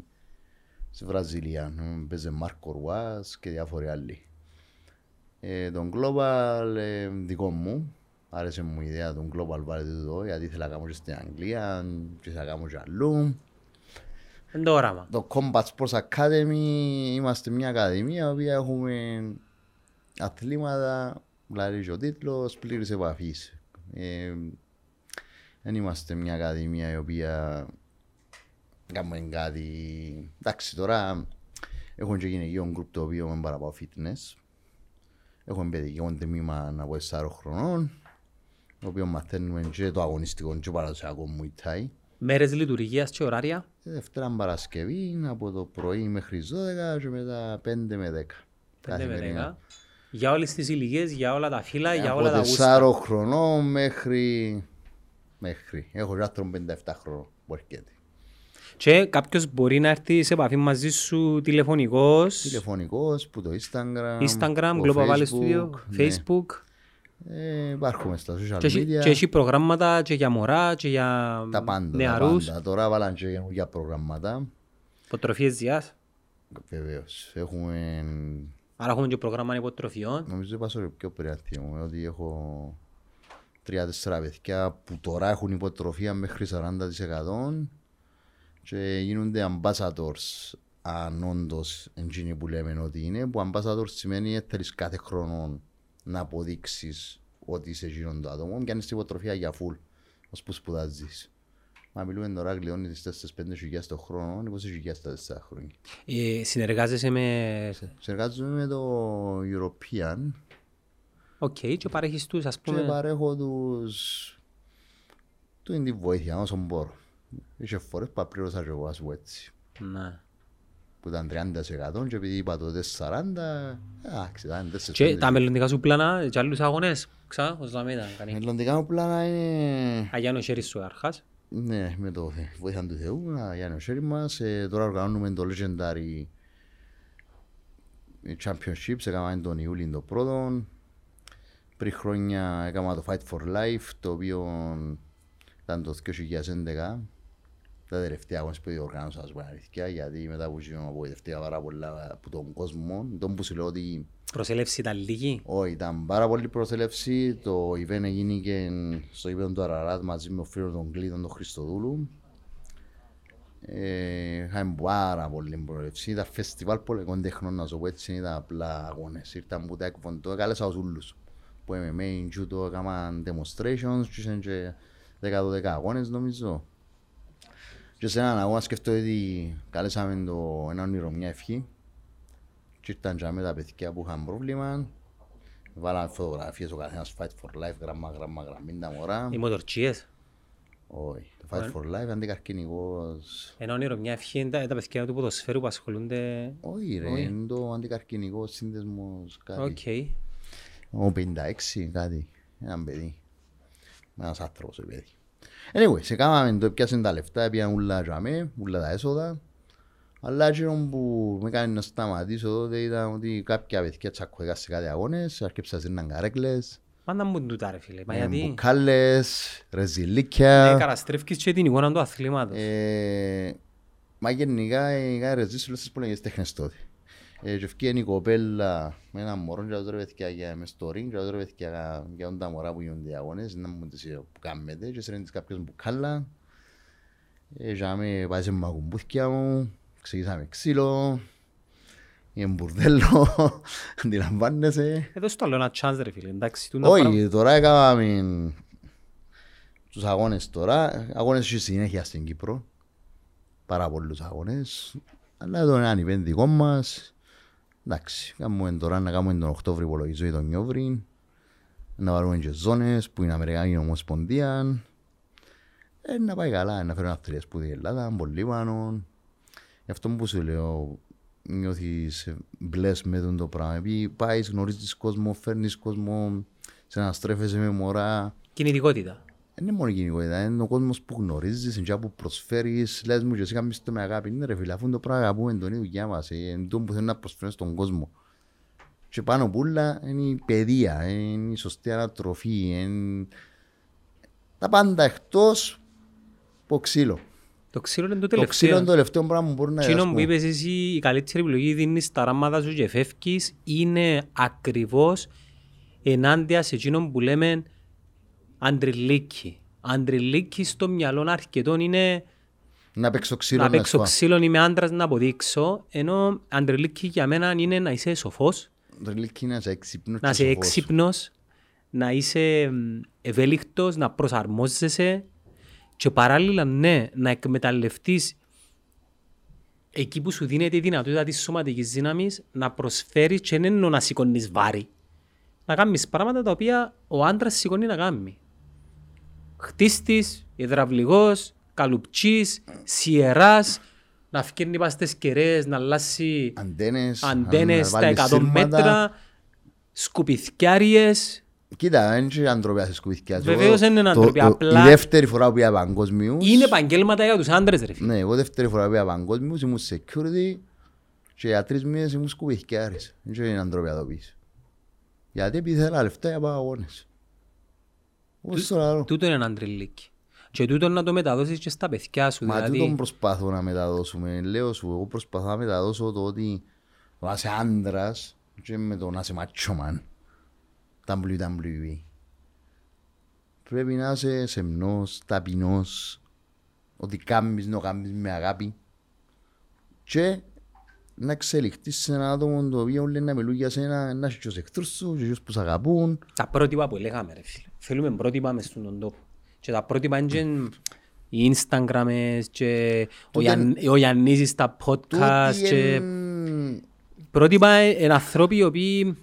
στη Βραζιλία. Ε, Παίζε Μάρκο Ρουάς και διάφοροι άλλοι. Ε, τον Global ε, δικό μου. Άρεσε μου η ιδέα του Global Valley του εδώ, γιατί ήθελα να κάνω και στην Αγγλία και ήθελα να κάνω και αλλού. Είναι το όραμα. Το Combat Sports Academy είμαστε μια ακαδημία που έχουμε αθλήματα, δηλαδή και ο τίτλος πλήρης επαφής. Ε, δεν είμαστε μια ακαδημία η οποία κάνουμε κάτι... Εντάξει τώρα έχουμε και γυναικείο γκρουπ το οποίο είναι παραπάνω fitness. Έχουμε παιδικό τμήμα από 4 χρονών, το οποίο μαθαίνουμε και το αγωνιστικό και παραδοσιακό μου Thai. Μέρες λειτουργίας και ωράρια. Τη Δευτέρα Παρασκευή από το πρωί μέχρι τις 12 και μετά 5 με 10. 5 Καθημερινά. με 10. Για όλες τις ηλικίες, για όλα τα φύλλα, για όλα τα Από γούστα. 4 χρονών μέχρι... μέχρι. Έχω και άτομο 57 χρονών που έρχεται. Και κάποιος μπορεί να έρθει σε επαφή μαζί σου τηλεφωνικός, Τηλεφωνικός, που το Instagram, Instagram, το Global Valley Facebook, Studio, ναι. Facebook. Ε, υπάρχουμε στα social Και έχει, media. και έχει προγράμματα και για μωρά και για τα πάντα, τα νεαρούς. πάντα. Τώρα βάλαν και καινούργια προγραμμάτα. Υποτροφίες διάς. Βεβαίως. Έχουμε... Άρα έχουμε και πρόγραμμα υποτροφιών. Νομίζω είπα στο πιο πριν μου ότι έχω τρία-τέσσερα παιδιά που τώρα έχουν υποτροφία μέχρι 40% και γίνονται ambassadors αν όντως εκείνοι που λέμε ότι είναι που ambassadors σημαίνει ότι θέλεις κάθε χρόνο να αποδείξεις ότι είσαι εκείνον το άτομο και αν είσαι υποτροφία για full ως που σπουδάζεις. Μα μιλούμε τώρα κλειώνει τις 4-5 χιλιάδες το χρόνο, 20 χιλιάδες τα 4 χρόνια. Ε, συνεργάζεσαι με... Συνεργάζομαι με το European OK, και παρέχεις τους ας και πούμε... παρέχω τους Του είναι τη βοήθεια όσο μπορώ. Είχε φορές που απλήρωσα και εγώ ας πω έτσι. Ναι. Που ήταν 30% και επειδή είπα τότε 40, εντάξει, ήταν 4 Και τα μελλοντικά σου πλάνα και άλλους αγώνες, ξα, ως να μην ήταν κανείς. Μελλοντικά μου πλάνα είναι... Αγιάνο χέρις σου αρχάς. Ναι, με το θε- βοήθεια του Θεού, να για το χέρι μας. Ε, τώρα οργανώνουμε το Legendary Championships, έκαναμε τον Ιούλιο το πρώτο. Πριν χρόνια έκανα το Fight for Life, το οποίο ήταν το 2011. Τα τελευταία αγώνες που διοργάνωσα, ας πούμε, αλήθεια, γιατί μετά που γίνω απογοητευτήκα πάρα πολλά από τον κόσμο. Τον που σου λέω ότι Προσέλευση ήταν λίγη. όχι, ήταν πάρα πολύ προσέλευση. Το event έγινε και στο event του Αραράτ μαζί με ο φίλο των Κλήτων τον Χριστοδούλου. Ε, είχαμε πάρα πολύ προσέλευση. Ήταν φεστιβάλ πολεμικών τεχνών, να σου πω έτσι, ήταν απλά αγώνες. Ήρθαν που τα εκφωντώ, έκαλεσα τους ούλους. Που MMA, judo, έκαναν demonstrations και είχαν και 10-12 αγώνες νομίζω. Και σε έναν αγώνα σκεφτώ ότι καλέσαμε το ένα όνειρο μια ευχή και ήρθαν και με τα παιδιά που είχαν πρόβλημα. Βάλαμε φωτογραφίες ο καθένας Fight for Life, γραμμά, γραμμά, γραμμή, τα μωρά. Οι μοτορτσίες. Όχι, το Fight for Life αντικαρκυνικός. Ένα όνειρο, μια ευχή είναι τα τα παιδιά του ποδοσφαίρου που ασχολούνται. Όχι ρε, Όχι. είναι το αντικαρκυνικός σύνδεσμος κάτι. Οκ. Ο 56 κάτι, έναν παιδί. Ένας άνθρωπος ο παιδί. Anyway, σε κάμαμε το πιάσαν τα λεφτά, πήγαν ούλα τζαμέ, ούλα τα έσοδα. Αλλά εκείνο που με έκανε να σταματήσω τότε ήταν ότι κάποια παιδιά τσακωθήκα σε κάτι αγώνες, αρκέψα σε έναν καρέκλες, Πάντα μου τούτα ρε φίλε. Μα ε, γιατί; μπουκάλες, ε, ρεζιλίκια. καταστρέφεις και την εικόνα του αθλήματος. Ε, Μα γενικά οι ρεζίλες όλες τις πολλές τέχνες τότε. Ε, Και ευκαιρία η κοπέλα με έναν μωρό και τώρα παιδιά για μες στο ring και τώρα παιδιά για όλα τα μωρά που γίνονται οι αγώνες να μου τις ε, που κάνετε και σέρνει της κάποιος μπουκάλα ε, και με πάει σε μαγουμπούθκια μου ξεκινήσαμε ξύλο είναι μπουρδέλο αντιλαμβάνεσαι Εδώ στο άλλο ένα chance ρε φίλε. Εντάξει, τούτα πράγματα- όχι, τώρα έκαναμε τους αγώνες τώρα. Αγώνες έχει συνέχεια στην Κύπρο. Πάρα πολλούς αγώνες. Αλλά εδώ είναι ένα event δικό μας. Εντάξει, κάνουμε τώρα να κάνουμε τον Οκτώβριο υπολογίζω ή τον Νιόβρη. Να βάλουμε και ζώνες που είναι Αμερικανική Ομοσπονδία. Ε, να πάει καλά, να φέρουν αυτές που την Ελλάδα, πολύ πάνω. Γι' αυτό που σου λέω, νιώθεις μπλες με τον το πράγμα. Επειδή πάεις, γνωρίζεις κόσμο, φέρνεις κόσμο, σε να στρέφεσαι με μωρά. Κινητικότητα. Δεν είναι μόνο η κοινικότητα, είναι ο κόσμος που γνωρίζεις, είναι και που προσφέρεις. Λες μου και εσύ κάνεις το με αγάπη. Είναι ρε φίλε, αφού είναι το πράγμα αγαπούμε τον ίδιο δουλειά μας. ε, Είναι το που θέλουμε να προσφέρουμε στον κόσμο. Και πάνω απ' όλα είναι η παιδεία, είναι η σωστή ανατροφή, είναι τα πάντα εκτός από ξύλο. Το ξύλο είναι το Το ξύλο είναι τελευταίο. το τελευταίο πράγμα που μπορεί να Εκείνο που πούμε. είπες εσύ, η καλύτερη επιλογή δίνεις τα ράματα σου και φεύγεις, είναι ακριβώς ενάντια σε εκείνο που λέμε αντριλίκη. Αντριλίκη στο μυαλό αρκετών είναι Να παίξω ξύλο να να παίξω σου πω. ξύλο, είμαι άντρας να αποδείξω, ενώ αντριλίκη για μένα είναι να είσαι σοφός, Το λύκει είναι να είσαι έξυπνος να και είσαι σοφός. έξυπνος, να είσαι μ, ευέλικτος, να προσαρμόζεσαι και παράλληλα ναι, να εκμεταλλευτείς εκεί που σου δίνεται η δυνατότητα της σωματικής δύναμης να προσφέρεις και δεν είναι να σηκώνεις βάρη. Να κάνεις πράγματα τα οποία ο άντρας σηκώνει να κάνει. Χτίστης, υδραυλικός, καλουπτσής, σιεράς, να φκέρνει πας στις κεραίες, να αλλάσει Αντένες, αντένες να στα βάλεις 100 σύρματα. μέτρα, σκουπιθκιάριες. Κοίτα, δεν είναι αντροπιά σε σκουβιθκιά. Βεβαίως δεν είναι Το- αντροπιά, το- απλά- Η δεύτερη φορά που πήγα παγκόσμιους. Είναι επαγγέλματα για τους άντρες ρε φίλε. Ναι, εγώ δεύτερη φορά που πήγα παγκόσμιους ήμουν security και για τρεις μήνες ήμουν σκουβιθκιάρης. Δεν είναι αντροπιά το πεις. Γιατί επειδή θέλω λεφτά για πάω αγώνες. Όπως το λέω. Τούτο είναι αντριλίκι. Και τούτο να το μεταδώσεις και στα παιδιά σου. Μα δηλαδή, τούτον προσπαθώ να μεταδώσουμε. Λέω σου, εγώ προσπαθώ να μεταδώσω το ότι το να είσαι άντρας και με το να είσαι macho man. WWE. Πρέπει να είσαι σεμνός, ταπεινός, ότι κάνεις να κάνεις με αγάπη και να εξελιχθείς σε ένα άτομο το οποίο λέει να μιλούν για σένα, να έχει και τους εχθρούς σου και τους που σε αγαπούν. Τα πρότυπα που λέγαμε ρε φίλε. Θέλουμε πρότυπα μες στον τόπο. Και τα πρότυπα είναι και οι Instagramες και ο, Τούτο Γιαν, ο Γιαννίζης στα podcast Τούτοι και είναι πρότυπα είναι ανθρώποι οι οποίοι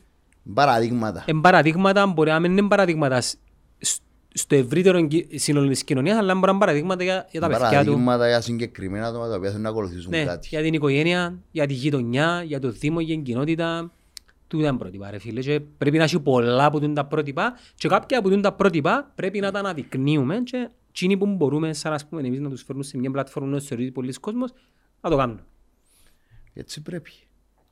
παραδείγματα. είναι παραδείγματα, μπορεί να μην είναι παραδείγματα σ- σ- στο ευρύτερο εγκυ- σύνολο της κοινωνίας, αλλά μπορεί να είναι παραδείγματα για, για τα παιδιά του. Παραδείγματα για συγκεκριμένα άτομα τα οποία θέλουν να ακολουθήσουν Ναι, κάτι. για την οικογένεια, για τη γειτονιά, για το δήμο, για την κοινότητα. Του ήταν πρότυπα ρε φίλε και πρέπει να έχει πολλά από τούν τα πρότυπα και κάποια από τούν τα πρότυπα πρέπει να τα αναδεικνύουμε και εκείνοι που μπορούμε σαν ας πούμε εμείς να τους φέρνουμε σε μια πλατφόρμα να τους θεωρεί πολλοί κόσμος να το κάνουν. Έτσι πρέπει.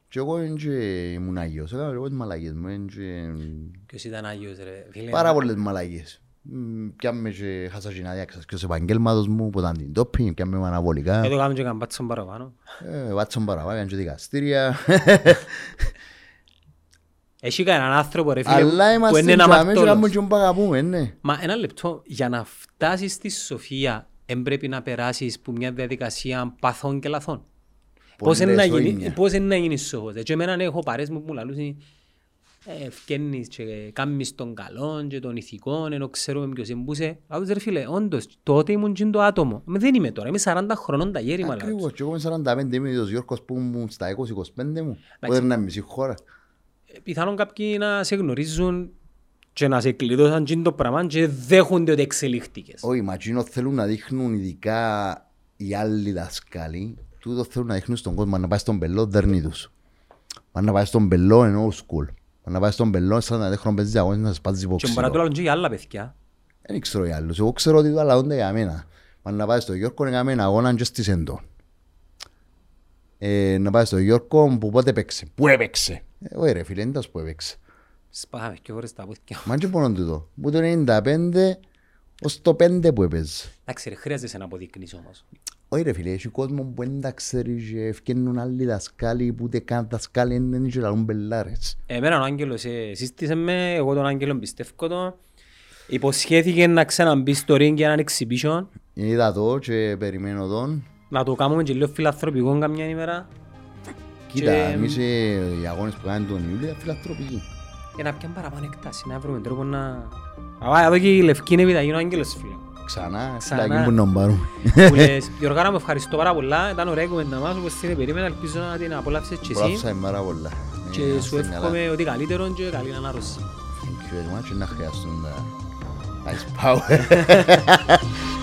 Και εγώ δεν και ήμουν Άγιος. Έκανα εγώ τις μαλακίες μου. δεν και- Ποιος ήταν Άγιος ρε φίλε; Πάρα πολλές μαλακίες. Μ, Πιάμε και χάσα και να διάξας και ως επαγγέλματος μου που ήταν την τόπη, πιάμε με αναβολικά. Ε, το κάνουμε και καμπάτσον παραπάνω. Ε, Βάτσον παραπάνω, έκανα και δικαστήρια. Έχει κανέναν άνθρωπο ρε φίλε Αλλά που είμαστε είναι και ένα αμέσως κάνουμε μαρτώλος. και που αγαπούμε, ναι. Μα ένα λεπτό, για να φτάσεις στη σοφία, δεν πρέπει να περάσεις που μια διαδικασία παθών και λαθών. Πώς είναι, να Πολλές, όχι γίνει, μια. πώς είναι να γίνεις σοφός. Έτσι, εμένα έχω παρές μου που λαλούσαν ε, ευκαινείς και κάνεις τον καλό και τον ηθικό, ενώ ξέρουμε ποιος εμπούσε. Λαλούς ρε φίλε, όντως, τότε ήμουν και το άτομο. Μα δεν είμαι τώρα, είμαι 40 χρονών τα γέρημα. λαλούς. Ακριβώς, και εγώ είμαι 45 είμαι ο Γιώργος που ήμουν στα 20-25 μου. Που δεν είναι μισή χώρα. Ε, Πιθανόν κάποιοι να σε γνωρίζουν και να σε κλειδώσαν και το πράγμα και δέχονται ότι εξελίχθηκες. Όχι, μα εκείνο θέλουν να δείχνουν ειδικά οι άλλοι δασκάλοι. Τούτο θέλουν να δείχνουν στον κόσμο. Αν να πάει στον πελό, δέρνει τους. Αν να πάει στον πελό, είναι old school. Αν να πάεις στον πελό, σαν να δείχνουν παίζεις αγώνες να σπάζει Και μπορεί να το υποξύλο. λαλούν και για άλλα παιδιά. Δεν ξέρω οι άλλους. Εγώ ξέρω ότι το αλλαγόνται για μένα. Αν να πάεις στον Γιώργο, είναι για μένα αγώνα και στις εντών. Ε, να πάεις στον Γιώργο που πότε έπαιξε. Πού έπαιξε. Ε, όχι ρε φίλε, δεν που έπαιξε. Σπάμε και φορές τα πούθηκια. Μα και μόνο τούτο. Που το 95 ως το 5 που έπαιζε. Εντάξει ρε, χρειάζεσαι να αποδεικνύεις όμως. Όχι ρε φίλε, έχει κόσμο που δεν τα ξέρει και ευκαινούν άλλοι δασκάλοι που ούτε καν δασκάλοι δεν είναι και λαλούν μπελάρες. Εμένα ο Άγγελος ε, σύστησε με, εγώ τον Άγγελο πιστεύω το. Υποσχέθηκε να ξαναμπεί στο ring για έναν exhibition. Είδα το και περιμένω τον. Να το κάνουμε και λίγο φιλανθρωπικό καμιά ημέρα. Κοίτα, Και- εμείς ε, οι αγώνες που κάνουν τον Ιούλιο είναι φιλανθρωπικοί. Για να πιάνε παραπάνω εκτάση, να βρούμε τρόπο να... Α, εδώ και η λευκή είναι επιταγή ο Άγγελος φίλε. Ξανά, Ξανά. φυλακή που να πάρουμε. Που λες, Γιωργάρα μου ευχαριστώ πάρα πολλά, ήταν ωραία η κουβέντα μας όπως την περίμενα, ελπίζω να την απολαύσες και εσύ. Απολαύσαμε πάρα πολλά. Ε, Και να σου είστε καλά. εύχομαι ότι καλύτερο και καλή ανάρρωση. Thank you very much. Να χρειαστούν τα ice power.